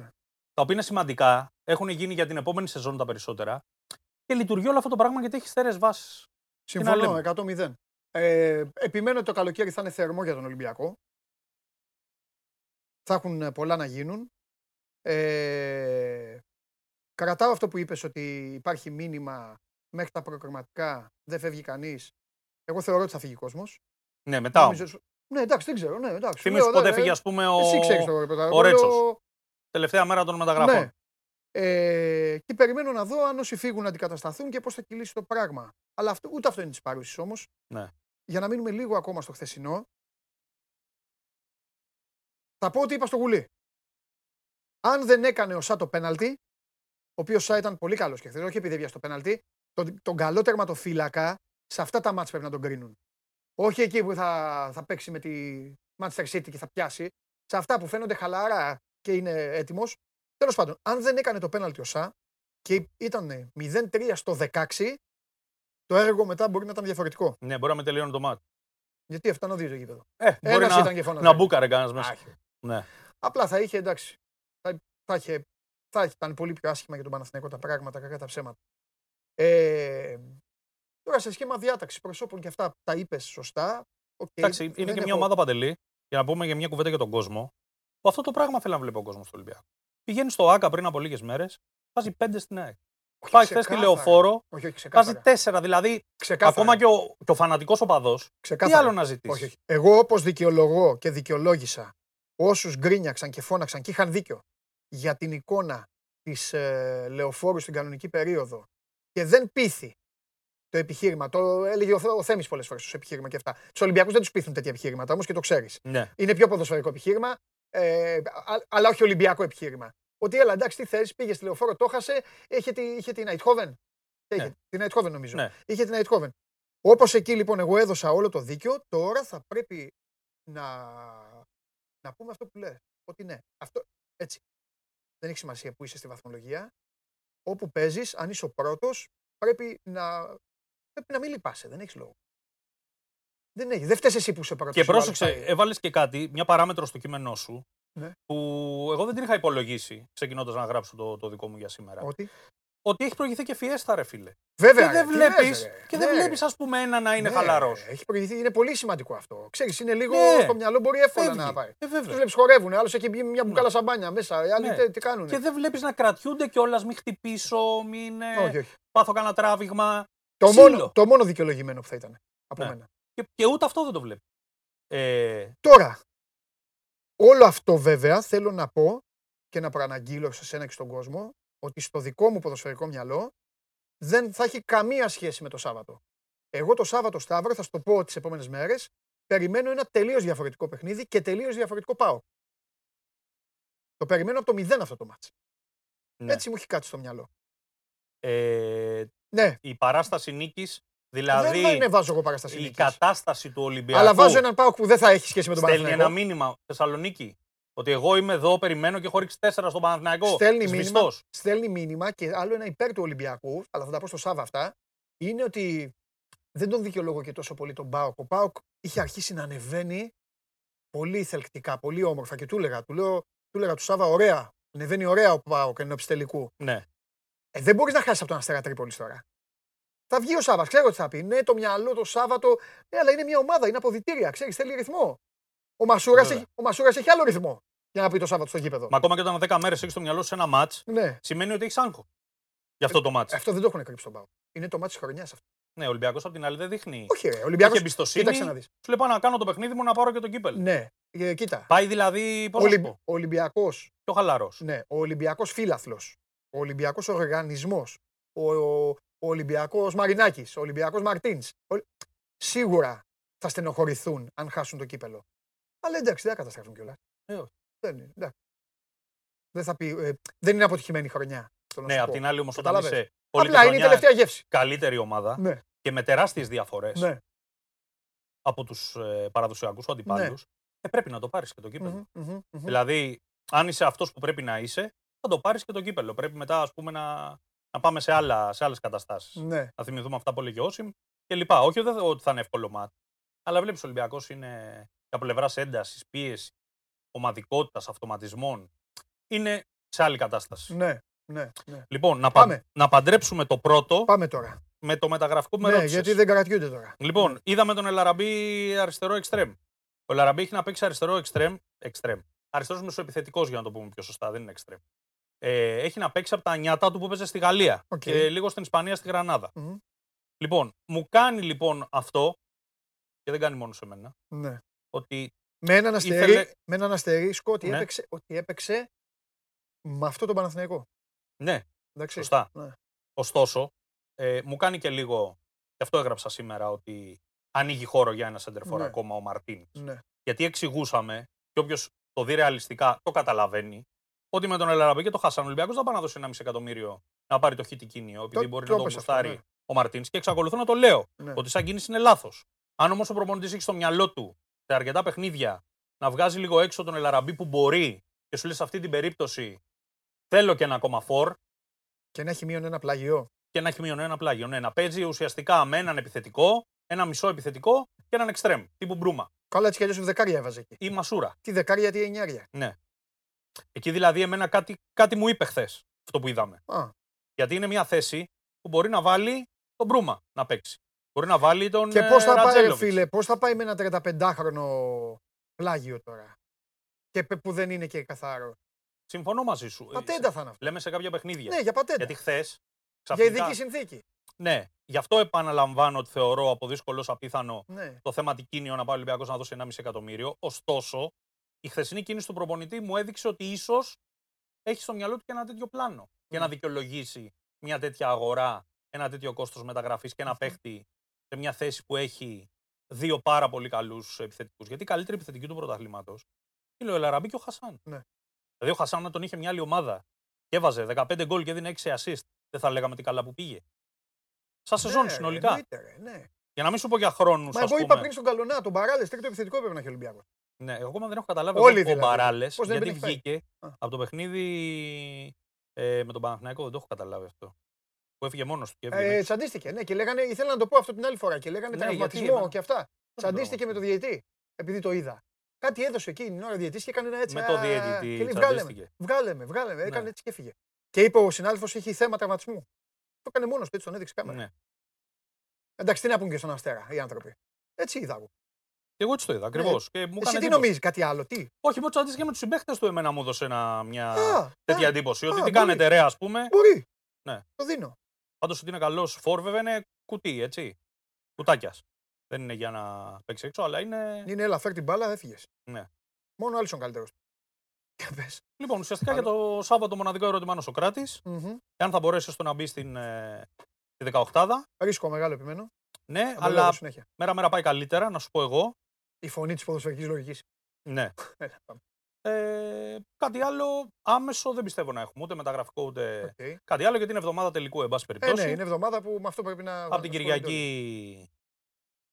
τα οποία είναι σημαντικά, έχουν γίνει για την επόμενη σεζόν τα περισσότερα και λειτουργεί όλο αυτό το πράγμα γιατί έχει στέρεες βάσεις. Συμφωνώ, λέμε. 100-0. Ε, επιμένω ότι το καλοκαίρι θα είναι θερμό για τον Ολυμπιακό. Θα έχουν ε, πολλά να γίνουν. Ε, κρατάω αυτό που είπες ότι υπάρχει μήνυμα μέχρι τα προκριματικά, δεν φεύγει κανείς. Εγώ θεωρώ ότι θα φύγει ο κόσμος. Ναι, μετά. όμως. Νομίζω- Ναι, εντάξει, δεν ξέρω. Ναι, εντάξει. Θυμήσου Λέω, πότε δε- έφυγε, ας πούμε, ο... Εσύ ξέρεις το ρεπορτάζ. ο Εγώ Ρέτσος. λέω- τελευταία μέρα των μεταγραφών. Ναι. Ε, και περιμένω να δω αν όσοι φύγουν να αντικατασταθούν και πώς θα κυλήσει το πράγμα. Αλλά αυτό, ούτε αυτό είναι της παρούσης όμως. Ναι. Για να μείνουμε λίγο ακόμα στο χθεσινό. Θα πω ότι είπα στο γουλί. Αν δεν έκανε ο Σά το πέναλτι, ο οποίος Σά ήταν πολύ καλός και χθες, όχι επειδή έβγαινε στο πέναλτι, τον, τον καλό τερματοφύλακα σε αυτά τα μάτς πρέπει να τον κρίνουν. Όχι εκεί που θα, θα παίξει με τη Manchester City και θα πιάσει. Σε αυτά που φαίνονται χαλαρά και είναι έτοιμος. Τέλος πάντων, αν δεν έκανε το πέναλτι ο Σα και ήταν 0-3 στο 16, το έργο μετά μπορεί να ήταν διαφορετικό. Ναι, μπορεί να με τελειώνει το μάτι. Γιατί αυτά είναι δύο το γήπεδο. Ε, μπορεί Ένας να, ήταν και φώναζε. να μπούκαρε κανένας μέσα. Άχι. Ναι. Απλά θα είχε εντάξει. Θα, θα, είχε, θα ήταν πολύ πιο άσχημα για τον Παναθηναϊκό τα πράγματα κακά τα ψέματα. Ε, τώρα σε σχήμα διάταξη προσώπων και αυτά τα είπες σωστά. Οκ, Εντάξει, είναι δεν και μια έχω- ομάδα Παντελή, για να πούμε για μια κουβέντα για τον κόσμο, που αυτό το πράγμα θέλει να βλέπει ο κόσμος στο Ολυμπιακό. Πηγαίνει στο ΟΑΚΑ πριν από λίγες μέρες, βάζει πέντε στην ΑΕΚ. Όχι, Πάει χθες στη ξεκάθαρα. λεωφόρο, Όχι, όχι, βάζει ξεκάθαρα. τέσσερα. Δηλαδή, ξεκάθαρα. ακόμα και ο, και ο φανατικός οπαδός, τι Ξεκάθαρα. άλλο να ζητήσεις; Όχι, όχι. Εγώ όπως δικαιολογώ και δικαιολόγησα όσους γκρίνιαξαν και φώναξαν και είχαν δίκιο για την εικόνα της ε, λεωφόρου στην κανονική περίοδο και δεν πείθει το επιχείρημα, το έλεγε ο, Θ- ο Θέμης πολλές φορές στο επιχείρημα και αυτά. Τους Ολυμπιακούς δεν τους πείθουν τέτοια επιχείρηματα όμως και το ξέρεις. Ναι. Είναι πιο ποδοσφαιρικό επιχείρημα, ε, α- αλλά όχι Ολυμπιακό επιχείρημα. Ότι έλα εντάξει τι θες, πήγε στη λεωφόρο, το χάσε, είχε, τη, είχε την Αιτχόβεν. Και είχε Ναι. την Eindhoven νομίζω. Ναι. Είχε την Eindhoven. Όπως εκεί λοιπόν εγώ έδωσα όλο το δίκιο, τώρα θα πρέπει να, να πούμε αυτό που λες. Ότι ναι, αυτό έτσι. Δεν έχει σημασία που είσαι στη βαθμολογία. Όπου παίζεις, αν είσαι ο πρώτος, πρέπει να, πρέπει να μην λυπάσαι. Δεν έχεις λόγο. Δεν έχει. Δεν φταίς εσύ που είσαι πρώτος. Και ο άλλος πρόσεξε, πάει. έβαλες και κάτι, μια παράμετρο στο κείμενό σου, Ναι. που εγώ δεν την είχα υπολογίσει ξεκινώντας να γράψω το, το δικό μου για σήμερα. Ότι; Ότι έχει προηγηθεί και φιέστα, ρε φίλε. Βέβαια. και δεν ρε, τι λες, βλέπει, ρε. και δεν Ναι. βλέπεις, ας πούμε, ένα να είναι Ναι, χαλαρός. Έχει προηγηθεί, είναι πολύ σημαντικό αυτό. Ξέρεις, είναι λίγο Ναι. στο μυαλό, μπορεί εύκολα να πάει. Ε, Τους βέβαια. βλέπεις χορεύουν, άλλος έχει μπει μια μπουκάλα σαμπάνια μέσα. Οι άλλοι Ναι. τι, τι κάνουν. Και δεν βλέπεις να κρατιούνται κιόλας, μην χτυπήσω, μην ε, Όχι, όχι. πάθω κανένα τράβηγμα. Το ξύλο. μόνο, το μόνο δικαιολογημένο που θα ήταν από Ναι. μένα. Και, και ούτε αυτό δεν το βλέπει. Ε, Τώρα, όλο αυτό βέβαια θέλω να πω και να προαναγγείλω σε σένα και στον κόσμο ότι στο δικό μου ποδοσφαιρικό μυαλό δεν θα έχει καμία σχέση με το Σάββατο. Εγώ το Σάββατο Σταύρο, θα σου το πω τις επόμενες μέρες, περιμένω ένα τελείως διαφορετικό παιχνίδι και τελείως διαφορετικό πάω. Το περιμένω από το μηδέν αυτό το μάτς. ναι. Έτσι μου έχει κάτσει στο μυαλό. Ε, Ναι, η παράσταση νίκης, δεν, δηλαδή δεν είναι βάζω εγώ παραστασία. η νίκης. κατάσταση του Ολυμπιακού. Αλλά βάζω έναν πάω που δεν θα έχει σχέση με τον στέλνει ένα Παναθηναϊκό. μήνυμα Θεσσαλονίκη. Ότι εγώ είμαι εδώ, περιμένω και έχω ρίξει 4 στον Παναθηναϊκό. Στέλνει Σβηστός. μήνυμα, στέλνει μήνυμα και άλλο ένα υπέρ του Ολυμπιακού, αλλά θα τα πω στο Σάββα αυτά, είναι ότι δεν τον δικαιολόγω και τόσο πολύ τον Πάοκ. Ο Πάοκ είχε αρχίσει να ανεβαίνει πολύ θελκτικά, πολύ όμορφα και του έλεγα, του λέω, του έλεγα του Σάββα, ωραία, ανεβαίνει ωραία ο Πάοκ εν ώψη τελικού. Ναι. Ε, δεν μπορείς να χάσεις από τον Αστέρα Τρίπολης τώρα. Θα βγει ο Σάββας, ξέρω τι θα πει. Ναι, το μυαλό το Σάββατο. Ναι, αλλά είναι μια ομάδα, είναι αποδητήρια, ξέρεις, θέλει ρυθμό. Ο Μασούρας Βέβαια. έχει, ο Μασούρας έχει άλλο ρυθμό για να πει το Σάββατο στο γήπεδο. Μα ακόμα και όταν 10 μέρες έχεις στο μυαλό σου ένα ματ, Ναι, σημαίνει ότι έχεις άγχος. Για αυτό το μάτς. αυτό δεν το έχουν κρύψει τον Πάο. Είναι το μάτι της χρονιάς αυτό. Ναι, ο Ολυμπιακός απ' την άλλη δεν δείχνει. Όχι, ρε. Ο Έχει Ολυμπιακό. εμπιστοσύνη. Κοίταξε να δεις. Σου λέει πάω να κάνω το παιχνίδι μου να πάρω και το κύπελ. Ναι, ε, κοίτα. Πάει δηλαδή, πώς Ο, να σου Ολυμπ... πω, ο Ολυμπιακό. πιο χαλαρός. Ναι, ο Ολυμπιακός φίλαθλο. Ο Ολυμπιακός οργανισμός. Ο, ο, ο Ολυμπιακός Μαρινάκης. Ο Ολυμπιακός Μαρτίνς. Σίγουρα θα στενοχωρηθούν αν χάσουν το κύπελο. Αλλά εντάξει, δεν θα καταστρέφουν κιόλας. Ε, όχι. δεν, είναι, εντάξει. δεν θα πει. ε, δεν είναι αποτυχημένη χρονιά. θέλω να Ναι, σου απ' πω. την άλλη όμως όταν Κατάλαβες. είσαι όλη τη Απλά είναι η χρονιά τελευταία γεύση. καλύτερη ομάδα Ναι, και με τεράστιες διαφορές ναι. από τους ε, παραδοσιακούς σου αντιπάλου, ε, πρέπει να το πάρεις και το κύπελο. Μμμ, μμμ, μμμ. Δηλαδή, αν είσαι αυτός που πρέπει να είσαι, θα το πάρεις και το κύπελο. Πρέπει μετά, ας πούμε, να, να πάμε σε, άλλα, σε άλλες καταστάσεις. Ναι. Να θυμηθούμε αυτά που έλεγε ο Όσιμ και λοιπά. Όχι ότι ότι θα είναι εύκολο μάτς. Αλλά βλέπεις ο Ολυμπιακός είναι από πλευράς έντασης, πίεση, ομαδικότητας, αυτοματισμών. Είναι σε άλλη κατάσταση. Ναι, ναι, ναι. Λοιπόν, να, Πάμε. πα, να παντρέψουμε το πρώτο Πάμε τώρα. με το μεταγραφικό που με Ναι, ρώτησες. γιατί δεν κρατιούνται τώρα. Λοιπόν, είδαμε τον Ελαραμπή αριστερό εξτρέμ. Ο Ελ Αραμπί έχει να παίξει αριστερό εξτρέμ. εξτρέμ. Αριστερός μεσοεπιθετικός για να το πούμε πιο σωστά, δεν είναι εξτρέμ. Ε, έχει να παίξει από τα νιάτα του που παίζει στη Γαλλία Οκ. και λίγο στην Ισπανία, στη Γρανάδα. Μμμ. Λοιπόν, μου κάνει λοιπόν αυτό, και δεν κάνει μόνο σε μένα, Ναι. ότι Με έναν, αστερί, Ήθελε- με έναν αστερίσκο ότι, Ναι. έπαιξε, ότι έπαιξε με αυτό το Παναθηναϊκό. ναι, Εντάξει. σωστά. Ναι. Ωστόσο, ε, μου κάνει και λίγο, και αυτό έγραψα σήμερα, ότι ανοίγει χώρο για ένα σεντερφόρ Ναι. ακόμα ο Μαρτίν. Ναι. Γιατί εξηγούσαμε, και όποιος το δει ρεαλιστικά το καταλαβαίνει, ότι με τον Ελαραμπή και τον Χασάν ο Ολυμπιακός δεν πάει να δώσει ένα μισή εκατομμύριο να πάρει το χίτι κίνιο, επειδή Το- μπορεί το να τον έπες αυτό, γουστάρει ναι. ο Μαρτίνς. Και εξακολουθώ να το λέω Ναι. ότι σαν κίνηση είναι λάθος. Αν όμως ο προπονητής έχει στο μυαλό του σε αρκετά παιχνίδια να βγάζει λίγο έξω τον Ελαραμπή που μπορεί και σου λέει σε αυτή την περίπτωση θέλω και ένα ακόμα φορ Και να έχει μείον ένα πλάγιο. και να έχει μείον ένα πλάγιο. Ναι, να παίζει ουσιαστικά με έναν επιθετικό, ένα μισό επιθετικό και έναν εξτρέμ τύπου Μπρούμα Καλά, έτσι κι αλλιώς δεκάρια έβαζε εκεί. ή Μασούρα. Τι δεκάρια, τι εννιάρια. Ναι. Εκεί δηλαδή εμένα κάτι, κάτι μου είπε χθες αυτό που είδαμε. Α, Γιατί είναι μια θέση που μπορεί να βάλει τον Μπρούμα να παίξει. Μπορεί να βάλει τον και ε, πώς θα πάει, ρε Ρατζέλοβιτς. φίλε, πώς θα πάει με ένα 35χρονο πλάγιο τώρα. Και πε- που δεν είναι και καθαρό. Συμφωνώ μαζί σου. Πατέντα θα είναι αυτό. Λέμε σε κάποια παιχνίδια. Ναι, για πατέντα. Γιατί χθες. Για ειδική συνθήκη. Ναι, γι' αυτό επαναλαμβάνω ότι θεωρώ από δύσκολο απίθανο Ναι. το θέμα Τικίνιο να πάει ο Ολυμπιακός να δώσει 1,5 εκατομμύριο. Ωστόσο, η χθεσινή κίνηση του προπονητή μου έδειξε ότι ίσως έχει στο μυαλό του και ένα τέτοιο πλάνο για να δικαιολογήσει μια τέτοια αγορά, ένα τέτοιο κόστος μεταγραφής και ένα παίχτη σε μια θέση που έχει δύο πάρα πολύ καλούς επιθετικούς. Γιατί η καλύτερη επιθετική του πρωταθλήματος είναι ο Ελαραμπή και ο Χασάν. Ναι. Δηλαδή, ο Χασάν, αν τον είχε μια άλλη ομάδα και έβαζε 15 γκολ και έδινε 6 assist, δεν θα λέγαμε τι καλά που πήγε. Σαν σεζόν Ναι, ρε, συνολικά. εννοείται, ρε, ναι. Για να μην σου πω για χρόνους. Μα εγώ είπα πριν στον Καλονά, τον Μπαράλε, τρίτο επιθετικό έπρεπε να έχει ο Ολυμπιακός. Ναι, εγώ ακόμα δεν έχω καταλάβει Όλοι ο δηλαδή. Μπαράλες. Πώς δεν Γιατί τον έχει φάει. βγήκε Α. από το παιχνίδι ε, με τον Παναθηναϊκό. Δεν το έχω καταλάβει αυτό. Που έφυγε μόνος του και έβγαινε. Ε, τσαντίστηκε, ναι, και λέγανε, ήθελα να το πω αυτό την άλλη φορά και λέγανε Ναι, τραυματισμό γιατί, εμένα- και αυτά. τον Τσαντίστηκε με το διαιτή, επειδή το είδα. Κάτι έδωσε εκείνη την ώρα ο διαιτής και έκανε ένα έτσι. Με το α, διαιτητή Και λέει, βγάλε με, τσαντίστηκε. βγάλε με, βγάλε με. Έκανε Ναι. έτσι και έφυγε. Και είπε ο συνάδελφος έχει θέμα τραυματισμού. Το έκανε μόνος του, έτσι τον έδειξε κάμερα. Ναι. Εντάξει, τι να πούν και στον Αστέρα οι άνθρωποι. Έτσι είδα εγώ. Και εγώ έτσι το είδα ακριβώς. Και μου Ναι. Εσύ έκανε τι εντύπωση. νομίζεις, κάτι άλλο, τι; Όχι, μου τσαντίστηκε με του συμπαίχτες του. Εμένα μου έδωσε ένα, μια Α, τέτοια α, εντύπωση. α, Ότι τι μπορεί. κάνετε, ρε, ας πούμε. Μπορεί. Ναι. Το δίνω. Πάντως ότι είναι καλός φόρ, βέβαια είναι κουτί, έτσι. Κουτάκιας. Δεν είναι για να παίξει έξω, αλλά είναι. Είναι έλα, φέρ την μπάλα, έφυγες. Ναι. Μόνο ο Άλισον καλύτερος. [LAUGHS] Για πες. Λοιπόν, ουσιαστικά για το Σάββατο το μοναδικό ερώτημα είναι ο Σοκράτης. Μμμ. Εάν θα μπορέσει έστω να μπει στην ε, τη 18 Ρίσκο μεγάλο επιμένω. Ναι, Θα το λέω αλλά συνέχεια. μέρα-μέρα πάει καλύτερα, να σου πω εγώ. Η φωνή της ποδοσφαιρικής λογικής. Ναι. [LAUGHS] Ε, κάτι άλλο άμεσο δεν πιστεύω να έχουμε. Ούτε μεταγραφικό ούτε Okay. κάτι άλλο γιατί είναι εβδομάδα τελικού, εν πάση Ε, περιπτώσει. ναι, είναι εβδομάδα που με αυτό πρέπει να. Από την να ασχολούνται όλοι. Κυριακή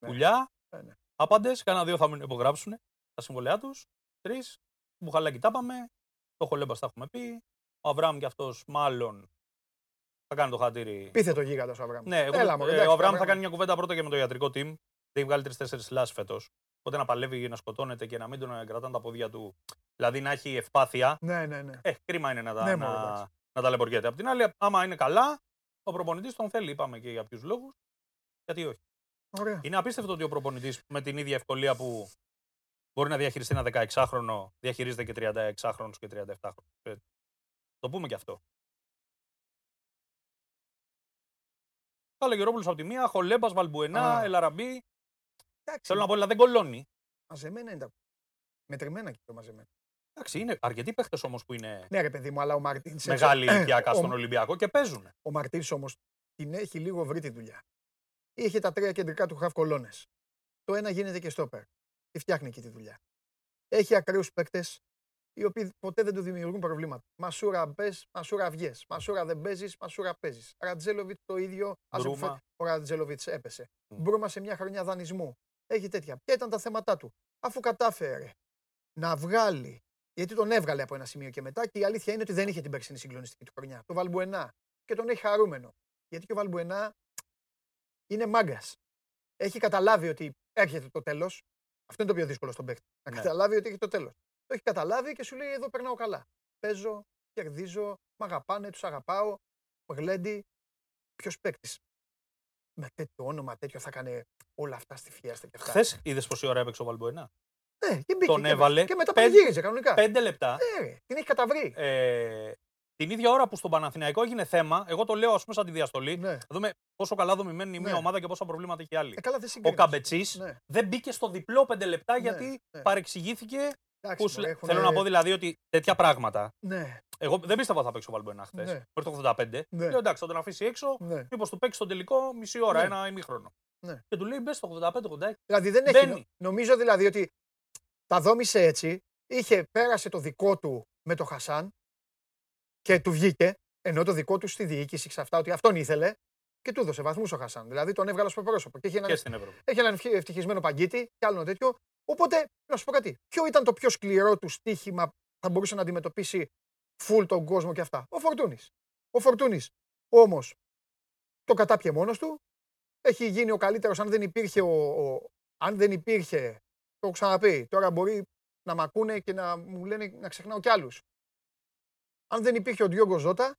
Ναι. πουλιά. Ε, ναι. Άπαντες, κάνα δύο θα μην υπογράψουν τα συμβολιά τους. Τρεις. Μπουχαλάκι τα είπαμε. Το Χολέμπας τα έχουμε πει. Ο Αβραάμ και αυτός μάλλον θα κάνει το χατήρι. Πείθε το γίγαντα ο Αβραάμ. Ναι, εγώ, Έλα, ε, μωρέ, ο εντάξει, Αβραάμ θα Αβραάμ. κάνει μια κουβέντα πρώτα και με το ιατρικό team. Έχει βγάλει τρει-τέσσερι λάσει φέτος. Οπότε να παλεύει να σκοτώνεται και να μην τον κρατάνε τα πόδια του. Δηλαδή να έχει ευπάθεια. Ναι, ναι, ναι. Ε, κρίμα είναι να, τα, Ναι, μωρέ, να, εντάξει. να ταλαιπωριέται. Απ' την άλλη, άμα είναι καλά, ο προπονητής τον θέλει. Είπαμε και για ποιους λόγους. Γιατί όχι. Ωραία. Είναι απίστευτο ότι ο προπονητής με την ίδια ευκολία που μπορεί να διαχειριστεί ένα 16χρονο, διαχειρίζεται και 36χρονου και 37χρονου. Το πούμε και αυτό. Καλογερόπουλο από τη μία, Χολέμπας, Βαλμπουενά, Α. Ελαραμπή. Εντάξει, Θέλω να πω, αλλά δεν κολώνει. μαζεμένα είναι τα. Μετρημένα και το μαζεμένα. Εντάξει, είναι αρκετοί παίχτες όμως που είναι Ναι, ρε παιδί μου, αλλά ο Μαρτίνς. μεγάλοι [CLEARS THROAT] ηλικιακά ο, στον Ολυμπιακό και παίζουν. ο Μαρτίνς όμως την έχει λίγο βρει τη δουλειά. Είχε τα τρία κεντρικά του χαφ κολόνες. Το ένα γίνεται και στόπερ. Και φτιάχνει και τη δουλειά. Έχει ακραίους παίκτες οι οποίοι ποτέ δεν του δημιουργούν προβλήματα. Μασούρα μπες, μασούρα βγες. Μασούρα δεν παίζεις, μασούρα παίζεις. Ρατζέλοβιτ το ίδιο. Άσε που Μπρούμα. φε- Ο Ρατζέλοβιτ έπεσε. Μμ. Μπρούμα σε μια χρονιά δανεισμού. Έχει τέτοια. Ποια ήταν τα θέματα του. Αφού κατάφερε να βγάλει. Γιατί τον έβγαλε από ένα σημείο και μετά και η αλήθεια είναι ότι δεν είχε την περσινή συγκλονιστική του χρονιά. Το Βαλμπουενά. Και τον έχει χαρούμενο. Γιατί και ο Βαλμπουενά είναι μάγκας. Έχει καταλάβει ότι έρχεται το τέλος. Αυτό είναι το πιο δύσκολο στον παίκτη. Να Ναι. καταλάβει ότι έχει το τέλος. Το έχει καταλάβει και σου λέει: Εδώ περνάω καλά. Παίζω, κερδίζω, μ' αγαπάνε, τους αγαπάω. Ο Γλέντι, ποιος παίκτης. Με τέτοιο όνομα, τέτοιο θα έκανε όλα αυτά στη φιέστα και αυτά. Χθες είδες πόση ώρα έπαιξε ο Βαλμπουενά; Ναι, και μπήκε. τον και, έβαλε Και μετά πέντε- πανηγύριζε κανονικά. Πέντε λεπτά. Ναι, ρε, την έχει καταβρει. Ε, την ίδια ώρα που στον Παναθηναϊκό έγινε θέμα, εγώ το λέω ας πούμε σαν τη διαστολή. Ναι. Να δούμε πόσο καλά δομημένη είναι η μία Ναι. ομάδα και πόσα προβλήματα έχει η άλλη. Ε, καλά, δεν Ο συγκρίνεις. Καμπετσής Ναι, δεν μπήκε στο διπλό πέντε λεπτά Ναι, γιατί ναι. παρεξηγήθηκε. εντάξει, Που σου μωρέ, λέ- έχουνε- Θέλω να πω δηλαδή ότι τέτοια πράγματα. Ναι, Εγώ δεν πίστευα ότι θα παίξει ο Βαλμπουενά χθες. Ναι. Μέχρι το 85. Ναι. Λέω εντάξει, θα τον αφήσει έξω. ναι. Μήπως του παίξει στον τελικό μισή ώρα, Ναι. ένα ημίχρονο. Ναι. Και του λέει μπες στο 85-86. Δηλαδή δεν έχει. Μπαίνει. νο- Νομίζω δηλαδή ότι τα δόμησε έτσι. Είχε, πέρασε το δικό του με το Χασάν και του βγήκε. Ενώ το δικό του στη διοίκηση σε αυτά ότι αυτόν ήθελε και του έδωσε βαθμούς ο Χασάν. Δηλαδή τον έβγαλε στο πρόσωπο. Και έχει έναν, Και στην Ευρώπη. έχει έναν ευχη- ευτυχισμένο παγκίτη και άλλο τέτοιο. Οπότε, να σου πω κάτι. Ποιο ήταν το πιο σκληρό του στοίχημα που θα μπορούσε να αντιμετωπίσει φουλ τον κόσμο και αυτά. Ο Φορτούνης. Ο Φορτούνης. Όμως το κατάπιε μόνος του. Έχει γίνει ο καλύτερος αν δεν υπήρχε ο, ο- αν δεν υπήρχε. Το έχω ξαναπεί. Τώρα μπορεί να μ' ακούνε και να μου λένε να ξεχνάω κι άλλους. Αν δεν υπήρχε ο Ντιόγκο Ζώτα,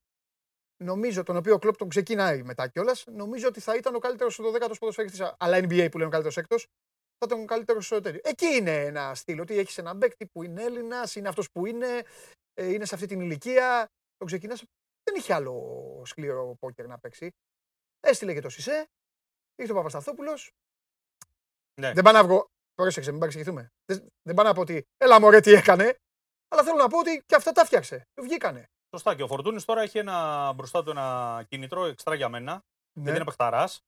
νομίζω, τον οποίο ο Κλόπ τον ξεκινάει μετά κιόλας, νομίζω ότι θα ήταν ο καλύτερος 12ο ποδοσφαιριστή. Αλλά NBA που λένε ο καλύτερος έκτος, θα ήταν ο καλύτερος τέτοιο. Εκεί είναι ένα στυλ. Ότι έχεις έναν παίκτη που είναι Έλληνας, είναι αυτός που είναι, ε, είναι σε αυτή την ηλικία. Τον ξεκινάς. Δεν είχε άλλο σκληρό πόκερ να παίξει. Έστειλε και το Σισε, ήρθε ο Παπασταθόπουλος. Ναι. Δεν πάω να βγω. Πρόσεξε, μην παρεξηγηθούμε. Δεν, δεν πάω να πω ότι έλα μωρέ τι έκανε. Αλλά θέλω να πω ότι και αυτά τα φτιάξε. Του βγήκανε. Σωστά. Και ο Φορτούνης τώρα έχει ένα, μπροστά του ένα κινητρό εξτρά για μένα. Ναι. γιατί είναι παιχταράς.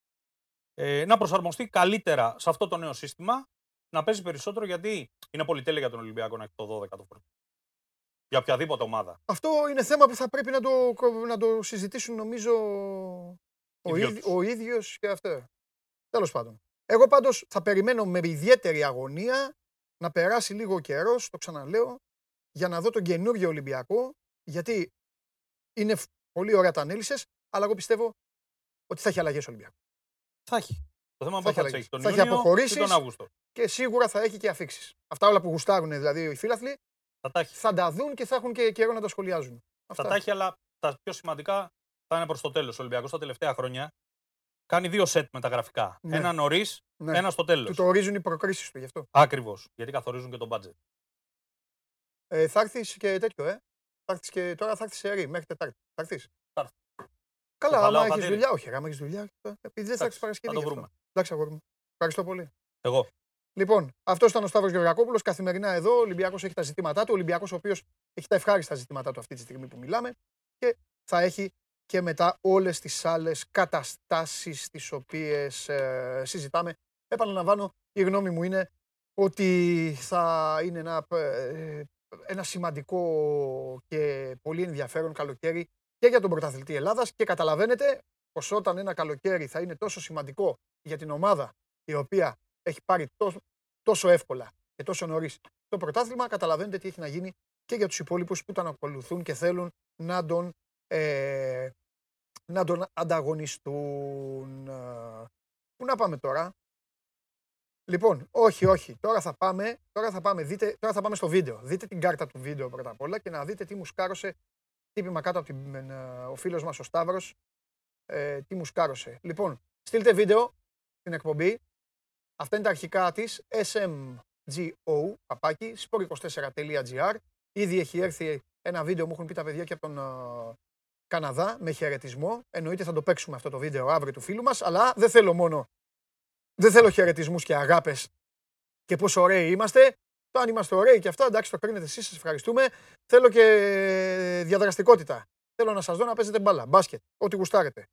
Ε, να προσαρμοστεί καλύτερα σε αυτό το νέο σύστημα, να παίζει περισσότερο γιατί είναι πολυτέλεια για τον Ολυμπιακό να έχει το 12 το φορτίο. Για οποιαδήποτε ομάδα. Αυτό είναι θέμα που θα πρέπει να το, να το συζητήσουν νομίζω Ο, Οι δυο ίδ, τους. ο ίδιος και αυτό. Τέλος πάντων. Εγώ πάντως θα περιμένω με ιδιαίτερη αγωνία να περάσει λίγο καιρός, το ξαναλέω, για να δω τον καινούριο Ολυμπιακό, γιατί είναι φ- πολύ ωραία τα ανέλησες, αλλά εγώ πιστεύω ότι θα έχει αλλαγές ο Ολυμπιακός. Θα έχει. Το θέμα Θα είναι έχει θα αλλαγές. έχει τον Θα έχει Ιούνιο ή αποχωρήσεις. τον Αύγουστο. Και σίγουρα θα έχει και αφήξεις. Αυτά όλα που γουστάρουν δηλαδή οι φίλαθλοι, Θα τα έχει. θα τα δουν και θα έχουν και καιρό να τα σχολιάζουν. Θα τα έχει, αλλά τα πιο σημαντικά θα είναι προς το τέλος. Ο Ολυμπιακός τα τελευταία χρόνια κάνει δύο σετ μεταγραφικά. Ναι. Ένα νωρίς, Ναι. ένα στο τέλος. Του το ορίζουν οι προκρίσεις του γι' αυτό. Ακριβώς. Γιατί καθορίζουν και τον budget. Ε, θα έρθεις και τέτοιο, ε. Θα έρθεις και τώρα θα έρθεις σε ρί μέχρι Τετάρτη. Θα έρθεις. Θα έρθω. Καλά, Το άμα χαλάω έχεις χατήρι. δουλειά, όχι, άμα έχεις δουλειά. ε, Επειδή δεν θα Εντάξει, έρθει Παρασκευή. θα το γι' αυτό. βρούμε. Εντάξει, αγόρι μου. Ευχαριστώ πολύ. Εγώ. Λοιπόν, αυτός ήταν ο Σταύρος Γεωργακόπουλο. Καθημερινά εδώ. Ο Ολυμπιακός έχει τα ζητήματά του. Ο Ολυμπιακός, ο οποίος έχει τα ευχάριστα ζητήματά του αυτή τη στιγμή που μιλάμε. Και θα έχει και μετά όλες τις άλλες καταστάσεις τις οποίες συζητάμε. Επαναλαμβάνω, η γνώμη μου είναι ότι θα είναι ένα, ε, ένα σημαντικό και πολύ ενδιαφέρον καλοκαίρι και για τον πρωταθλητή Ελλάδας και καταλαβαίνετε πως όταν ένα καλοκαίρι θα είναι τόσο σημαντικό για την ομάδα η οποία έχει πάρει τόσο, τόσο εύκολα και τόσο νωρίς το πρωτάθλημα, καταλαβαίνετε τι έχει να γίνει και για τους υπόλοιπους που τον ακολουθούν και θέλουν να τον, ε, να τον ανταγωνιστούν. Ε, Πού να πάμε τώρα; Λοιπόν, όχι, όχι. Τώρα θα πάμε, τώρα θα πάμε, δείτε, τώρα θα πάμε στο βίντεο. Δείτε την κάρτα του βίντεο πρώτα απ' όλα και να δείτε τι μου σκάρωσε τύπημα κάτω από την, ε, ο φίλος μας ο Σταύρος. Ε, τι μου σκάρωσε. Λοιπόν, στείλτε βίντεο στην εκπομπή. Αυτά είναι τα αρχικά της smgo, παπάκι, sport24.gr. Ήδη έχει έρθει ένα βίντεο, μου έχουν πει τα παιδιά και από τον ε, Καναδά, με χαιρετισμό. Εννοείται θα το παίξουμε αυτό το βίντεο αύριο του φίλου μας, αλλά δεν θέλω μόνο, δεν θέλω χαιρετισμούς και αγάπες και πόσο ωραίοι είμαστε. Το αν είμαστε ωραίοι και αυτά, εντάξει, το κρίνετε εσείς, σας ευχαριστούμε. Θέλω και διαδραστικότητα. Θέλω να σας δω να παίζετε μπάλα, μπάσκετ, ό,τι γουστάρετε.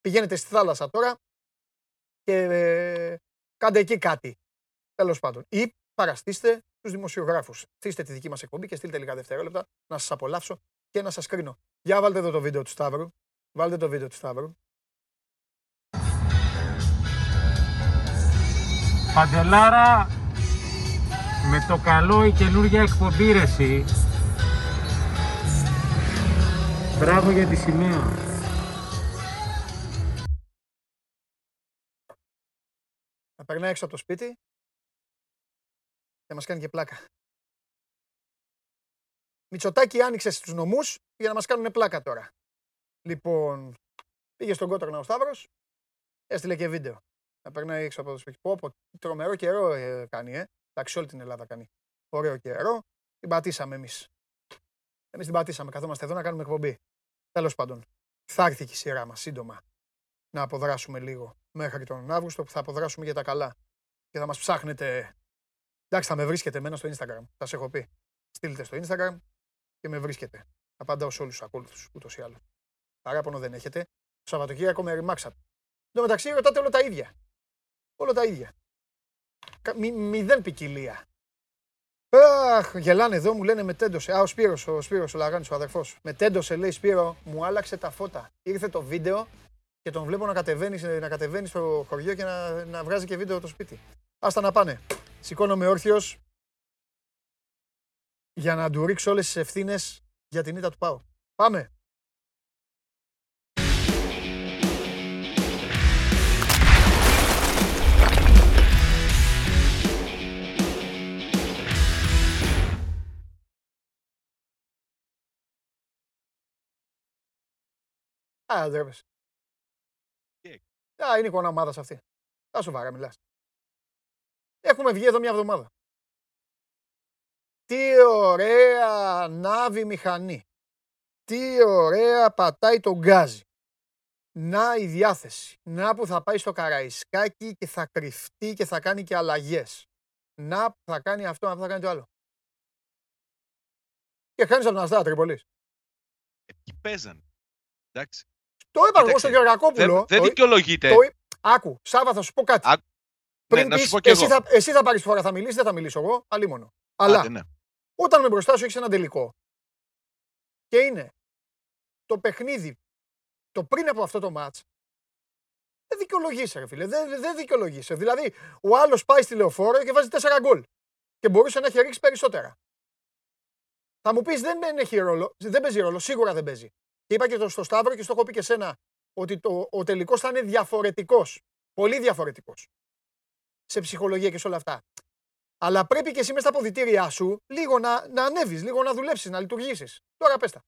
Πηγαίνετε στη θάλασσα τώρα και ε, κάντε εκεί κάτι. Τέλος πάντων. Ή παραστήστε τους δημοσιογράφους. Στήστε τη δική μας εκπομπή και στείλτε λίγα δευτερόλεπτα να σας απολαύσω και να σας κρίνω. Για βάλτε εδώ το βίντεο του Σταύρου. Βάλτε το βίντεο του Σταύρου. Παντελάρα, με το καλό η καινούργια εκπομπή ρε εσύ. Μπράβο για τη σημαία. Να περνάει έξω από το σπίτι και μας κάνει και πλάκα. Μητσοτάκη άνοιξε στους νομούς για να μας κάνουν πλάκα τώρα. Λοιπόν, πήγε στον Κότρονα ο Σταύρος, έστειλε και βίντεο. Να περνάει έξω από το σπίτι. Πω, πω, τρομερό καιρό ε, κάνει, ε. Εντάξει, όλη την Ελλάδα κάνει. Ωραίο καιρό. Την πατήσαμε εμείς. Εμείς την πατήσαμε, καθόμαστε εδώ να κάνουμε εκπομπή. Τέλος πάντων, θα έρθει και η σειρά μας σύντομα να αποδράσουμε λίγο μέχρι τον Αύγουστο που θα αποδράσουμε για τα καλά. Και θα μας ψάχνετε. Εντάξει, θα με βρίσκετε εμένα στο Instagram. Θα σε έχω πει. Στείλτε στο Instagram και με βρίσκετε. Απαντάω σε όλους τους ακόλουθους, ούτως ή άλλως. Παράπονο δεν έχετε. Το Σαββατοκύριακο με ρημάξατε. Εν τω μεταξύ ρωτάτε όλα τα ίδια. Όλα τα ίδια. Κα- μη- μηδέν ποικιλία. Αχ, γελάνε εδώ, μου λένε με τέντωσε. Α, ο Σπύρος, ο Σπύρος, ο Λαγάνης, ο αδερφός. Με τέντωσε, λέει Σπύρο, μου άλλαξε τα φώτα. Ήρθε το βίντεο και τον βλέπω να κατεβαίνει, να κατεβαίνει στο χωριό και να, να βγάζει και βίντεο το σπίτι. Άστα να πάνε. Σηκώνομαι όρθιος για να του ρίξω όλες τις ευθύνες για την ήττα του πάω. Πάμε. Α, ντρέπεσαι. Α, είναι εικόνα ομάδα αυτή. Τα σοβαρά μιλάς. Έχουμε βγει εδώ μια εβδομάδα. Τι ωραία νάβη μηχανή. Τι ωραία πατάει το γκάζι. Να η διάθεση. Να που θα πάει στο Καραϊσκάκι και θα κρυφτεί και θα κάνει και αλλαγές. Να που θα κάνει αυτό, να που θα κάνει το άλλο. Και χάνεις από τον Αστέρα Τρίπολης. Εκεί παίζανε. Εντάξει. Το είπα εγώ Κοίταξε, στον Γεωργακόπουλο. Δεν, δεν το- δικαιολογείται. το- Άκου, Σάβα, θα σου πω κάτι. Άκου. Πριν Ναι, να σου πεις, πω κι εσύ, εγώ. θα, εσύ θα πάρεις φορά, θα μιλήσεις, δεν θα μιλήσω εγώ, αλίμονο. Αλλά Άντε, ναι. όταν με μπροστά σου έχεις ένα τελικό και είναι το παιχνίδι, το πριν από αυτό το μάτς, Δεν δικαιολογείσαι, ρε φίλε. Δεν, δεν δικαιολογείσαι. Δηλαδή, ο άλλος πάει στη λεωφόρο και βάζει 4 γκολ. Και μπορούσε να έχει ρίξει περισσότερα. Θα μου πεις δεν, δεν έχει ρόλο. Δεν παίζει ρόλο. Σίγουρα δεν παίζει. Και είπα και το, στο Σταύρο και στο έχω πει και σένα ότι το, ο τελικός θα είναι διαφορετικός. Πολύ διαφορετικός. Σε ψυχολογία και σε όλα αυτά. Αλλά πρέπει και εσύ μες στα αποδητήριά σου λίγο να, να ανέβεις, λίγο να δουλέψεις, να λειτουργήσεις. Τώρα πες τα.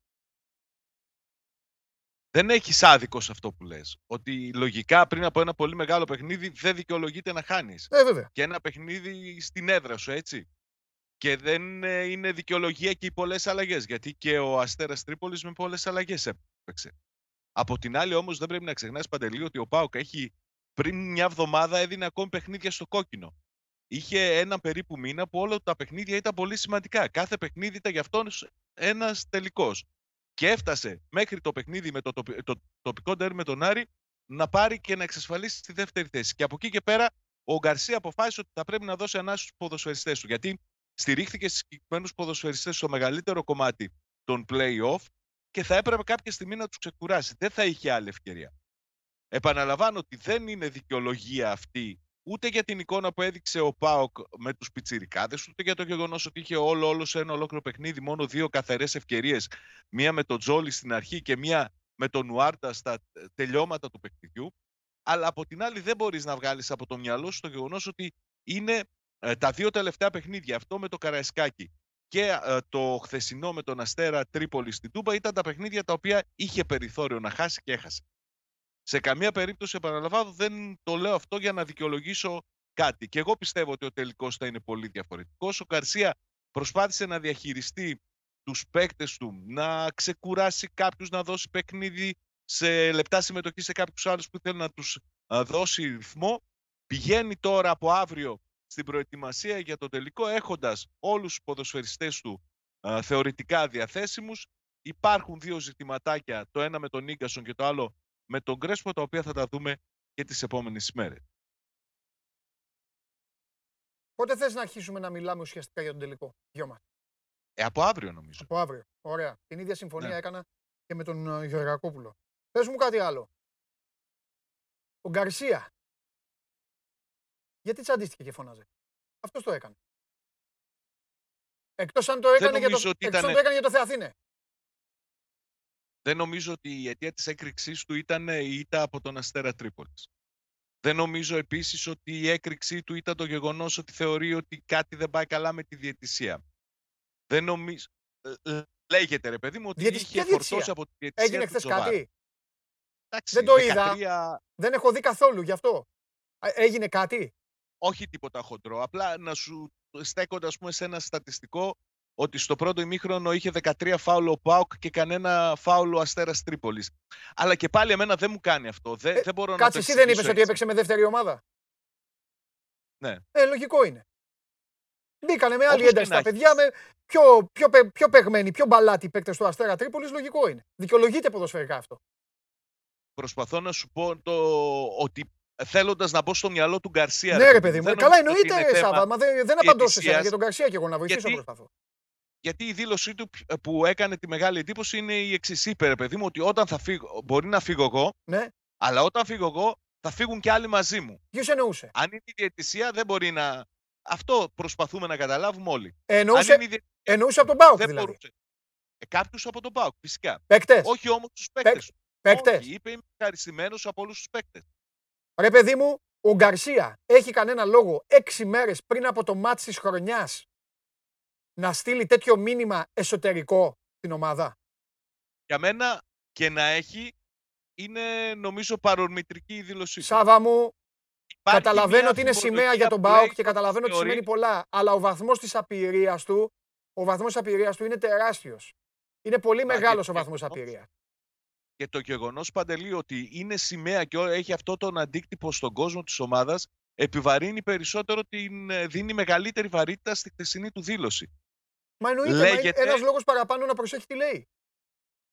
Δεν έχεις άδικο σε αυτό που λες. Ότι λογικά πριν από ένα πολύ μεγάλο παιχνίδι δεν δικαιολογείται να χάνεις. Ε, βέβαια. Και ένα παιχνίδι στην έδρα σου, έτσι. Και δεν ε, είναι δικαιολογία και οι πολλές αλλαγές. Γιατί και ο Αστέρας Τρίπολης με πολλές αλλαγές έπαιξε. Από την άλλη, όμως, δεν πρέπει να ξεχνάς παντελή ότι ο Πάοκ έχει πριν μια εβδομάδα έδινε ακόμη παιχνίδια στο κόκκινο. Είχε ένα περίπου μήνα που όλα τα παιχνίδια ήταν πολύ σημαντικά. Κάθε παιχνίδι ήταν για αυτόν ένας τελικός. Και έφτασε μέχρι το παιχνίδι με το, τοπι- το τοπικό ντέρ με τον Άρη να πάρει και να εξασφαλίσει τη δεύτερη θέση. Και από εκεί και πέρα ο Γκαρσία αποφάσισε ότι θα πρέπει να δώσει ανάση στου ποδοσφαιριστές του. Γιατί στηρίχθηκε στι συγκεκριμένους ποδοσφαιριστές στο μεγαλύτερο κομμάτι των play-off και θα έπρεπε κάποια στιγμή να τους ξεκουράσει. Δεν θα είχε άλλη ευκαιρία. Επαναλαμβάνω ότι δεν είναι δικαιολογία αυτή ούτε για την εικόνα που έδειξε ο Πάοκ με τους πιτσιρικάδες, ούτε για το γεγονός ότι είχε όλο, όλο σε ένα ολόκληρο παιχνίδι μόνο δύο καθαρές ευκαιρίες. Μία με τον Τζόλι στην αρχή και μία με τον Νουάρτα στα τελειώματα του παιχνιδιού. Αλλά από την άλλη δεν μπορείς να βγάλεις από το μυαλό σου το γεγονός ότι είναι ε, τα δύο τελευταία παιχνίδια. Αυτό με το Καραϊσκάκι και ε, το χθεσινό με τον Αστέρα Τρίπολη στην Τούμπα ήταν τα παιχνίδια τα οποία είχε περιθώριο να χάσει και έχασε. Σε καμία περίπτωση, επαναλαμβάνω, δεν το λέω αυτό για να δικαιολογήσω κάτι. Και εγώ πιστεύω ότι ο τελικός θα είναι πολύ διαφορετικός. Ο Καρσία προσπάθησε να διαχειριστεί τους παίκτες του, να ξεκουράσει κάποιους, να δώσει παιχνίδι σε λεπτά συμμετοχή σε κάποιους άλλους που θέλουν να τους δώσει ρυθμό. Πηγαίνει τώρα από αύριο στην προετοιμασία για το τελικό έχοντας όλους τους ποδοσφαιριστές του α, θεωρητικά διαθέσιμους. Υπάρχουν δύο ζητηματάκια, το ένα με τον Ίγκασον και το άλλο με τον Κρέσπο, τα οποία θα τα δούμε και τις επόμενες ημέρες. Πότε θες να αρχίσουμε να μιλάμε ουσιαστικά για τον τελικό, δυο μας. Ε, από αύριο νομίζω. Από αύριο. Ωραία. Την ίδια συμφωνία Ναι. έκανα και με τον ε, Γεωργακόπουλο. Πες μου κάτι άλλο. Ο Γκαρσία. Γιατί τσαντίστηκε και φώναζε. Αυτός το έκανε. Εκτός αν το έκανε, για το, νομίζω ότι εκτός αν ήτανε- το έκανε για το Θεαθήνε. Δεν νομίζω ότι η αιτία της έκρηξής του ήταν η ήττα από τον Αστέρα Τρίπολης. Δεν νομίζω επίσης ότι η έκρηξή του ήταν το γεγονός ότι θεωρεί ότι κάτι δεν πάει καλά με τη διαιτησία. Δεν νομίζω... ε, ε, Λέγεται ρε παιδί μου ότι Διαιτησ- είχε ποια διαιτησία; φορτώσει από τη διαιτησία Έγινε του χθες Τζοβάρ. κάτι; Εντάξει, Δεν το είδα. 13 Δεν έχω δει καθόλου γι' αυτό. Α, Έγινε κάτι; Όχι τίποτα χοντρό. Απλά να σου στέκονται ας πούμε, σε ένα στατιστικό ότι στο πρώτο ημίχρονο είχε 13 φάουλο ο Πάουκ και κανένα φάουλο ο Αστέρας Τρίπολης. Αλλά και πάλι εμένα δεν μου κάνει αυτό. Δεν, Ε, δεν μπορώ να Κάτσε, το εσύ δεν είπες εξηγήσω ότι έτσι. έπαιξε με δεύτερη ομάδα; Ναι. Ε, λογικό είναι. Μπήκανε με άλλη Όπως και ένταση να τα έχεις. παιδιά, με πιο, πιο, πε- πιο παιγμένοι, πιο μπαλάτι παίκτες του Αστέρα Τρίπολης. Λογικό είναι. Δικαιολογείται ποδοσφαιρικά αυτό. Προσπαθώ να σου πω το, ότι θέλοντας να μπω στο μυαλό του Γκαρσία. ναι, ρε παιδί μου. δεν Καλά, νομίζω ότι εννοείται, είναι θέμα- Σάβα. Μα δεν, δεν απαντώ σε εσένα διαιτησίας. για τον Καρσία και εγώ να βοηθήσω Γιατί- προσπαθώ. Γιατί η δήλωσή του π- που έκανε τη μεγάλη εντύπωση είναι η εξής. Είπε, ρε παιδί μου, ότι όταν θα φύγω, μπορεί να φύγω εγώ, Ναι, αλλά όταν φύγω εγώ θα φύγουν και άλλοι μαζί μου. ποιος εννοούσε; Αν είναι η διαιτησία, δεν μπορεί να. Αυτό προσπαθούμε να καταλάβουμε όλοι. Εννοούσε, Αν είναι η διαιτησία, εννοούσε από τον Πάοκ δεν δηλαδή. μπορούσε. Ε, Κάποιους από τον ΠΑΟΚ, φυσικά. Παίκτες. Όχι όμως τους παίκτες. Παίκτες. Όχι, είπε είμαι ευχαριστημένος από όλους τους παίκτες. Ρε παιδί μου, ο Γκαρσία έχει κανένα λόγο έξι μέρες πριν από το μάτς της χρονιάς να στείλει τέτοιο μήνυμα εσωτερικό στην ομάδα; Για μένα και να έχει είναι νομίζω παρορμητρική η δήλωσή του. Σάβα μου, Υπάρχει καταλαβαίνω μια ότι είναι σημαία για τον θυμολογία Πάοκ που και λέει καταλαβαίνω ότι θεωρεί- σημαίνει πολλά. Αλλά ο βαθμός της απειρίας του, ο βαθμός απειρίας του είναι τεράστιος. Είναι πολύ Μα και μεγάλος ο το βαθμός γεγονός- απειρίας. Και το γεγονός παντελή ότι είναι σημαία και έχει αυτό τον αντίκτυπο στον κόσμο της ομάδας, επιβαρύνει περισσότερο, την, ε, δίνει μεγαλύτερη βαρύτητα στη χθεσινή του δήλωση. Μα εννοείται, Λέγεται- ένας λόγος παραπάνω να προσέχει τι λέει.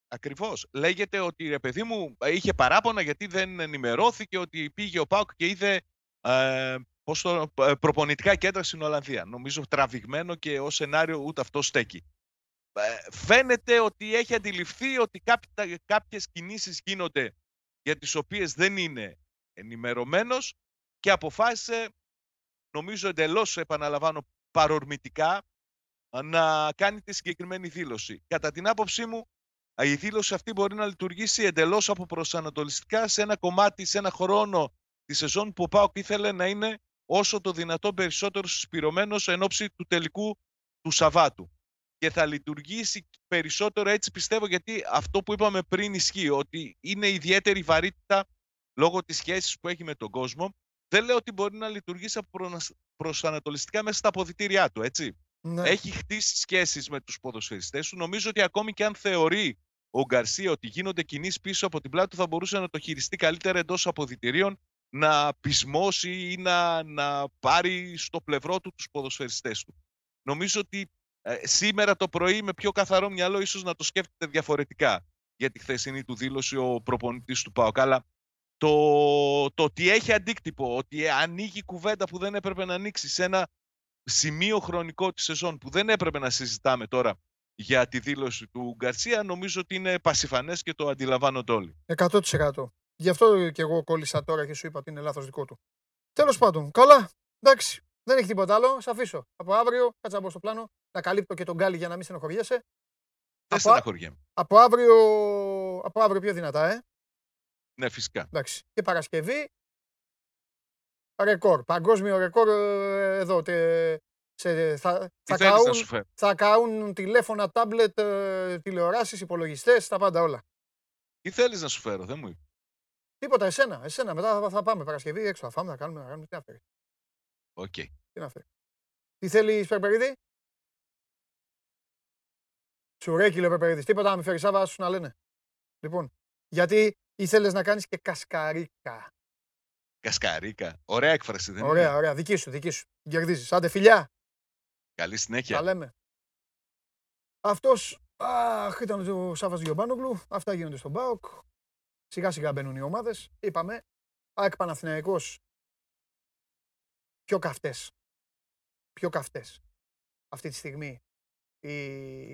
Ακριβώς. Λέγεται ότι ρε παιδί μου ε, είχε παράπονα γιατί δεν ενημερώθηκε ότι πήγε ο Πάουκ και είδε ε, πώς το, ε, προπονητικά κέντρα στην Ολλανδία. Νομίζω τραβηγμένο και ως σενάριο ούτε αυτό στέκει. Ε, φαίνεται ότι έχει αντιληφθεί ότι κάποιε κάποιες κινήσεις γίνονται για τις οποίες δεν είναι ενημερωμένος και αποφάσισε, νομίζω εντελώς επαναλαμβάνω παρορμητικά, να κάνει τη συγκεκριμένη δήλωση. Κατά την άποψή μου, η δήλωση αυτή μπορεί να λειτουργήσει εντελώς από προσανατολιστικά σε ένα κομμάτι, σε ένα χρόνο της σεζόν που ο Πάοκ ήθελε να είναι όσο το δυνατόν περισσότερο συσπηρωμένος εν ώψη του τελικού του Σαββάτου. Και θα λειτουργήσει περισσότερο έτσι πιστεύω γιατί αυτό που είπαμε πριν ισχύει ότι είναι ιδιαίτερη βαρύτητα λόγω της σχέσης που έχει με τον κόσμο. Δεν λέω ότι μπορεί να λειτουργήσει προσανατολιστικά μέσα στα αποδητήριά του, έτσι. Ναι. Έχει χτίσει σχέσεις με τους ποδοσφαιριστές του. Νομίζω ότι ακόμη και αν θεωρεί ο Γκαρσία ότι γίνονται κινήσεις πίσω από την πλάτη του θα μπορούσε να το χειριστεί καλύτερα εντός αποδητηρίων να πεισμώσει ή να, να πάρει στο πλευρό του τους ποδοσφαιριστές του. Νομίζω ότι ε, σήμερα το πρωί με πιο καθαρό μυαλό ίσως να το σκέφτεται διαφορετικά για τη χθεσινή του δήλωση ο προπονητής του ΠΑΟΚ. Αλλά το, το ότι έχει αντίκτυπο, ότι ανοίγει κουβέντα που δεν έπρεπε να ανοίξει σε ένα σημείο χρονικό της σεζόν που δεν έπρεπε να συζητάμε τώρα για τη δήλωση του Γκαρσία, νομίζω ότι είναι πασιφανές και το αντιλαμβάνονται όλοι. 100%. Γι' αυτό και εγώ κόλλησα τώρα και σου είπα ότι είναι λάθος δικό του. Τέλος πάντων, καλά. Εντάξει. Δεν έχει τίποτα άλλο. Σε αφήσω. Από αύριο, κάτσε να μπω στο πλάνο, να καλύπτω και τον Γκάλι για να μην στενοχωριέσαι. Δεν Από, στεναχωριέμαι. από, αύριο, από αύριο πιο δυνατά, ε. Ναι, φυσικά. Εντάξει. Και Παρασκευή. Ρεκόρ. Παγκόσμιο ρεκόρ ε, εδώ. τε- σε, θα, Τι θα, θέλεις να καούν, σου φέρω; θα καούν τηλέφωνα, τάμπλετ, ε, τηλεοράσεις, υπολογιστές, τα πάντα όλα. Τι θέλεις να σου φέρω, δεν μου είπες. Τίποτα, εσένα, εσένα. Μετά θα, θα πάμε Παρασκευή έξω. Θα φάμε, θα κάνουμε, θα κάνουμε. Τι να φέρεις. Οκ. Τι να φέρεις. Τι θέλεις, Περπερίδη; Σουρέκι, λέει ο Περπερίδης. Τίποτα να μην φέρει Σάβα, σου να λένε. Λοιπόν, γιατί ήθελες να κάνεις και κασκαρίκα. Κασκαρίκα. Ωραία έκφραση, δεν Ωραία, είναι; ωραία. Δική σου, δική σου. Την κερδίζεις. Άντε, φιλιά. Καλή συνέχεια. Τα λέμε. Αυτός, αχ, ήταν ο Σάββας Γιωμπάνογλου. Αυτά γίνονται στον ΠΑΟΚ. Σιγά σιγά μπαίνουν οι ομάδες. Είπαμε, ΑΕΚ Παναθηναϊκός πιο καυτές. Πιο καυτές. Αυτή τη στιγμή οι,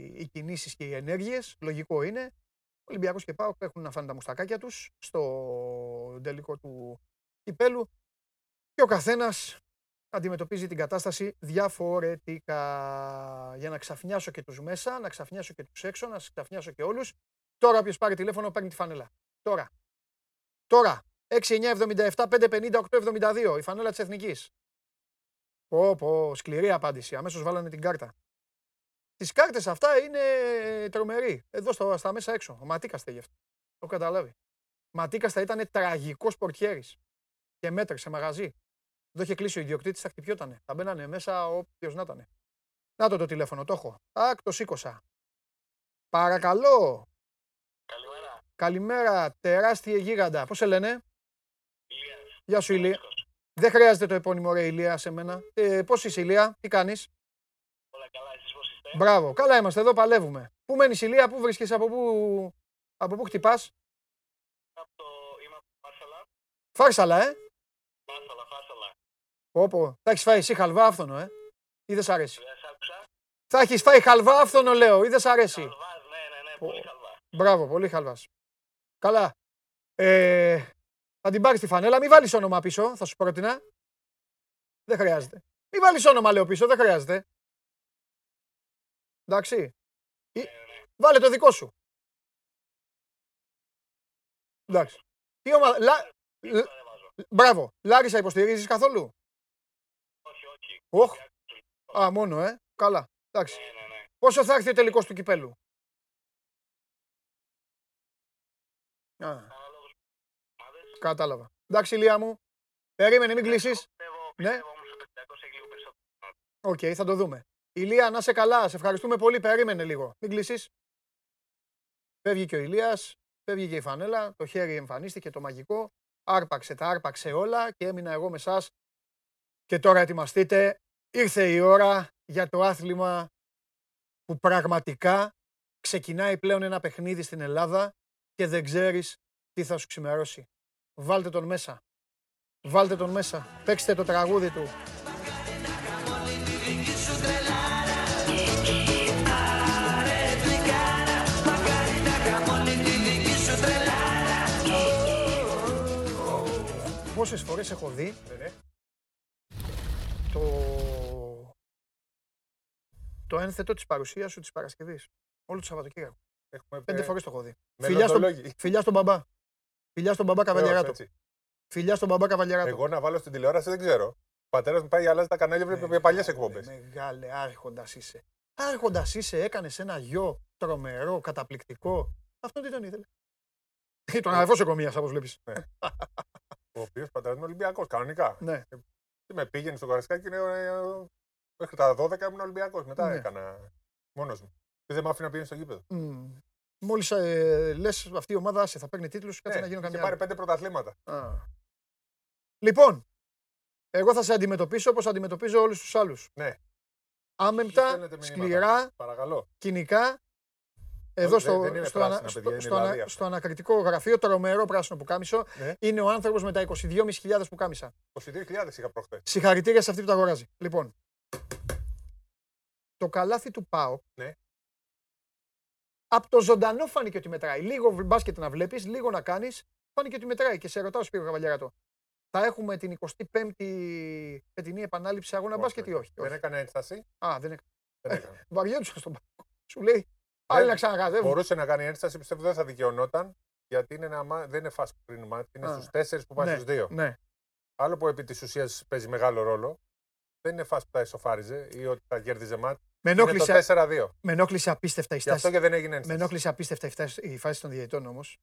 οι κινήσεις και οι ενέργειες, λογικό είναι. Ο Ολυμπιακός και ΠΑΟΚ έχουν να φάνε τα μουστακάκια τους στο τελικό του κυπέλου και ο καθένας αντιμετωπίζει την κατάσταση διαφορετικά. Για να ξαφνιάσω και τους μέσα, να ξαφνιάσω και τους έξω, να ξαφνιάσω και όλους. Τώρα όποιος πάρει τηλέφωνο παίρνει τη φανέλα. Τώρα. Τώρα. 6-9-77-5-50-8-72. Η φανέλα της Εθνικής. Πω, πω, σκληρή απάντηση. Αμέσως βάλανε την κάρτα. Τις κάρτες αυτά είναι τρομεροί. Εδώ στο, στα μέσα έξω. Ο Ματίκας θα γι' αυτό. Το έχω καταλάβει. Ο Ματίκας θα ήταν τραγικός πορτιέρης. Και μέτρησε μαγαζί. Εδώ είχε κλείσει ο ιδιοκτήτης, θα χτυπιότανε. Θα μπαίνανε μέσα όποιος να ήταν. Να το το τηλέφωνο, το έχω. Ακ, το σήκωσα. Παρακαλώ. Καλημέρα. Καλημέρα, τεράστιε γίγαντα. Πώς σε λένε; Γεια σου Ηλία. Δεν χρειάζεται το επώνυμο ρε Ηλία σε μένα. Ε, πώς είσαι Ηλία, τι κάνεις; Όλα καλά, εσείς πώς είστε. Μπράβο, καλά είμαστε εδώ, παλεύουμε. Πού μένεις Ηλία, πού βρίσκεσαι, από πού, από πού χτυπάς; Από το... Είμαι από Φάρσαλα. Φάρσαλα, ε; Φάρσαλα, Φάρσαλα. Πω, πω. Θα έχεις φάει εσύ χαλβά άφθονο, ε; Ή δεν σ' αρέσει; Δεν σ' άκουσα. Θα έχεις φάει χαλβά άφθονο, λέω, ή δεν σ' αρέσει; Χαλβάς, ναι, ναι, ναι, Πω. πολύ χαλβά. Μπράβο, πολύ χαλβάς. Καλά. Ε, θα την πάρεις τη φανέλα. Μην βάλεις όνομα πίσω, θα σου πρότεινα. Δεν χρειάζεται. Μην βάλεις όνομα, λέω πίσω, δεν χρειάζεται. Εντάξει. Ή- Βάλε το δικό σου. Εντάξει. Τι ομάδα... Λα... Λ- Δεν βάζω. Μπράβο. Λάρισα υποστηρίζεις καθόλου; Όχι, όχι. Οχ. Α, μόνο, ε. Καλά. Εντάξει. Ναι, ναι, ναι. Πόσο θα έρθει ο τελικός του κυπέλου; Α, Αναλόγως ομάδες. κατάλαβα. Εντάξει, Ηλία μου. Περίμενε, μην κλείσεις. Πιστεύω, Ναι. πιστεύω όμως ότι ο Ολυμπιακός έχει λίγο περισσότερο. Οκ, θα το δούμε. Ηλία, να είσαι καλά. Σε ευχαριστούμε πολύ. Περίμενε λίγο. Μην κλείσει. Φεύγει και ο Ηλίας, φεύγει και η φανέλα. Το χέρι εμφανίστηκε, το μαγικό. Άρπαξε, τα άρπαξε όλα και έμεινα εγώ με εσά. Και τώρα ετοιμαστείτε. Ήρθε η ώρα για το άθλημα που πραγματικά ξεκινάει πλέον ένα παιχνίδι στην Ελλάδα και δεν ξέρεις τι θα σου ξημερώσει. Βάλτε τον μέσα. Βάλτε τον μέσα. Παίξτε το τραγούδι του. Πόσες φορές έχω δει Ναι, ναι. το, το ένθετο της παρουσίας σου της Παρασκευής. Όλο το Σαββατοκύριακο. Έχουμε Πέντε ε, φορές το έχω δει. Φιλιά στον, μελλοντολόγοι. φιλιά στον μπαμπά. Φιλιά στον μπαμπά Καβαλιαράτο. Έτσι. Φιλιά στον μπαμπά Καβαλιαράτο. Εγώ να βάλω στην τηλεόραση δεν ξέρω. Ο πατέρας μου πάει, αλλάζει τα κανάλια, βλέπει με παλιές εκπομπές. Μεγάλε, άρχοντας είσαι. Άρχοντας είσαι, έκανες ένα γιο τρομερό, καταπληκτικό. Αυτό τι τον ήθελε. Ή τον αδερφό σε κομία, όπως βλέπεις. [LAUGHS] Ο οποίος πατέρα είναι Ολυμπιακός, κανονικά. Ναι. Και με πήγαινε στο Καρασκάκι και είναι, ε, μέχρι τα 12 ήμουν Ολυμπιακός. Μετά Ναι. έκανα μόνος μου. Και δεν μ' άφηνε να πηγαίνει στο γήπεδο. Μόλις ε, λες αυτή η ομάδα άσε, θα παίρνει τίτλους, κάτσε Ναι, να γίνω είχε καμιά. πάρει άλλη. πέντε πρωταθλήματα. Α. Λοιπόν, εγώ θα σε αντιμετωπίσω όπως αντιμετωπίζω όλους τους άλλους. Ναι. Άμεμπτα, Στέλνετε μηνύματα; σκληρά, Παρακαλώ. κοινικά. Εδώ δεν- στο, δεν είναι στο, πράσινα, ανα- στο, παιδιά, είναι στο, ανα- λαδί αυτά. στο ανακριτικό γραφείο, τρομερό πράσινο που κάμισο, Ναι. είναι ο άνθρωπος με τα 22.500 που κάμισα. 22.000 είχα προχθές. Συγχαρητήρια σε αυτή που τα αγοράζει. Λοιπόν, το καλάθι του ΠΑΟ. Ναι. Από το ζωντανό φάνηκε ότι μετράει. Λίγο μπάσκετ να βλέπεις, λίγο να κάνεις. Φάνηκε ότι μετράει. Και σε ρωτάω, Σπύρο Καβαλιαράτο, θα έχουμε την 25η φετινή επανάληψη αγώνα μπάσκετ ή όχι. Δεν όχι. έκανε ένσταση. Α, δεν έκανε. Δεν έκανε. Βαριόντουσαν στον ΠΑΟ. Σου λέει, πάλι να ξανακατεύουν. Μπορούσε να κάνει ένσταση, πιστεύω δεν θα δικαιωνόταν. Γιατί είναι ένα, μα- δεν είναι fast screen match, είναι Α. στους 4 που πάει Ναι, στους 2. Ναι. Άλλο που επί της ουσίας παίζει μεγάλο ρόλο. Δεν είναι fast που τα ισοφάριζε ή ότι τα κέρδιζε match. Με Είναι το ενόχλησε, 4-2. με ενόχλησε απίστευτα η Γι' αυτό στάση. και δεν έγινε Με ένσταση. ενόχλησε απίστευτα η φάση- η φάση των διαιτητών όμως.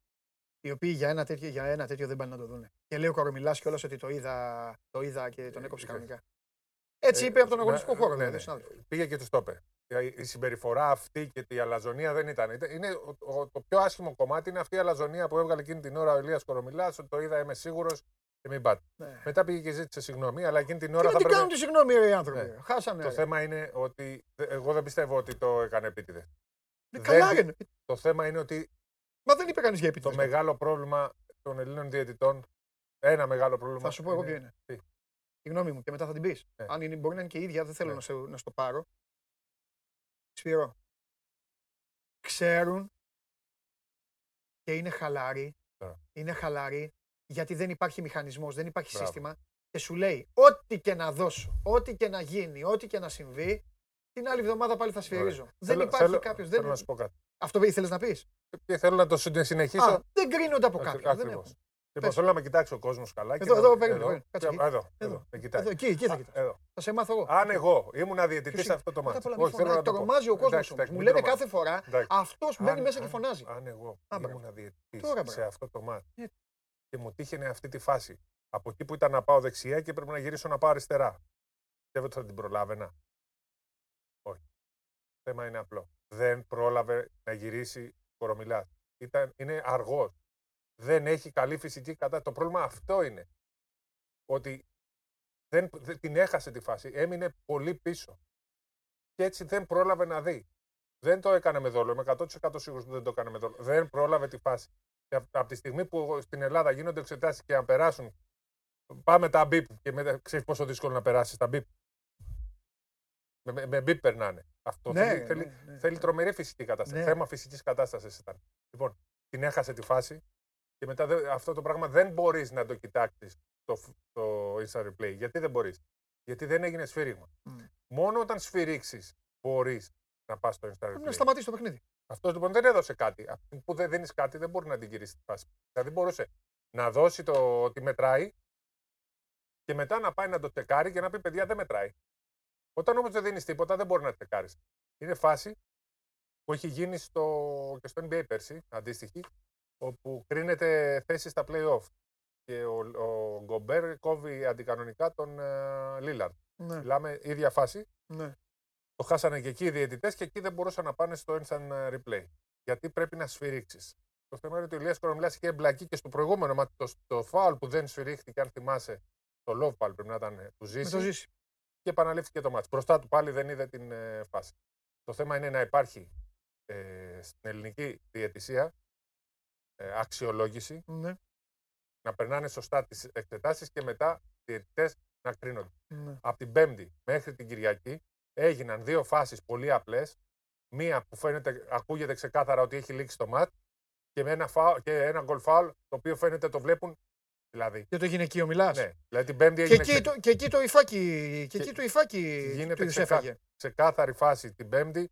Οι οποίοι για ένα τέτοιο, για ένα τέτοιο δεν πάνε να το δουν. Και λέει ο Κορομιλά κιόλας ότι το είδα, το είδα και τον έκοψε Ε, κανονικά. Έτσι Ε, είπε από τον να- αγωνιστικό χώρο. ναι, δηλαδή, ναι. ο συνάδελφος. Πήγε και του το είπε. Η συμπεριφορά αυτή και η αλαζονία δεν ήταν. Ήταν- Είναι, ο- ο- το πιο άσχημο κομμάτι είναι αυτή η αλαζονία που έβγαλε εκείνη την ώρα ο Ηλίας Κορομιλάς, ότι το είδα, είμαι σίγουρος και μην πάτε. Ναι. Μετά πήγε και ζήτησε συγγνώμη, αλλά εκείνη την Τι ώρα να θα την πρέπει. κάνουν τη συγγνώμη ρε, οι άνθρωποι; Ναι. Χάσανε. Το ρε. θέμα είναι ότι δε- εγώ δεν πιστεύω ότι το έκανε επίτηδες. Ναι, δεν καλά δι- ρε. Το θέμα είναι ότι Μα δεν είπε κανείς για το επίτηδες. μεγάλο πρόβλημα των Ελλήνων διαιτητών, ένα μεγάλο πρόβλημα. Θα σου πω εγώ ποιο είναι. Τι; Η γνώμη μου και μετά θα την πεις. Ναι. Αν είναι, μπορεί να είναι και η ίδια, δεν θέλω Ναι. να, σε, να στο πάρω. Σπύρο. Ξέρουν και είναι χαλαροί. Ναι. Είναι χαλαροί γιατί δεν υπάρχει μηχανισμός, δεν υπάρχει Μπράβο. σύστημα και σου λέει ό,τι και να δώσω, ό,τι και να γίνει, ό,τι και να συμβεί, την άλλη εβδομάδα πάλι θα σφυρίζω. Ωραία. Δεν Θέλω- υπάρχει θέλω- κάποιος. Θέλω Δεν... να σου πω κάτι. Αυτό ήθελε να πεις. Και θέλω να το συνε- συνεχίσω. Α, δεν κρίνονται από Ακρι- κάποιον. Δεν ακριβώς. έχουν. Λοιπόν, Πες. θέλω να με κοιτάξει ο κόσμος καλά. και Εδώ, να- εδώ, περίμενε, περίμενε. Κάτσε εδώ, εκεί. εδώ, Εδώ. εδώ, με κοιτάει. Εδώ, εκεί, εκεί θα Α, κοιτάς. εδώ. Θα σε μάθω εγώ. Αν εγώ ήμουν διαιτητή Ποιος σε είναι; αυτό το Πρώτα μάτι. απ' όλα, μη Όχι, θέλω να φωνάζει. το πω. Τρομάζει ο κόσμος Εντάξει, όμως. εντάξει, Μου μην λένε τρομάζει. κάθε φορά Εντάξει. αυτός μπαίνει Αν- μέσα και αν- φωνάζει. Αν εγώ Α, μπράβο. ήμουν διαιτητή Τώρα, σε μπράβο. αυτό το μάτι Ε. και μου τύχαινε αυτή τη φάση από εκεί που ήταν να πάω δεξιά και πρέπει να γυρίσω να πάω αριστερά. Πιστεύω ότι θα την προλάβαινα. Όχι. Το θέμα είναι απλό. Δεν πρόλαβε να γυρίσει κορομιλάς. Ήταν, είναι αργός. Δεν έχει καλή φυσική κατάσταση. Το πρόβλημα αυτό είναι. Ότι δεν, δεν- την έχασε τη φάση. Έμεινε πολύ πίσω. Και έτσι δεν πρόλαβε να δει. Δεν το έκανε με δόλο. Είμαι 100% σίγουρος που δεν το έκανε με δόλο. Δεν πρόλαβε τη φάση. Και από, από τη στιγμή που στην Ελλάδα γίνονται εξετάσεις και να περάσουν. Πάμε τα μπίπ και μετά ξέρεις πόσο δύσκολο να περάσεις τα μπίπ. Με, με, με μπίπ περνάνε. Αυτό Ναι, θέλει, θέλει, ναι, ναι. θέλει τρομερή φυσική κατάσταση. Ναι. Θέμα φυσικής κατάστασης ήταν. Λοιπόν, την έχασε τη φάση και μετά δεν- αυτό το πράγμα δεν μπορείς να το κοιτάξεις το, φ- το instant replay. Γιατί δεν μπορείς; Γιατί δεν έγινε σφύριγμα. Μμ. Μόνο όταν σφυρίξεις μπορείς να πας στο instant Πρέπει να replay. σταματήσεις το παιχνίδι. Αυτός λοιπόν δεν έδωσε κάτι. Αυτή που δεν δίνεις κάτι δεν μπορεί να την γυρίσει τη φάση. Δηλαδή μπορούσε να δώσει το ότι μετράει και μετά να πάει να το τσεκάρει και να πει: Παιδιά, δεν μετράει. Όταν όμως δεν δίνεις τίποτα, δεν μπορεί να τσεκάρεις. Είναι φάση που έχει γίνει στο, και στο NBA πέρσι, αντίστοιχη, όπου κρίνεται θέση στα playoff. Και ο, ο Γκομπέρ κόβει αντικανονικά τον Λίλαρντ. Ναι, Μιλάμε ίδια φάση. ναι. Το χάσανε και εκεί οι διαιτητές και εκεί δεν μπορούσαν να πάνε στο instant replay. Γιατί πρέπει να σφυρίξεις. Το θέμα είναι ότι ο Ηλίας Κορομιλάς είχε εμπλακεί και στο προηγούμενο μάτι το, το foul που δεν σφυρίχθηκε, αν θυμάσαι, το love pal πρέπει να ήταν ε, του Με ζήσει το ζήσει. και επαναλήφθηκε το μάτς. Μπροστά του πάλι δεν είδε την ε, φάση. Το θέμα είναι να υπάρχει ε, στην ελληνική διαιτησία ε, αξιολόγηση, Ναι, να περνάνε σωστά τις εξετάσεις και μετά οι διαιτητές να κρίνονται. ναι. Από την Πέμπτη μέχρι την Κυριακή έγιναν δύο φάσεις πολύ απλές. Μία που φαίνεται, ακούγεται ξεκάθαρα ότι έχει λήξει το ματ και, με ένα, φάου- και ένα γκολ φάουλ το οποίο φαίνεται το βλέπουν Δηλαδή. Για το γυναικείο μιλάς. Ναι. Δηλαδή την Πέμπτη Και έγινε εκεί, ξε- το, και εκεί το υφάκι, και εκεί Και- το υφάκι γίνεται τους ξεκά- έφαγε. ξεκάθαρη φάση την Πέμπτη.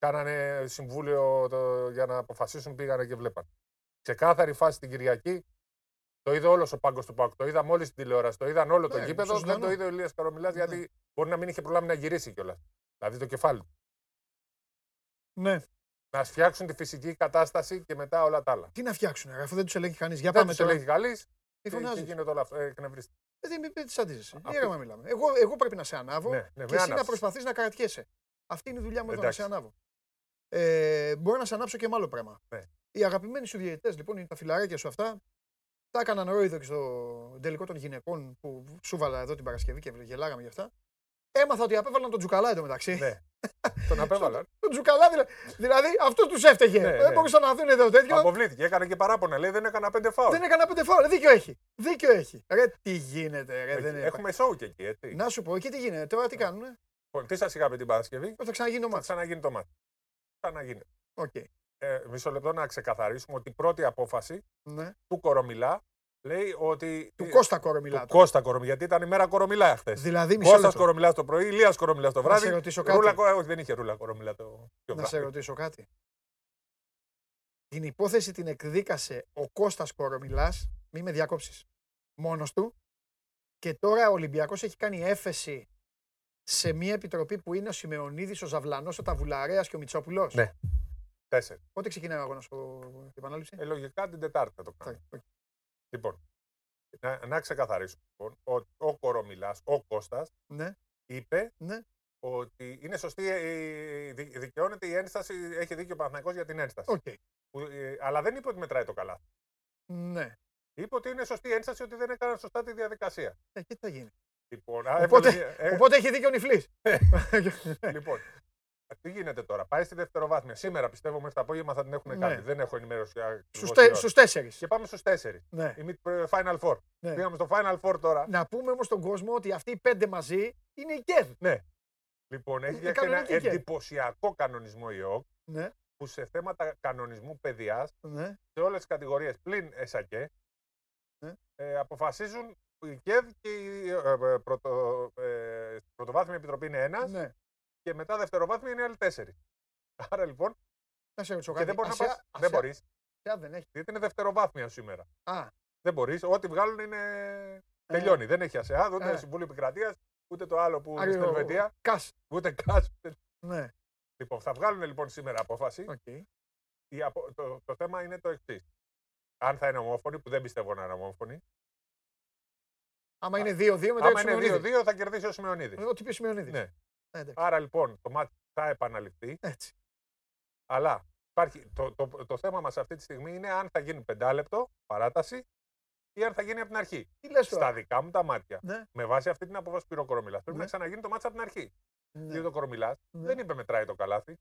Κάνανε συμβούλιο το, για να αποφασίσουν, πήγανε και βλέπαν. Ξεκάθαρη φάση την Κυριακή. Το είδε όλος ο πάγκος του Πάκου. Το είδαμε όλοι στην τηλεόραση. Το είδαν όλο το Ναι, γήπεδο. στο Δεν ζωντανό. το είδε ο Ηλίας Καρομιλάς Ναι. γιατί μπορεί να μην είχε προλάβει να γυρίσει κιόλας. Δηλαδή το κεφάλι του. Ναι. Να φτιάξουν τη φυσική κατάσταση και μετά όλα τα άλλα. Τι να φτιάξουν, ρε, αφού δεν τους ελέγχει κανείς. Για Δεν πάμε τους τώρα. ελέγχει καλή. Τι Και, και φωνάζεις; γίνεται όλο αυτό. Ε, εκνευριστή. Δεν μην τις αντίζεσαι. Αυτό- Ήρεμα μιλάμε. Εγώ, εγώ πρέπει να σε ανάβω Ναι, ναι, και με εσύ να άναψες. προσπαθείς να καρατιέσαι. Αυτή είναι η δουλειά μου εδώ, να Εντάξει. σε ανάβω. Ε, μπορώ να σε ανάψω και με άλλο πράγμα. Ναι. Οι αγαπημένοι σου διαιτητές, λοιπόν, είναι τα φιλαράκια σου αυτά. Τα έκαναν ρόιδο και στο τελικό των γυναικών που σου βάλα εδώ την Παρασκευή και γελάγαμε γι' αυτά. Έμαθα ότι απέβαλαν τον Τζουκαλά εντωμεταξύ. Ναι. Τον [LAUGHS] απέβαλαν. Τον Τζουκαλά δηλαδή. Δηλαδή αυτό τους έφταιγε. Ναι, Δεν ναι. μπορούσαν να δουν εδώ τέτοιο. Αποβλήθηκε. Έκανε και παράπονα. Λέει δεν έκανα πέντε φάουλ. Δεν έκανα πέντε φάουλ. Δίκιο έχει. Δίκιο έχει. Ρε, τι γίνεται, ρε. Δεν είναι. Έχουμε σόου και εκεί, έτσι. Να σου πω, εκεί τι γίνεται. Τώρα τι κάνουνε; Λοιπόν, τι σας είχα πει την Παρασκευή, Θα ξαναγίνει το θα μάτι. Ξαναγίνει το ματς. Ξαναγίνει. Οκ. Ε, μισό λεπτό να ξεκαθαρίσουμε ότι η πρώτη απόφαση Ναι. του Κορομιλά λέει ότι. Του ε, Κώστα Κορομιλά. Του Κώστα Κορομιλά, γιατί ήταν η μέρα Κορομιλά χθε. Δηλαδή, μισό Κώστας λεπτό. Κορομιλάς το πρωί, Ηλίας Κορομιλάς το Να βράδυ. σε ρωτήσω κάτι. Ρούλα, Κο- όχι, δεν είχε ρούλα Κορομιλά το πιο Να σε βράδυ. ρωτήσω κάτι. Την υπόθεση την εκδίκασε ο Κώστας Κορομιλάς, μη με διακόψεις, μόνος του. Και τώρα ο Ολυμπιακός έχει κάνει έφεση σε μια επιτροπή που είναι ο Σιμεωνίδης, ο Ζαβλανός, ο Ταβουλαρέας και ο Μητσόπουλος; Ναι. Τέσσερις. Πότε ξεκινάει ο αγώνας στο την επανάληψη. Ε, λογικά την Τετάρτη θα το κάνω. Εντάξει, οκ. Λοιπόν, να, να ξεκαθαρίσουμε λοιπόν, ότι ο Κορομιλάς, ο Κώστας, Ναι, είπε ναι. ότι είναι σωστή, ε, δι- δικαιώνεται η ένσταση, έχει δίκιο ο Παναθηναϊκός για την ένσταση. Οκ. Που, ε, αλλά δεν είπε ότι μετράει το καλάθι. Ναι. Είπε ότι είναι σωστή η ένσταση ότι δεν έκαναν σωστά τη διαδικασία. Ε, και τι θα γίνει. Λοιπόν, α, Οπότε- έβγαλε μια- ε, Οπότε έχει δίκιο ο Νιφλής. [LAUGHS] λοιπόν, τι γίνεται τώρα. Πάει στη δευτεροβάθμια. Σήμερα πιστεύω μέχρι το απόγευμα θα την έχουν Ναι. κάνει. Δεν έχω ενημέρωση. ακριβώς Στους, τι τε, ώρα. στους τέσσερις. Και πάμε στους τέσσερις. Ναι. Η mid- ε, Final Four. Ναι. Πήγαμε στο Final Four τώρα. Να πούμε όμως στον κόσμο ότι αυτοί οι πέντε μαζί είναι η ΚΕΔ. Ναι. Λοιπόν, έχει Είναι φτιάξει ένα κανονική και. εντυπωσιακό κανονισμό η ΕΟΚ Ναι, που σε θέματα κανονισμού παιδεία ναι. σε όλες τις κατηγορίες πλην ΕΣΑΚΕ Ναι. ε, αποφασίζουν η ΚΕΔ και η ε, ε, πρωτο, ε, πρωτοβάθμια επιτροπή είναι ένας ναι. και μετά δευτεροβάθμια είναι άλλοι τέσσερις. Άρα λοιπόν. Να σε ρωτήσω Και κάτι. δεν μπορείς να Ασιά- πας, Δεν Ασιά- μπορείς. ΑΣΕΑΔ δεν έχει. Γιατί είναι δευτεροβάθμια σήμερα. Α, Δεν μπορείς. Ό,τι βγάλουν είναι. Τελειώνει. Δεν έχει ΑΣΕΑΔ, ούτε Ε. Συμβούλιο Επικρατείας, ούτε το άλλο που είναι Άριο- στην Ελβετία, CAS. ούτε CAS. ούτε- Ναι. Λοιπόν, θα βγάλουν λοιπόν σήμερα απόφαση. Οκ. Η απο- το, το θέμα είναι το εξής. Αν θα είναι ομόφωνοι, που δεν πιστεύω να είναι ομόφωνοι. Άμα είναι 2-2 μετά Άμα το είναι Σιμεωνίδης. 2-2 θα κερδίσει ο Σιμεωνίδης. Ό,τι πει ο Σιμεωνίδης. Ναι. Ε, εντάξει. Άρα λοιπόν το ματς θα επαναληφθεί. Έτσι. Αλλά υπάρχει, το, το, το θέμα μας αυτή τη στιγμή είναι αν θα γίνει πεντάλεπτο παράταση ή αν θα γίνει από την αρχή. Τι λες τώρα; Στα δικά μου τα μάτια. Ναι. Με βάση αυτή την απόφαση που πήρε ο Κορομιλάς. Πρέπει Ναι. να ξαναγίνει το μάτι από την αρχή. Ναι. Γιατί ο Κορομιλάς Ναι. δεν είπε μετράει το καλάθι.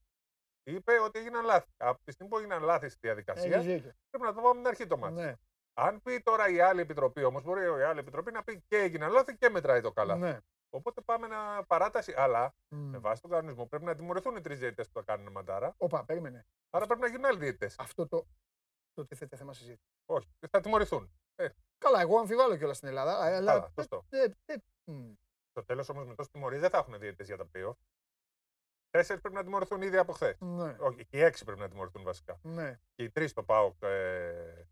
Είπε ότι έγιναν λάθη. Από τη στιγμή που έγιναν λάθη στη διαδικασία, Έχεις δίκιο. πρέπει να το πάμε από την αρχή το μάτι. Ναι. Αν πει τώρα η άλλη επιτροπή όμως, μπορεί η άλλη επιτροπή να πει και έγιναν λάθη και μετράει το καλάθι. Ναι. Οπότε πάμε να παράταση. Αλλά Μμ. με βάση τον κανονισμό πρέπει να τιμωρηθούν οι τρεις διαιτητές που θα κάνουν μαντάρα. Όπα, περίμενε. Άρα πρέπει να γίνουν άλλοι διαιτητές. Αυτό το. Το τίθεται θέμα συζήτηση. Όχι, θα τιμωρηθούν. Καλά, εγώ αμφιβάλλω κιόλας στην Ελλάδα. α, Αλλά. Καλά, σωστό. Ε, ε, μ. Στο τέλος όμως με τόσε τιμωρίε δεν θα έχουν διαιτητές για τα πλοίο. Τέσσερις πρέπει να τιμωρηθούν ήδη από χθες. Ναι. Όχι, και οι έξι πρέπει να τιμωρηθούν βασικά. Ναι. Και οι τρεις στο ΠΑΟΚ, ε,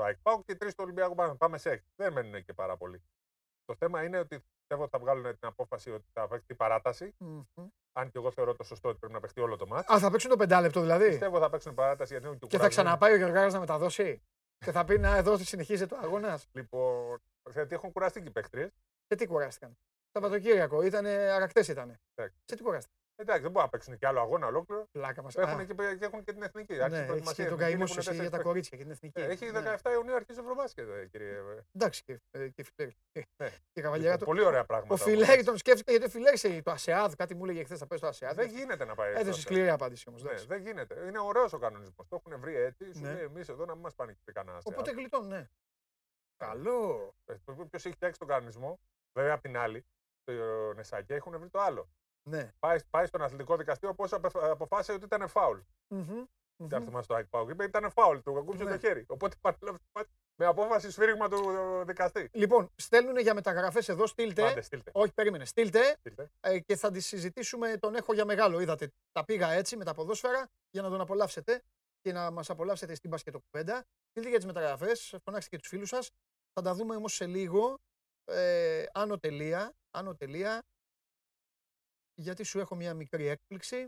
στο ΑΕΚ ΠΑΟΚ και οι τρεις στο Ολυμπιακό πάμε, πάμε σε έξι. Δεν μένουν και πάρα πολύ. Το θέμα είναι ότι πιστεύω ότι θα βγάλουν την απόφαση ότι θα παίξει παράταση. Μμμ. Αν και εγώ θεωρώ το σωστό ότι πρέπει να παιχτεί όλο το μάτι. Α, θα παίξουν το πεντάλεπτο δηλαδή; Πιστεύω θα παίξουν παράταση γιατί είναι και Και θα κουρασμένοι. ξαναπάει ο Γεωργάρας να μεταδώσει; Και θα πει να εδώ συνεχίζεται ο αγώνας; Λοιπόν, γιατί έχουν κουραστεί και οι παίχτριε. Σε τι κουράστηκαν; Σαββατοκύριακο ήταν αρακτές ήταν. Εντάξει. Σε τι κουράστηκαν; Εντάξει, δεν μπορούν να παίξουν και άλλο αγώνα ολόκληρο. Πλάκα μας. Έχουν και, και, έχουν και την εθνική. Άρχισε η Ναι, έχει προετοιμασία. και τον Η εθνική καημό έχουν σου εσύ τέσσερις για τα παίκτες. κορίτσια και την εθνική. Ε, Έχει Ναι. 17 Ιουνίου αρχίζει ο Ευρωμπάσκετ, ε, κύριε. ε. Εντάξει και, ε, και φιλέρι. Ναι. Και καβαλιά Λοιπόν, του. Πολύ ωραία πράγματα. Ο Φιλέρη τον σκέφτηκε γιατί ο Φιλέρη σε το ΑΣΕΑΔ, κάτι μου έλεγε χθες θα πέσει το ΑΣΕΑΔ. Δεν γίνεται να πάει. Έδωσε αυτό. σκληρή απάντηση όμως. Ναι, δεν γίνεται. Είναι ωραίος ο κανονισμός. Το έχουν βρει έτσι. Σου Ναι. λέει εμείς εδώ να μην μας πάνε και κανένα. Οπότε γλιτώνουν, ναι. Καλό. Ποιος έχει φτιάξει τον κανονισμό, βέβαια απ' την άλλη, το Νεσάκια έχουν βρει το άλλο. Ναι. Πάει, πάει στον αθλητικό δικαστήριο πώ αποφάσισε ότι ήταν φάουλ. Μμμ. Δεν θυμάσαι το Ike Pauk. Είπε ήταν φάουλ, του ακούμπησε Ναι. το χέρι. Οπότε παρέλαβε το μάτι Με απόφαση σφύριγμα του δικαστή. Λοιπόν, στέλνουν για μεταγραφές εδώ, στείλτε. Άντε, στείλτε. Όχι, περίμενε. Στείλτε στείλτε. ε, και θα τη συζητήσουμε. Τον έχω για μεγάλο. Είδατε, τα πήγα έτσι με τα ποδόσφαιρα για να τον απολαύσετε και να μας απολαύσετε στην μπασκετοκουβέντα. Στείλτε για τις μεταγραφές, φωνάξτε και τους φίλους σας. Θα τα δούμε όμως σε λίγο. Ε, άνω τελεία. Άνω τελεία. Γιατί σου έχω μια μικρή έκπληξη.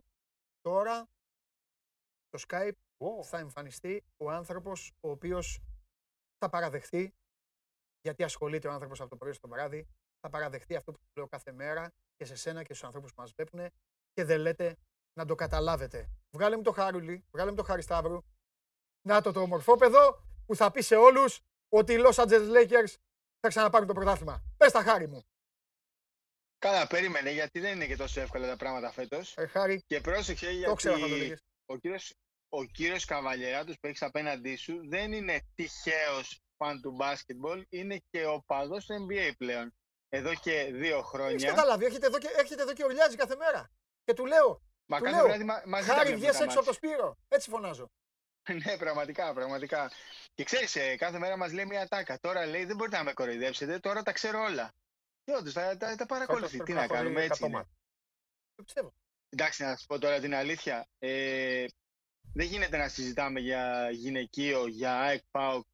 Τώρα στο Skype Ω, θα εμφανιστεί ο άνθρωπος ο οποίος θα παραδεχτεί, γιατί ασχολείται ο άνθρωπος από το πρωί στο βράδυ, θα παραδεχτεί αυτό που του λέω κάθε μέρα και σε σένα και στους ανθρώπους που μας βλέπουν και δεν λέτε να το καταλάβετε. Βγάλε μου το Χάρουλι, βγάλε μου το Χαρισταύρου. Να το το ομορφόπεδο που θα πει σε όλους ότι οι Los Angeles Lakers θα ξαναπάρουν το πρωτάθλημα. Πες τα Χάρη μου. Καλά, περίμενε, γιατί δεν είναι και τόσο εύκολα τα πράγματα φέτος. Ε, Χάρη, Και πρόσεξε, το ξέρω θα το γιατί λέγες. ο κύριος, ο κύριος Καβαλιεράτος που έχεις απέναντί σου δεν είναι τυχαίος φαν του μπάσκετμπολ, είναι και ο παδός του NBA πλέον. Εδώ και δύο Έχεις χρόνια. καταλάβει, έρχεται εδώ, και, έρχεται εδώ και ουρλιάζει κάθε μέρα. Και του λέω, Μα του κάθε λέω, βράδυ μα- μαζί τα Χάρη βλέπουμε βγες τα έξω από το μάτς. Σπύρο. Έτσι φωνάζω. [LAUGHS] ναι, πραγματικά, πραγματικά. Και ξέρεις, ε, κάθε μέρα μας λέει μια τάκα. Τώρα λέει δεν μπορείτε να με κοροϊδέψετε, τώρα τα ξέρω όλα. Και όντως, τα, τα, τα παρακολουθεί. φέτος Τι πρέπει να να κάνουμε, χωρεί έτσι 100 είναι. μάτς. Το πιστεύω. Εντάξει, να σα πω τώρα την αλήθεια. Ε, δεν γίνεται να συζητάμε για γυναικείο, για ΑΕΚ ΠΑΟΚ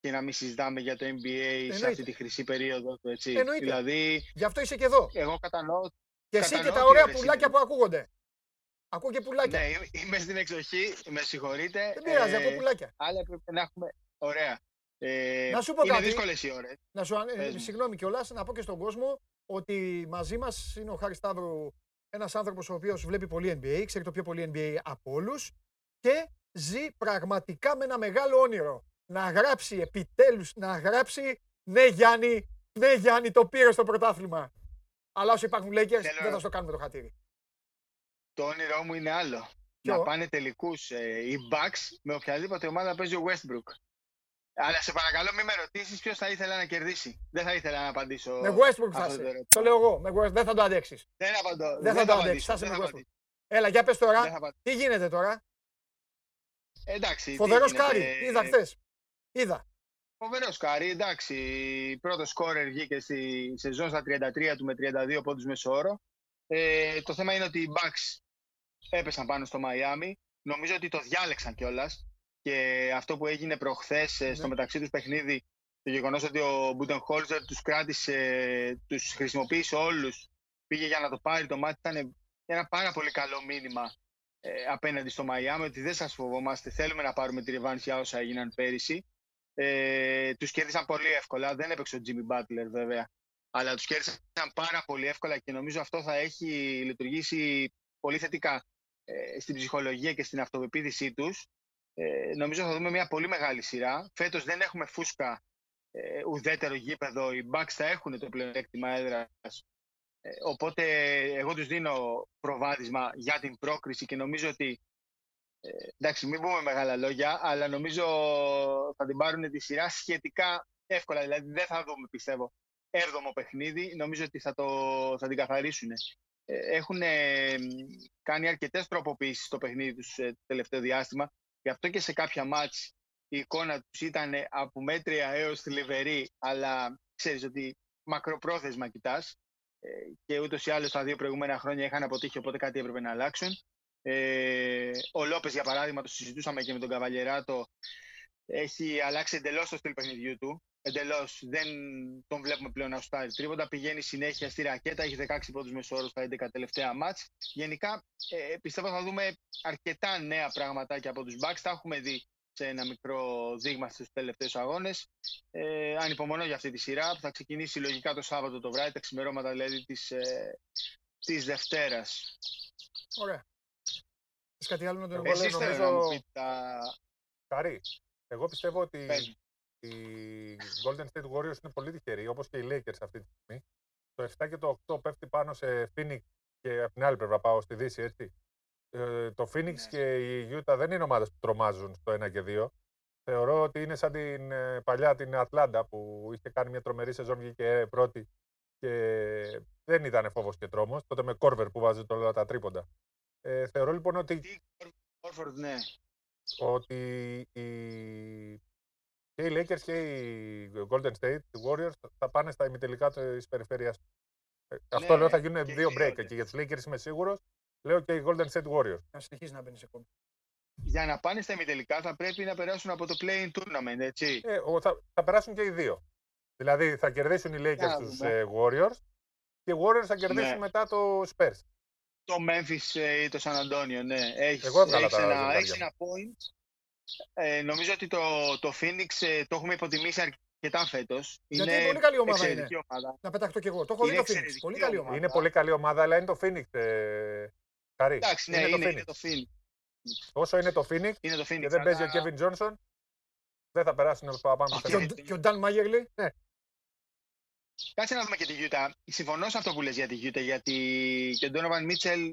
και να μην συζητάμε για το NBA σε Εννοείται. αυτή τη χρυσή περίοδο του, έτσι. Εννοείται. Δηλαδή, Γι' αυτό είσαι και εδώ. εγώ κατανοώ. Και εσύ και κατανοώ τα τι ωραία ωραία πουλάκια είναι. που ακούγονται. Ακούω και πουλάκια. Ναι, είμαι- είμαι στην εξοχή, με συγχωρείτε. Δεν πειράζει, ε, ακούω πουλάκια. Αλλά έπρεπε να έχουμε. Ωραία. Ε, Να σου πω είναι κάτι. δύσκολες οι ώρες. Να σου, ανε- Πες μου. συγγνώμη κιόλας, να πω και στον κόσμο ότι μαζί μας είναι ο Χάρης Σταύρου, ένας άνθρωπος ο οποίος βλέπει πολύ NBA, ξέρει το πιο πολύ NBA από όλους και ζει πραγματικά με ένα μεγάλο όνειρο. Να γράψει επιτέλους, να γράψει Ναι, Γιάννη, ναι, Γιάννη, το πήρες στο πρωτάθλημα. Αλλά όσο υπάρχουν Lakers, Θέλω- δεν θα στο κάνουμε το χατήρι. Το όνειρό μου είναι άλλο. Ποιο; Να πάνε τελικούς ε, οι Bucks με οποιαδήποτε ομάδα παίζει ο Westbrook. Αλλά σε παρακαλώ μην με ρωτήσεις ποιος θα ήθελα να κερδίσει. Δεν θα ήθελα να απαντήσω. Με Westbrook θα αυτό το είσαι. ερώτημα. Το λέω εγώ. Με West- δεν θα το αντέξεις. Δεν απαντώ. Δεν θα το απαντήσω, αντέξεις. Θα είσαι δεν με θα Westbrook. απαντήσω. Έλα, για πες Δεν θα τώρα. απαντήσω. Τι γίνεται τώρα; Εντάξει. τι Φοβερός γίνεται, Κάρι. ε, Είδα χθες. Είδα. Φοβερός Κάρι, εντάξει. Πρώτος σκόρερ βγήκε στη σεζόν στα 33 του με 32 πόντους μέσω όρο. Ε, το θέμα είναι ότι οι Bucks έπεσαν πάνω στο Μαϊάμι. Νομίζω ότι το διάλεξαν κιόλας. Και αυτό που έγινε προχθές στο Ναι. μεταξύ τους παιχνίδι, το γεγονός ότι ο Μπούτεν Χόλζερ τους κράτησε, τους χρησιμοποίησε όλους, πήγε για να το πάρει το μάτι, ήταν ένα πάρα πολύ καλό μήνυμα ε, απέναντι στο Μαϊάμι, ότι δεν σας φοβόμαστε, θέλουμε να πάρουμε τη ρευάνση για όσα έγιναν πέρυσι. Ε, τους κέρδισαν πολύ εύκολα, δεν έπαιξε ο Jimmy Butler βέβαια, αλλά τους κέρδισαν πάρα πολύ εύκολα και νομίζω αυτό θα έχει λειτουργήσει πολύ θετικά ε, στην ψυχολογία και στην αυτοπεποίθησή τους. Ε, νομίζω θα δούμε μια πολύ μεγάλη σειρά. Φέτος δεν έχουμε φούσκα ε, ουδέτερο γήπεδο. Οι Bucks θα έχουν το πλεονέκτημα έδρας. Ε, οπότε εγώ τους δίνω προβάδισμα για την πρόκριση και νομίζω ότι ε, εντάξει μην πούμε μεγάλα λόγια αλλά νομίζω θα την πάρουν τη σειρά σχετικά εύκολα. Δηλαδή δεν θα δούμε πιστεύω έβδομο παιχνίδι. Νομίζω ότι θα, το, θα την καθαρίσουν έχουν κάνει αρκετές τροποποιήσεις στο παιχνίδι τους ε, το τελευταίο διάστημα γι' αυτό και σε κάποια μάτς η εικόνα τους ήταν από μέτρια έως θλιβερή αλλά ξέρεις ότι μακροπρόθεσμα κοιτάς ε, και ούτως ή άλλως τα δύο προηγούμενα χρόνια είχαν αποτύχει, οπότε κάτι έπρεπε να αλλάξουν. Ε, ο Λόπες, για παράδειγμα, το συζητούσαμε και με τον Καβαλιεράτο, έχει αλλάξει εντελώς το στυλ παιχνιδιού του. Εντελώς δεν τον βλέπουμε πλέον να σουτάρει τρίποντα. Πηγαίνει συνέχεια στη ρακέτα, έχει 16 πόντου μεσόωρο στα 11 τελευταία μάτς. Γενικά ε, πιστεύω θα δούμε αρκετά νέα πραγματάκια από τους Bucks. Τα έχουμε δει σε ένα μικρό δείγμα στους τελευταίους αγώνες. Ε, ανυπομονώ για αυτή τη σειρά που θα ξεκινήσει λογικά το Σάββατο το βράδυ, τα ξημερώματα δηλαδή της, ε, της Δευτέρας. Ωραία. Θες κάτι άλλο να τον Εσείς εμβολεύω, θέλω να μου νομίζω. πείτε τα... Κάρι. Εγώ πιστεύω ότι Πες μου. οι Golden State Warriors είναι πολύ τυχεροί, όπως και οι Lakers αυτή τη στιγμή. Το 7 και το 8 πέφτει πάνω σε Phoenix και από την άλλη πλευρά πάω στη Δύση, έτσι. Ε, το Phoenix Ναι. και η Utah δεν είναι ομάδες που τρομάζουν στο 1 και 2. Θεωρώ ότι είναι σαν την ε, παλιά την Ατλάντα που είχε κάνει μια τρομερή σεζόν, βγήκε πρώτη και δεν ήταν φόβος και τρόμος. Τότε με Κόρβερ που βάζει όλα τα τρίποντα. Ε, θεωρώ λοιπόν ότι Τι, Horford, ναι. ότι οι, Και οι Lakers και οι Golden State, οι Warriors θα πάνε στα ημιτελικά της περιφέρεια. Αυτό Ναι, λέω θα γίνουν και οι δύο δύο, break. ναι. Και για τους Lakers είμαι σίγουρος. Λέω και οι Golden State Warriors. Να συνεχίσει να μπαίνεις σε κόμμα. Για να πάνε στα ημιτελικά θα πρέπει να περάσουν από το play-in tournament, έτσι. Ε, ο- θα, θα περάσουν και οι δύο. Δηλαδή θα κερδίσουν οι Για Lakers να τους δούμε. Warriors και οι Warriors θα κερδίσουν Ναι. μετά το Spurs. Το Memphis ε, ή το San Antonio, ναι. Έχεις, Εγώ έβγαλα έχεις τα ένα, ζευγάρια έχεις μου. ένα point. Ε, νομίζω ότι το, το Phoenix ε, το έχουμε υποτιμήσει αρκετά φέτος. Γιατί είναι πολύ καλή ομάδα εξαιρετική είναι. ομάδα. Να πεταχτώ κι εγώ. Το έχω δει Είναι το Phoenix. εξαιρετική Πολύ καλή ομάδα. ομάδα. Είναι πολύ καλή ομάδα, αλλά είναι το Phoenix. Ε, Χαρή. Εντάξει, ναι, είναι, είναι, το είναι Phoenix. το Phoenix. Όσο είναι το Phoenix Είναι το Phoenix. και δεν παίζει ο αλλά- Kevin Johnson, δεν θα περάσουν από πάνω από Αυτό Και το ο- Και ο Νταν Μάγερλι. Κάτσε να δούμε και τη Utah. Συμφωνώ σε αυτό που λες για τη Utah, γιατί και ο Donovan Mitchell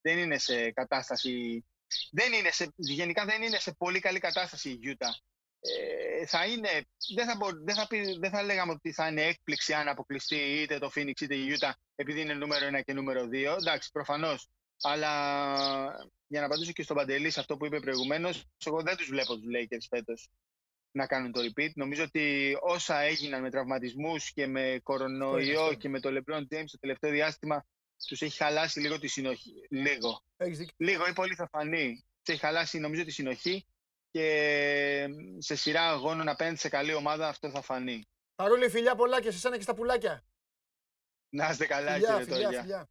δεν είναι σε κατάσταση... Δεν είναι σε, γενικά δεν είναι σε πολύ καλή κατάσταση η Utah. Ε, θα είναι, δεν, θα μπο, δεν, θα πει, δεν θα λέγαμε ότι θα είναι έκπληξη αν αποκλειστεί είτε το Phoenix είτε η Utah επειδή είναι νούμερο 1 και νούμερο 2. Εντάξει, προφανώς. Αλλά για να απαντήσω και στον Παντελή σε αυτό που είπε προηγουμένως, εγώ δεν τους βλέπω τους Lakers φέτος να κάνουν το repeat. Νομίζω ότι όσα έγιναν με τραυματισμούς και με κορονοϊό αυτό. και με το LeBron James το τελευταίο διάστημα τους έχει χαλάσει λίγο τη συνοχή. Λίγο. Έχεις δίκιο. Λίγο ή πολύ θα φανεί. Τους έχει χαλάσει νομίζω τη συνοχή και σε σειρά αγώνων απέναντι σε καλή ομάδα αυτό θα φανεί. Παρόλη φιλιά πολλά και σε σένα και στα πουλάκια. Να είστε καλά Φιλιά, κύριε φιλιά, Τόγια. φιλιά.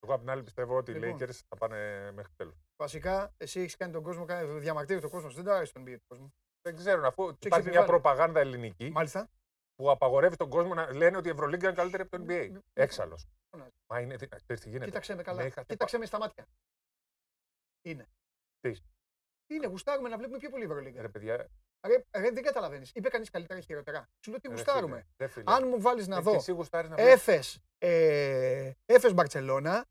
Εγώ απ' την άλλη πιστεύω ότι οι Λοιπόν. Lakers θα πάνε μέχρι τέλος. Βασικά, εσύ έχεις κάνει τον κόσμο, κάνει- διαμαρτύρει τον κόσμο. Δεν το άρεσε τον NBA του κόσμου. Δεν ξέρουν αφού υπάρχει μια επιβάλλει. προπαγάνδα ελληνική Μάλιστα. Που απαγορεύει τον κόσμο να λένε ότι η Ευρωλίγκα είναι καλύτερη από το NBA. μ, Έξαλλο. φωνάζει. Μα είναι. τι- ξέρεις τι γίνεται. Κοίταξε με Με καλά. είχατε Κοίταξε με στα μάτια. Είναι. Τι? Είναι, γουστάρουμε να βλέπουμε πιο πολύ Ευρωλίγκα. Ρε παιδιά, Ρε, ρε, δεν καταλαβαίνει. Είπε κανεί καλύτερα ή χειρότερα. Σου λέω τι ρε γουστάρουμε. φίλε, ρε φίλε. Αν μου βάλει να Ε, δω και εσύ γουστάρεις να βλέπεις. Έφες, ε, Έφες Μπαρτσελώνα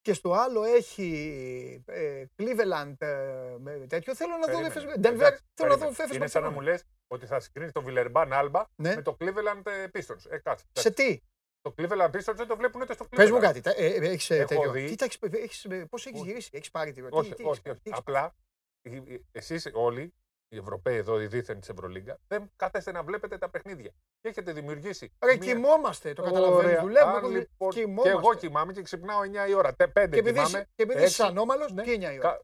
και στο άλλο έχει ε, Cleveland ε, με τέτοιο. Θέλω να δω Περίμενε. Έφες Denver, Εντάξει, θέλω να δω περίμενε. Έφες Είναι σαν να μου Μπαρτσελώνα. λε ότι θα συγκρίνεις το Βιλερμπάν Άλμπα Ναι. με το Cleveland ε, Pistons. Ε, κάτσε. Σε τι, Το Cleveland Pistons δεν το βλέπουν ούτε στο Cleveland. πες μου κάτι, τα- ε, ε, έχεις ε, Έχω τέτοιο. δει. Κοίτα, έχεις, έχεις, ε, πώς έχεις Όχι. γυρίσει, έχεις πάρει τη Όχι, τι, τι όχι, έχεις- όχι. τι έχεις- Απλά εσείς όλοι, οι Ευρωπαίοι εδώ, οι δίθεν της Ευρωλίγκα, δεν κάθεστε να βλέπετε τα παιχνίδια. Και έχετε δημιουργήσει. Ρε, μία- κοιμόμαστε, το καταλαβαίνεις, Ωραία. δουλεύουμε, Αν, έχω δει- λοιπόν, Και κοιμόμαστε. εγώ κοιμάμαι και ξυπνάω 9 η ώρα. 5 Και επειδή, κοιμάμαι. είσαι- και επειδή έξι. είσαι ανώμαλος, Ναι. τι 9 η ώρα, Κα-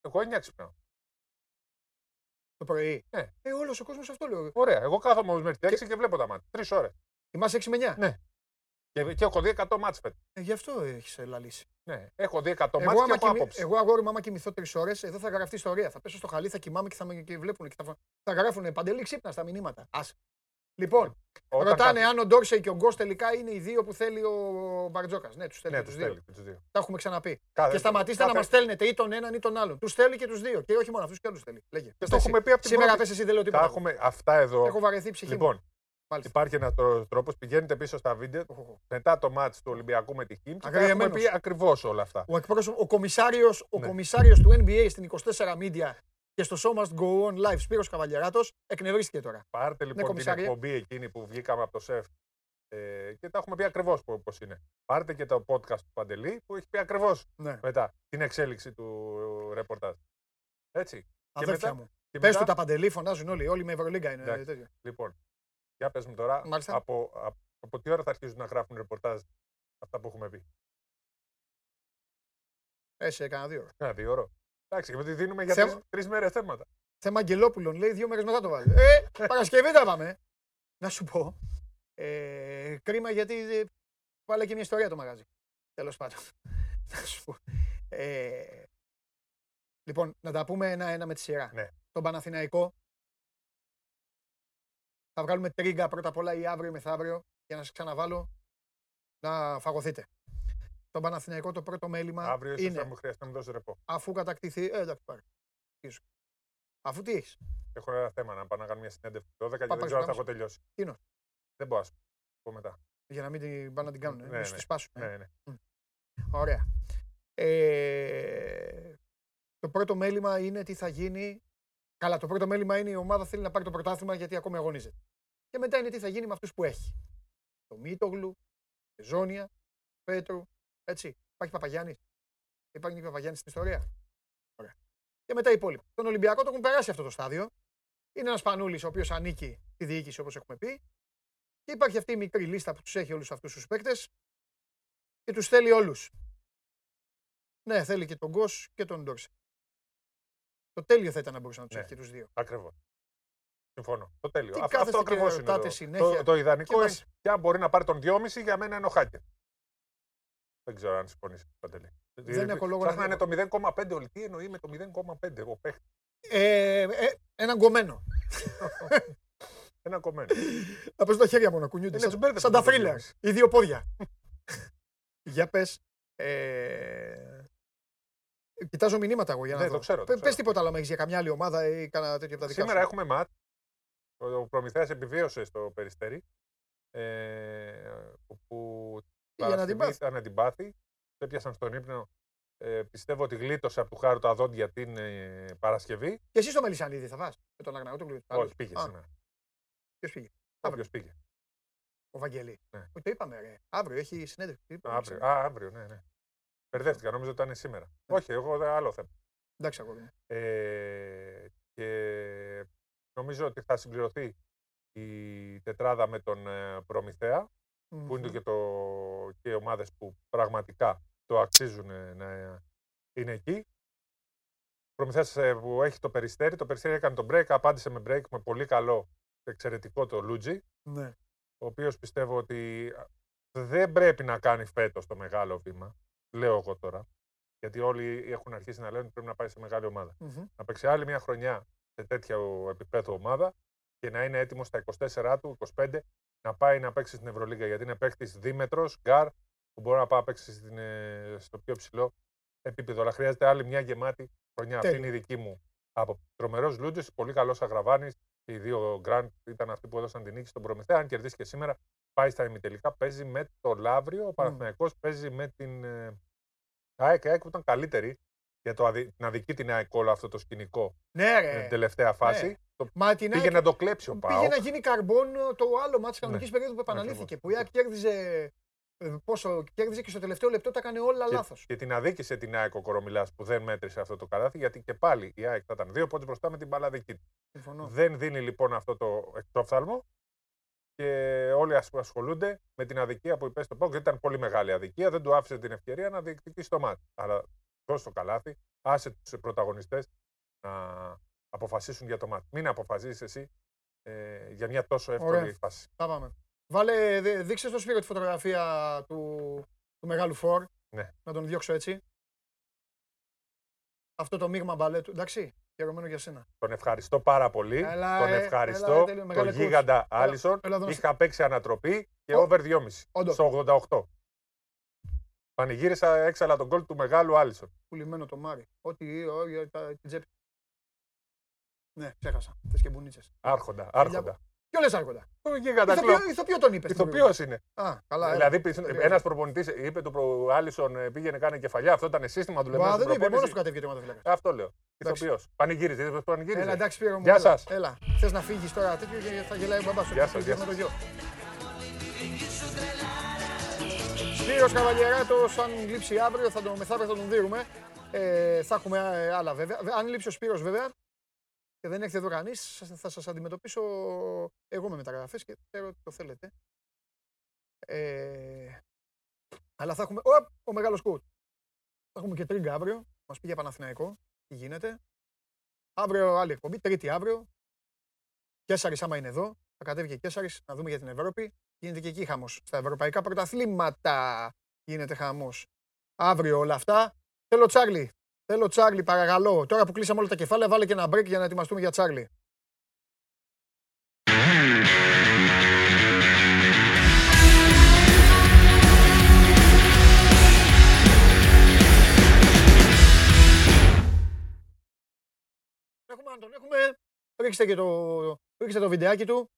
Εγώ 9 ξυπνάω. Το πρωί. Ναι. Ε, όλος ο κόσμος αυτό λέω. Ωραία. Εγώ κάθομαι όμως μέχρι τι 6 και... βλέπω τα μάτια. Τρεις ώρες. Θυμάσαι 6 με 9. Ναι. Και, και έχω δει 100 μάτς φέτος. Ε, γι' αυτό έχεις ε, λαλήσει. Ναι. Έχω δει 100 Εγώ, μάτς και άμα από κοιμη- άποψη. εγώ αγόρι μου, άμα κοιμηθώ τρεις ώρες, εδώ θα γραφτεί ιστορία. Θα πέσω στο χαλί, θα κοιμάμαι και θα με και βλέπουν και θα, θα γράφουν παντελή ξύπνα στα μηνύματα. Άσε. Λοιπόν, Όταν ρωτάνε θα- αν ο Ντόρσεϊ και ο Γκος τελικά είναι οι δύο που θέλει ο Μπαρτζόκα. Ναι, τους θέλει Ναι, και τους τους δύο. θέλει. τους δύο. Τα έχουμε ξαναπεί. Κάθε- Και σταματήστε κάθε- να μας στέλνετε ή τον έναν ή τον άλλον. Τους θέλει και τους δύο. Και όχι μόνο αυτούς και άλλου θέλει. Λέγε. Πες Το εσύ. έχουμε πει από την Σήμερα πρώτη. πες εσύ δεν λέω Τα τίποτα. έχουμε αυτά εδώ. Έχω βαρεθεί η ψυχή μου. Λοιπόν, Μάλιστα. υπάρχει ένα τρόπος. Πηγαίνετε πίσω στα βίντεο μετά το μάτς του Ολυμπιακού με τη Χίμ και τα έχουμε Αγριεμένος. πει ακριβώς όλα αυτά. Ο, εκπρόσωπο, ο κομισάριος, ο Ναι. κομισάριος του NBA στην 24 Media και στο Show Must Go On Live, Σπύρος Καβαλιαράτος, εκνευρίστηκε τώρα. Πάρτε λοιπόν την κομισάρια. εκπομπή εκείνη που βγήκαμε από το ΣΕΦ ε, και τα έχουμε πει ακριβώς πώς είναι. Πάρτε και το podcast του Παντελή που έχει πει ακριβώς Ναι. μετά την εξέλιξη του ρεπορτάζ. Έτσι. Και Αδέρφια μετά- μου. Και Πες μετά- του τα παντελή, φωνάζουν όλοι. Όλοι με Ευρωλίγκα είναι Εντάξει. τέτοιο. Λοιπόν, για πες μου τώρα, Μάλιστα. από, από, από τι ώρα θα αρχίζουν να γράφουν ρεπορτάζ αυτά που έχουμε πει; Ε, σε κανένα δύο ώρα. Ένα δύο ώρο. Εντάξει, γιατί δίνουμε για Θέμα- τρεις, τρεις μέρες θέματα. Θέμα Αγγελόπουλων, λέει δύο μέρες μετά το βάλει. Ε, Παρασκευή τα πάμε. Να σου πω. Ε, κρίμα γιατί ε, βάλε και μια ιστορία το μαγαζί. Τέλος πάντων. [LAUGHS] Να σου πω. Ε, λοιπόν, να τα πούμε ένα-ένα με τη σειρά. Ναι. Τον Παναθηναϊκό. Θα βγάλουμε τρίγκα πρώτα απ' όλα ή αύριο ή μεθαύριο για να σας ξαναβάλω να φαγωθείτε. Τον Παναθηναϊκό το πρώτο μέλημα Αύριο ίσως είναι θα μου χρειαστεί να μου δώσεις ρεπό. αφού κατακτηθεί. Ε, εντάξει, πάρε. Τι σου. Αφού τι έχεις. Έχω ένα θέμα να πάω να κάνω μια συνέντευξη 12 και πάρε δεν ξέρω αν θα στο έχω τελειώσει. Τι είναι; Δεν μπορώ να σου πω μετά. Για να μην την πάνε να την κάνουν. Ναι, Ναι, ναι. να σου τη σπάσουν. ε. Ναι, ναι. Ωραία. Ε, το πρώτο μέλημα είναι τι θα γίνει. Καλά, το πρώτο μέλημα είναι η ομάδα θέλει να πάρει το πρωτάθλημα γιατί ακόμη αγωνίζεται. Και μετά είναι τι θα γίνει με αυτούς που έχει. Το Μίτογλου, τη Ζώνια, Πέτρου. Έτσι. Υπάρχει Παπαγιάννης. Υπάρχει και Παπαγιάννης στην ιστορία. Ωραία. Και μετά οι υπόλοιποι. Τον Ολυμπιακό το έχουν περάσει αυτό το στάδιο. Είναι ένας πανούλης ο οποίος ανήκει στη διοίκηση όπως έχουμε πει. Και υπάρχει αυτή η μικρή λίστα που τους έχει όλους αυτούς τους παίκτες και τους θέλει όλους. Ναι, θέλει και τον Γκος και τον Ντόρσε. Το τέλειο θα ήταν να μπορούσε να τους Ναι. έχει και τους δύο. Ακριβώς. Συμφωνώ. Το τέλειο. Τι Αυτό, κάθεστε αυτό και ακριβώ είναι. ρωτάτε Το, συνέχεια το, το ιδανικό και είναι. μας- Και αν μπορεί να πάρει τον 2,5 για μένα είναι ο Χάκερ. Δεν ξέρω αν συμφωνήσει. Παντελή. Δεν έχω λόγο να Ψάχνανε το 0,5 όλοι. Τι εννοεί με το 0,5 ο παίχτη. Ε, ε, έναν κομμένο. Ένα κομμένο. Να πες τα χέρια μου να κουνιούνται. Είναι Σαν, τσουμπέρδες σαν που τα το θρίλερ. βλέπεις. Οι δύο πόδια. για πες. Ε, κοιτάζω μηνύματα εγώ για να Ναι, δω. το ξέρω, το Πε- ξέρω. Πες τίποτα άλλο αν έχεις για καμιά άλλη ομάδα ή κανένα τέτοιο από τα δικά Σήμερα σου. έχουμε ματ. Ο Προμηθέας επιβίωσε στο Περιστέρι. Ε, που Για να την Παρασκευή πάθει. ήταν να την πάθει. Το έπιασαν στον ύπνο. Ε, πιστεύω ότι γλίτωσε από του χάρου τα δόντια την ε, Παρασκευή. Και εσύ στο Μελισανίδη θα πας. Με τον Αγναούτογλου. Όχι, πήγες σήμερα. Ποιος πήγε; Όποιο πήγε. Ο Βαγγελή. Ναι. Όχι, Το είπαμε ρε. Αύριο έχει συνέντευξη. Τι είπαμε, Αύριο, σήμερα. α, αύριο, ναι, ναι. Μπερδεύτηκα, νόμιζα ότι ήταν σήμερα. Όχι, εγώ δεν άλλο θέμα. Εντάξει αγόρι. Ε, και νομίζω ότι θα συμπληρωθεί η τετράδα με τον ε, Προμηθέα, που είναι Μμμ. και, το, και οι ομάδες που πραγματικά το αξίζουν ε, να είναι εκεί. Προμηθέας ε, που έχει το Περιστέρι, το Περιστέρι έκανε τον break, απάντησε με break με πολύ καλό, εξαιρετικό το Λούτζι, Ναι. ο οποίος πιστεύω ότι δεν πρέπει να κάνει φέτος το μεγάλο βήμα, λέω εγώ τώρα, γιατί όλοι έχουν αρχίσει να λένε ότι πρέπει να πάει σε μεγάλη ομάδα Μμμ. να παίξει άλλη μια χρονιά σε τέτοια επίπεδο ομάδα και να είναι έτοιμος στα 24 του, 25, να πάει να παίξει στην Ευρωλίγα. Γιατί είναι παίκτης δίμετρος, γκαρντ, που μπορεί να πάει να παίξει στην, ε, στο πιο ψηλό επίπεδο. Αλλά χρειάζεται άλλη μια γεμάτη χρονιά. Αυτή Τέλεια. είναι η δική μου άποψη, τρομερός Λούτζες, πολύ καλός Αγραβάνης. Και οι δύο γκαρντ ήταν αυτοί που έδωσαν την νίκη στον Προμηθέα. Αν κερδίσει και σήμερα, πάει στα ημιτελικά. Παίζει με το Λαύριο. Ο Παναθηναϊκός παίζει με την ε, ΑΕΚ. Η ΑΕΚ που ήταν καλύτερη για το αδι... να δικεί την ΑΕΚ όλο αυτό το σκηνικό Ναι, με ρε. την τελευταία φάση. Ναι. Το Μα την πήγε ΑΕΚ να το κλέψει ο πήγε Πάοκ. να γίνει καρμπόν το άλλο μάτι της κανονικής Ναι. περίοδου που επαναλήφθηκε. Ακριβώς. Που η ΑΕΚ κέρδιζε. ε, Πόσο κέρδιζε και στο τελευταίο λεπτό τα έκανε όλα Και, λάθος. και την αδίκησε την ΑΕΚ ο Κορομιλάς που δεν μέτρησε αυτό το καλάθι, γιατί και πάλι η ΑΕΚ θα ήταν δύο πόντους μπροστά με την μπάλα δική του. Συμφωνώ. Δεν δίνει λοιπόν αυτό το εξόφθαλμο και όλοι ασ- ασχολούνται με την αδικία που υπέστη το Πάοκ. γιατί Ήταν πολύ μεγάλη αδικία, δεν του άφησε την ευκαιρία να διεκδικήσει το μάτι. Αλλά δώσε το καλάθι, άσε τους πρωταγωνιστές να αποφασίσουν για το μάτι. Μην αποφασίσεις εσύ ε, για μια τόσο εύκολη Ωραία. φάση. Θα πάμε. Βάλε, δε- δείξε στο Σπύρο τη φωτογραφία του, του μεγάλου Φορ. Ναι. Να τον διώξω έτσι. Αυτό το μείγμα μπαλέτου. Εντάξει, χαιρεμένο για σένα. Τον ευχαριστώ πάρα πολύ. Έλα, τον ε, ευχαριστώ. έλα, τέλειο, τον μεγάλε coach. γίγαντα Άλισον. έλα εδώ να Είχα παίξει ανατροπή και Ω, over 2,5 όντως. στο 88. Πανηγύρισα έξαλα τον γκολ του μεγάλου Άλισον. Πουλημένο το Μάρι. Ό,τι, ό, για τα- την τσέπη. Ναι, ξέχασα. Θες και μπουνίτσες. Άρχοντα. άρχοντα. Ποιο λε άρχοντα. Το γίγαντα Ηθοποιό, κλοπ. ηθοποιό τον είπες. Ηθοποιός είναι. Α, καλά. έλα. Δηλαδή, Περίεργο. ένας προπονητής είπε του προ- Άλισον ε, πήγαινε κάνει κεφαλιά. Αυτό ήταν σύστημα του Μα, λεμένου. δεν είπε, μόνος του κατέβηκε το ματοφύλακα. Αυτό λέω. Εντάξει. Ηθοποιός. Πανηγύριζε. Είδες πώ πανηγύριζε. Έλα, εντάξει, Σπύρο μου. Γεια έλα, σας. Έλα. Θες να φύγεις τώρα τέτοιο και θα γελάει ο μπαμπάς σου. Γεια και Σπύρος Καβαλιεράτος, αν λείψει αύριο, θα τον μεθαύριο θα τον δίνουμε. Ε, θα έχουμε ε, άλλα βέβαια. Αν λείψει ο Σπύρος βέβαια και δεν έρθει εδώ κανείς, σας- θα σας αντιμετωπίσω εγώ με μεταγραφές και ξέρω ότι το θέλετε. Ε, αλλά θα έχουμε... Οπ, ο μεγάλος Κούτ. Θα έχουμε και τρίγκα αύριο. Μας πήγε Παναθηναϊκό. Τι γίνεται. Αύριο άλλη εκπομπή, τρίτη αύριο. Κέσσαρης άμα είναι εδώ, θα κατέβει και Κέσσαρης να δούμε για την Ευρώπη. Γίνεται και εκεί χαμός. Στα ευρωπαϊκά πρωταθλήματα γίνεται χαμός. Αύριο όλα αυτά. Θέλω Τσάρλι. Θέλω Τσάρλι, παρακαλώ. Τώρα που κλείσαμε όλα τα κεφάλαια, βάλε και ένα break για να ετοιμαστούμε για Τσάρλι. Έχουμε, αν τον έχουμε. Ρίξτε και το, ρίξτε το βιντεάκι του.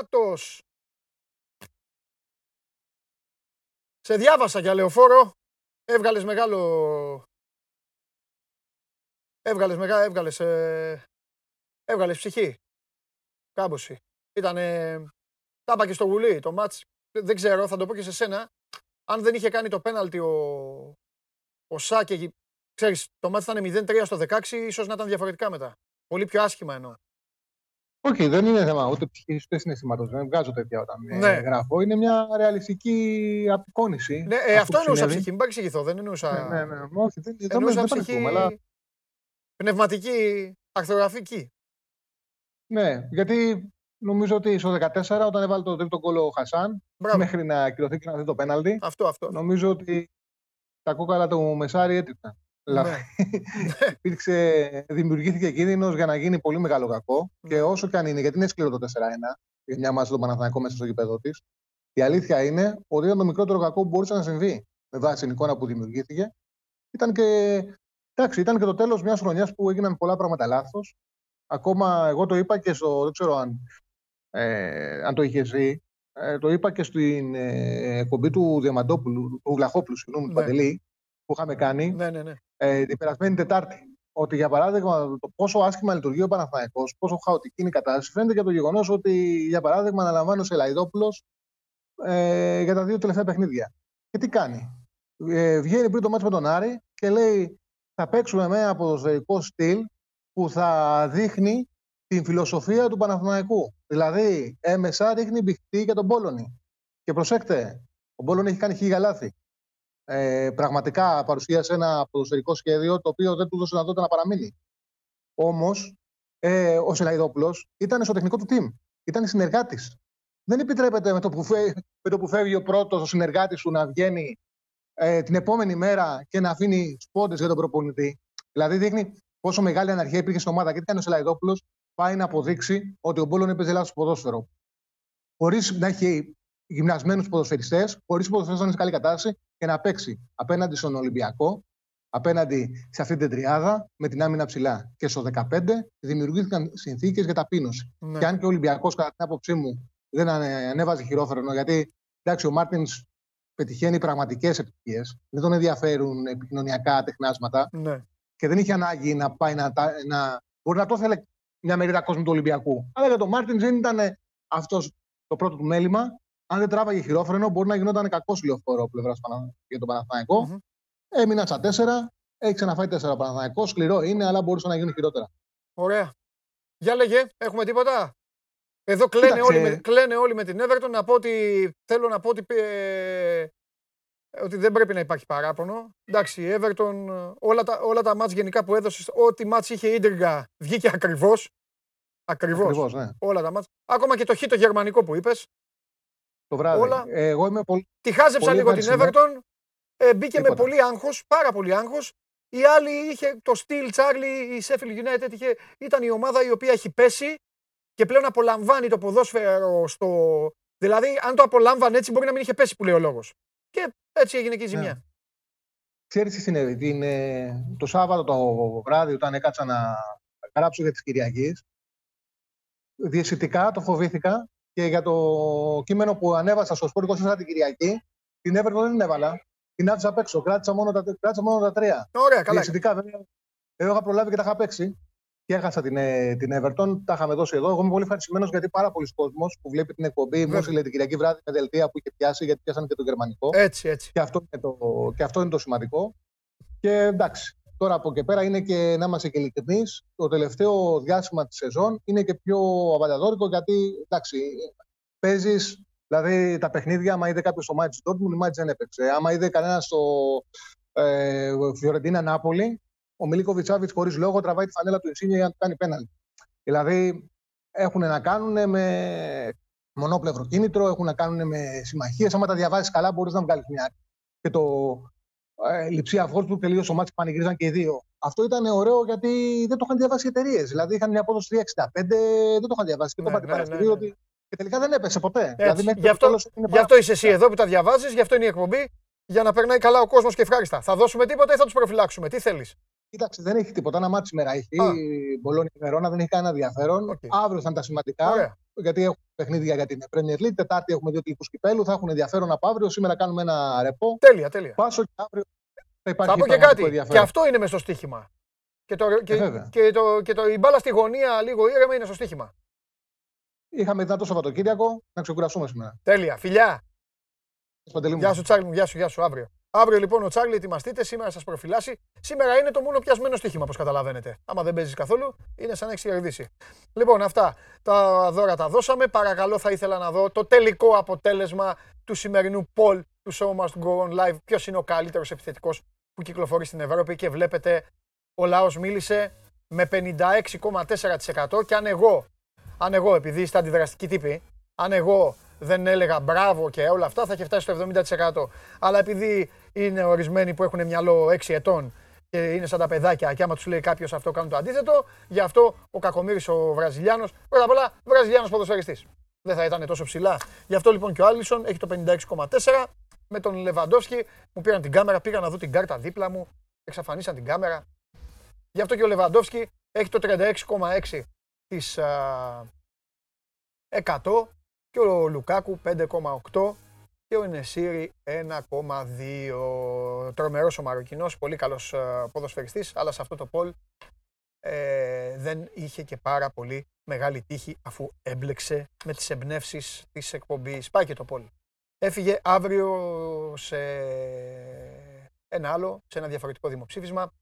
Νάτος. Σε διάβασα για λεωφόρο. Έβγαλες μεγάλο... Έβγαλες μεγάλο... Έβγαλες... Ε... Έβγαλες ψυχή. Κάμποση. Ήτανε... Τα είπα και στο γουλί. Το μάτς... Δεν ξέρω, θα το πω και σε σένα. Αν δεν είχε κάνει το πέναλτι ο, ο Σάκε, ξέρεις, το μάτι ήταν 0-3 στο 16, ίσως να ήταν διαφορετικά μετά. Πολύ πιο άσχημα εννοώ. Όχι, δεν είναι θέμα ούτε ψυχής ούτε συναισθήματος. Δεν βγάζω τέτοια όταν ε, Ναι. γράφω. Είναι μια ρεαλιστική απεικόνηση. Ναι, ε, αυτού αυτό που εννοούσα συνέβη. ψυχή, μην παρεξηγηθώ, δεν εννοούσα... Ναι, ναι, ναι. Όχι, δεν, δεν, Εννοούσα δεν ψυχή παρεξηγούμε, αλλά πνευματική, αρθρογραφική. Ναι, γιατί νομίζω ότι στο 14 όταν έβαλε το τρίτο γκολ ο Χασάν, Μπράβο. μέχρι να ακυρωθεί και να δει το πέναλτι, Αυτό, αυτό. νομίζω ότι τα κόκαλα του Μεσάρη έτριψαν. Δηλαδή, [LAUGHS] Ναι. υπήρξε, δημιουργήθηκε κίνδυνος για να γίνει πολύ μεγάλο κακό. Ναι. Και όσο και αν είναι, γιατί είναι σκληρό το 4-1, για μια μάτσα τον Παναθηναϊκό μέσα στο γήπεδο της, η αλήθεια είναι ότι ήταν το μικρότερο κακό που μπορούσε να συμβεί με βάση την εικόνα που δημιουργήθηκε. Ήταν και, εντάξει, ήταν και το τέλος μιας χρονιάς που έγιναν πολλά πράγματα λάθος. Ακόμα εγώ το είπα και στο. Δεν ξέρω αν, ε, αν το είχες δει. Ε, το είπα και στην ε, εκπομπή του Διαμαντόπουλου, του Βλαχόπουλου, συγγνώμη, του Ναι. Παντελή, που είχαμε κάνει Ναι, ναι, ναι. Ε, την περασμένη Τετάρτη. Ότι για παράδειγμα το πόσο άσχημα λειτουργεί ο Παναθηναϊκός, πόσο χαοτική είναι η κατάσταση, φαίνεται και από το γεγονός ότι για παράδειγμα αναλαμβάνει ο Σελαϊδόπουλο ε, για τα δύο τελευταία παιχνίδια. Και τι κάνει. Ε, βγαίνει πριν το μάτσο με τον Άρη και λέει θα παίξουμε με ένα ποδοσφαιρικό στυλ που θα δείχνει την φιλοσοφία του Παναθηναϊκού. Δηλαδή, έμεσα ρίχνει μπιχτή για τον Πόλωνη. Και προσέξτε, ο Πόλωνη έχει κάνει χίλια λάθη ε, πραγματικά παρουσίασε ένα ποδοσφαιρικό σχέδιο το οποίο δεν του δώσε δυνατότητα να παραμείνει. Όμως, ε, ο Σελαϊδόπουλος ήταν στο τεχνικό του team. Ήταν συνεργάτης. Δεν επιτρέπεται με το που, φε- με το που φεύγει ο πρώτος, ο συνεργάτης σου να βγαίνει ε, την επόμενη μέρα και να αφήνει σπόντες για τον προπονητή. Δηλαδή, δείχνει πόσο μεγάλη αναρχία υπήρχε στην ομάδα. Και τι κάνει ο Σελαϊδόπουλος, πάει να αποδείξει ότι ο Μπόλον έπαιζε λάθος ποδόσφαιρο. Χωρίς να έχει γυμνασμένους ποδοσφαιριστές, χωρίς ποδοσφαιριστέ να είναι σε καλή κατάσταση και να παίξει απέναντι στον Ολυμπιακό, απέναντι σε αυτή την τριάδα με την άμυνα ψηλά. Και στο 15 δημιουργήθηκαν συνθήκες για ταπείνωση. Ναι. Και αν και ο Ολυμπιακός, κατά την άποψή μου, δεν ανε- ανέβαζε χειρόφρενο, γιατί εντάξει, ο Μάρτινς πετυχαίνει πραγματικές επιτυχίες, δεν τον ενδιαφέρουν επικοινωνιακά τεχνάσματα ναι. και δεν είχε ανάγκη να πάει να. τα- να μπορεί να το ήθελε μια μερίδα κόσμου του Ολυμπιακού. Αλλά για τον Μάρτινς δεν ήταν αυτός το πρώτο του μέλημα. Αν δεν τράβαγε χειρόφρενο, μπορεί να γινόταν κακός λεωφόρο πλευράς για τον παναθηναικο Μμμ. Έμειναν στα τέσσερα. Έχει ξαναφάει τέσσερα ο Παναθηναϊκός. Σκληρό είναι, αλλά μπορούσε να γίνει χειρότερα. Ωραία. Για λέγε, έχουμε τίποτα; Εδώ κλαίνε, Κοίταξε. όλοι με, κλαίνε όλοι με την Everton. Να πω ότι θέλω να πω ότι, ε, ότι δεν πρέπει να υπάρχει παράπονο. Εντάξει, η Everton, ε, όλα τα, όλα τα μάτς γενικά που έδωσες, ό,τι μάτς είχε ίντριγκα βγήκε ακριβώς. Ακριβώς. Ακριβώς, ναι. Όλα τα μάτς. Ακόμα και το χ το γερμανικό που είπες. Το βράδυ. Όλα. Ε, εγώ είμαι πολύ. Τη χάζεψα Πολύ λίγο την ευχαριστημένο. Everton. Ε, μπήκε με Τίποτα. πολύ άγχος, πάρα πολύ άγχος. Η άλλη είχε το στυλ Charlie, η Sheffield United είχε, ήταν η ομάδα η οποία έχει πέσει και πλέον απολαμβάνει το ποδόσφαιρο στο... Δηλαδή, αν το απολάμβανε έτσι, μπορεί να μην είχε πέσει που λέει ο λόγος. Και έτσι έγινε και η ζημιά. Ναι. Ξέρεις τι συνέβη. Την, ε, το Σάββατο το βράδυ, όταν έκατσα να γράψω για τις Κυριακής, διαισθητικά το φοβήθηκα και για το κείμενο που ανέβασα στο Σπόρ 24 την Κυριακή, την Everton δεν την έβαλα. Την άφησα απ' έξω. Κράτησα μόνο τα, κράτησα μόνο τα τρία. Ωραία, καλά. Διαισθητικά βέβαια. Εγώ είχα προλάβει και τα είχα παίξει. Και έχασα την, ε, την Everton, τα είχαμε δώσει εδώ. Εγώ είμαι πολύ ευχαριστημένος γιατί πάρα πολλοί κόσμοι που βλέπει την εκπομπή μου Βέβαια. έστειλε την Κυριακή βράδυ με δελτία που είχε πιάσει, γιατί πιάσανε και το γερμανικό. Έτσι, έτσι. Και αυτό, είναι το, και αυτό είναι το σημαντικό. Και εντάξει, τώρα από εκεί πέρα είναι και να είμαστε και ειλικρινείς. Το τελευταίο διάστημα της σεζόν είναι και πιο αβανταδόρικο γιατί εντάξει, παίζεις. Δηλαδή τα παιχνίδια, άμα είδε κάποιος στο μάτι του Dortmund, η μάτι δεν έπαιξε. Άμα είδε κανένας στο ε, Φιωρεντίνα Νάπολη, ο Μιλίκο Βιτσάβιτ χωρίς λόγο τραβάει τη φανέλα του Ινσίνια για να του κάνει πέναλτι. Δηλαδή έχουν να κάνουν με μονόπλευρο κίνητρο, έχουν να κάνουν με συμμαχίες. Άμα τα διαβάζει καλά, μπορείς να βγάλεις μια και το ε, Λιψία Φόρτου τελείωσε ο μάτι που πανηγύριζαν και οι δύο. Αυτό ήταν ωραίο γιατί δεν το είχαν διαβάσει οι εταιρείες. Δηλαδή είχαν μια απόδοση 3,65, δεν το είχαν διαβάσει. Και το Ναι, είπα την ναι, Παρασκευή ναι, ναι. ότι και τελικά δεν έπεσε ποτέ. Έτσι. Δηλαδή, μέχρι Γι' το αυτό, τέλος είναι γι' πάρα- αυτό είσαι εσύ εδώ που τα διαβάζεις, γι' αυτό είναι η εκπομπή. Για να περνάει καλά ο κόσμος και ευχάριστα. Θα δώσουμε τίποτα ή θα τους προφυλάξουμε. Τι θέλεις; Κοίταξε, δεν έχει τίποτα. Ένα ματς σήμερα έχει. Α. Η Μπολόνια και η Βερόνα δεν έχει κανένα ενδιαφέρον. Οκ. Αύριο θα είναι τα σημαντικά. Ωραία. Γιατί έχουμε παιχνίδια για την Premier League. Τετάρτη έχουμε δύο τύπους κυπέλου. Θα έχουν ενδιαφέρον από αύριο. Σήμερα κάνουμε ένα ρεπό. Τέλεια, τέλεια. Πάσο και αύριο θα υπάρχει Θα πω και πραγματικό κάτι. ενδιαφέρον. Και αυτό είναι μες στο στοίχημα. Και, το, και, βέβαια. και, το, και το, η μπάλα στη γωνία λίγο ήρεμα είναι στο στοίχημα. Είχαμε δυνατό Σαββατοκύριακο να ξεκουραστούμε σήμερα. Τέλεια. Φιλιά. Παντελή μου. Γεια σου, Τσάρλι μου. Γεια σου, γεια σου. Αύριο. Αύριο λοιπόν ο Τσάρλι ετοιμαστείτε, σήμερα σας προφυλάσσει. Σήμερα είναι το μόνο πιασμένο στοίχημα, όπως καταλαβαίνετε. Άμα δεν παίζεις καθόλου, είναι σαν να έχεις κερδίσει. Λοιπόν, αυτά τα δώρα τα δώσαμε. Παρακαλώ, θα ήθελα να δω το τελικό αποτέλεσμα του σημερινού poll του Show Must Go On Live. Ποιος είναι ο καλύτερος επιθετικός που κυκλοφορεί στην Ευρώπη και βλέπετε ο λαός μίλησε με 56,4% και αν εγώ, αν εγώ επειδή είστε αντιδραστικοί τύποι, αν εγώ δεν έλεγα μπράβο και όλα αυτά θα είχε φτάσει στο 70%. Αλλά επειδή είναι ορισμένοι που έχουν μυαλό 6 ετών και είναι σαν τα παιδάκια και άμα τους λέει κάποιος αυτό κάνουν το αντίθετο, γι' αυτό ο Κακομήρης ο Βραζιλιάνος, πρώτα απ' όλα Βραζιλιάνος ποδοσφαιριστής. Δεν θα ήταν τόσο ψηλά. Γι' αυτό λοιπόν και ο Άλισον έχει το 56,4 με τον Λεβαντόφσκι μου πήραν την κάμερα, πήγα να δω την κάρτα δίπλα μου, εξαφανίσαν την κάμερα. Γι' αυτό και ο Λεβαντόφσκι έχει το 36,6 της α, 100 και ο Λουκάκου 5,8 και ο Ενεσίρη 1,2. Τρομερός ο Μαροκινός, πολύ καλός α, ποδοσφαιριστής, αλλά σε αυτό το πόλ ε, δεν είχε και πάρα πολύ μεγάλη τύχη αφού έμπλεξε με τις εμπνεύσεις της εκπομπής. Πάει και το πόλ. Έφυγε αύριο σε ένα άλλο, σε ένα διαφορετικό δημοψήφισμα.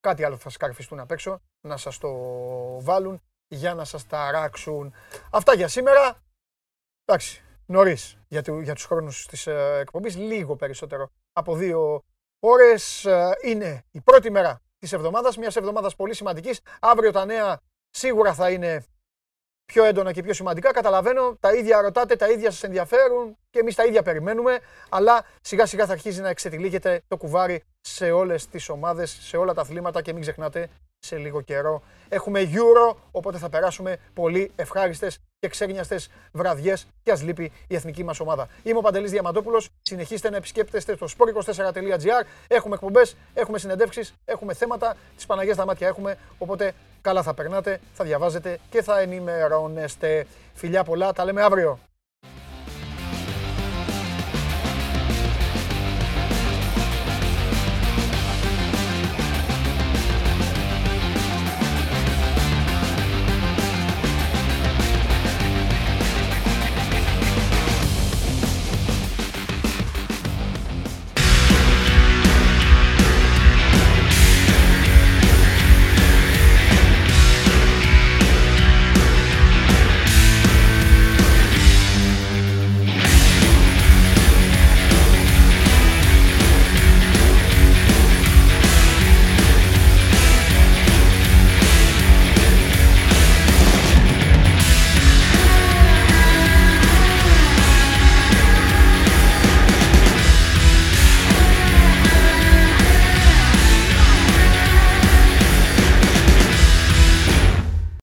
Κάτι άλλο θα σκαρφιστούν απ' έξω, να σας το βάλουν για να σας ταράξουν. Αυτά για σήμερα. Εντάξει, νωρίς για, του, για τους χρόνους της ε, εκπομπής, λίγο περισσότερο από δύο ώρες. Ε, είναι η πρώτη μέρα της εβδομάδας, μιας εβδομάδας πολύ σημαντικής. Αύριο τα νέα σίγουρα θα είναι πιο έντονα και πιο σημαντικά. Καταλαβαίνω, τα ίδια ρωτάτε, τα ίδια σας ενδιαφέρουν και εμείς τα ίδια περιμένουμε, αλλά σιγά σιγά θα αρχίζει να εξετυλίγεται το κουβάρι σε όλες τις ομάδες, σε όλα τα αθλήματα και μην ξεχνάτε σε λίγο καιρό. Έχουμε Euro, οπότε θα περάσουμε πολύ ευχάριστες και ξέγνιαστες βραδιές και ας λείπει η εθνική μας ομάδα. Είμαι ο Παντελής Διαμαντόπουλος, συνεχίστε να επισκέπτεστε το sport24.gr, έχουμε εκπομπές, έχουμε συνεντεύξεις, έχουμε θέματα, τις Παναγιές τα μάτια έχουμε, οπότε καλά θα περνάτε, θα διαβάζετε και θα ενημερώνεστε. Φιλιά πολλά, τα λέμε αύριο.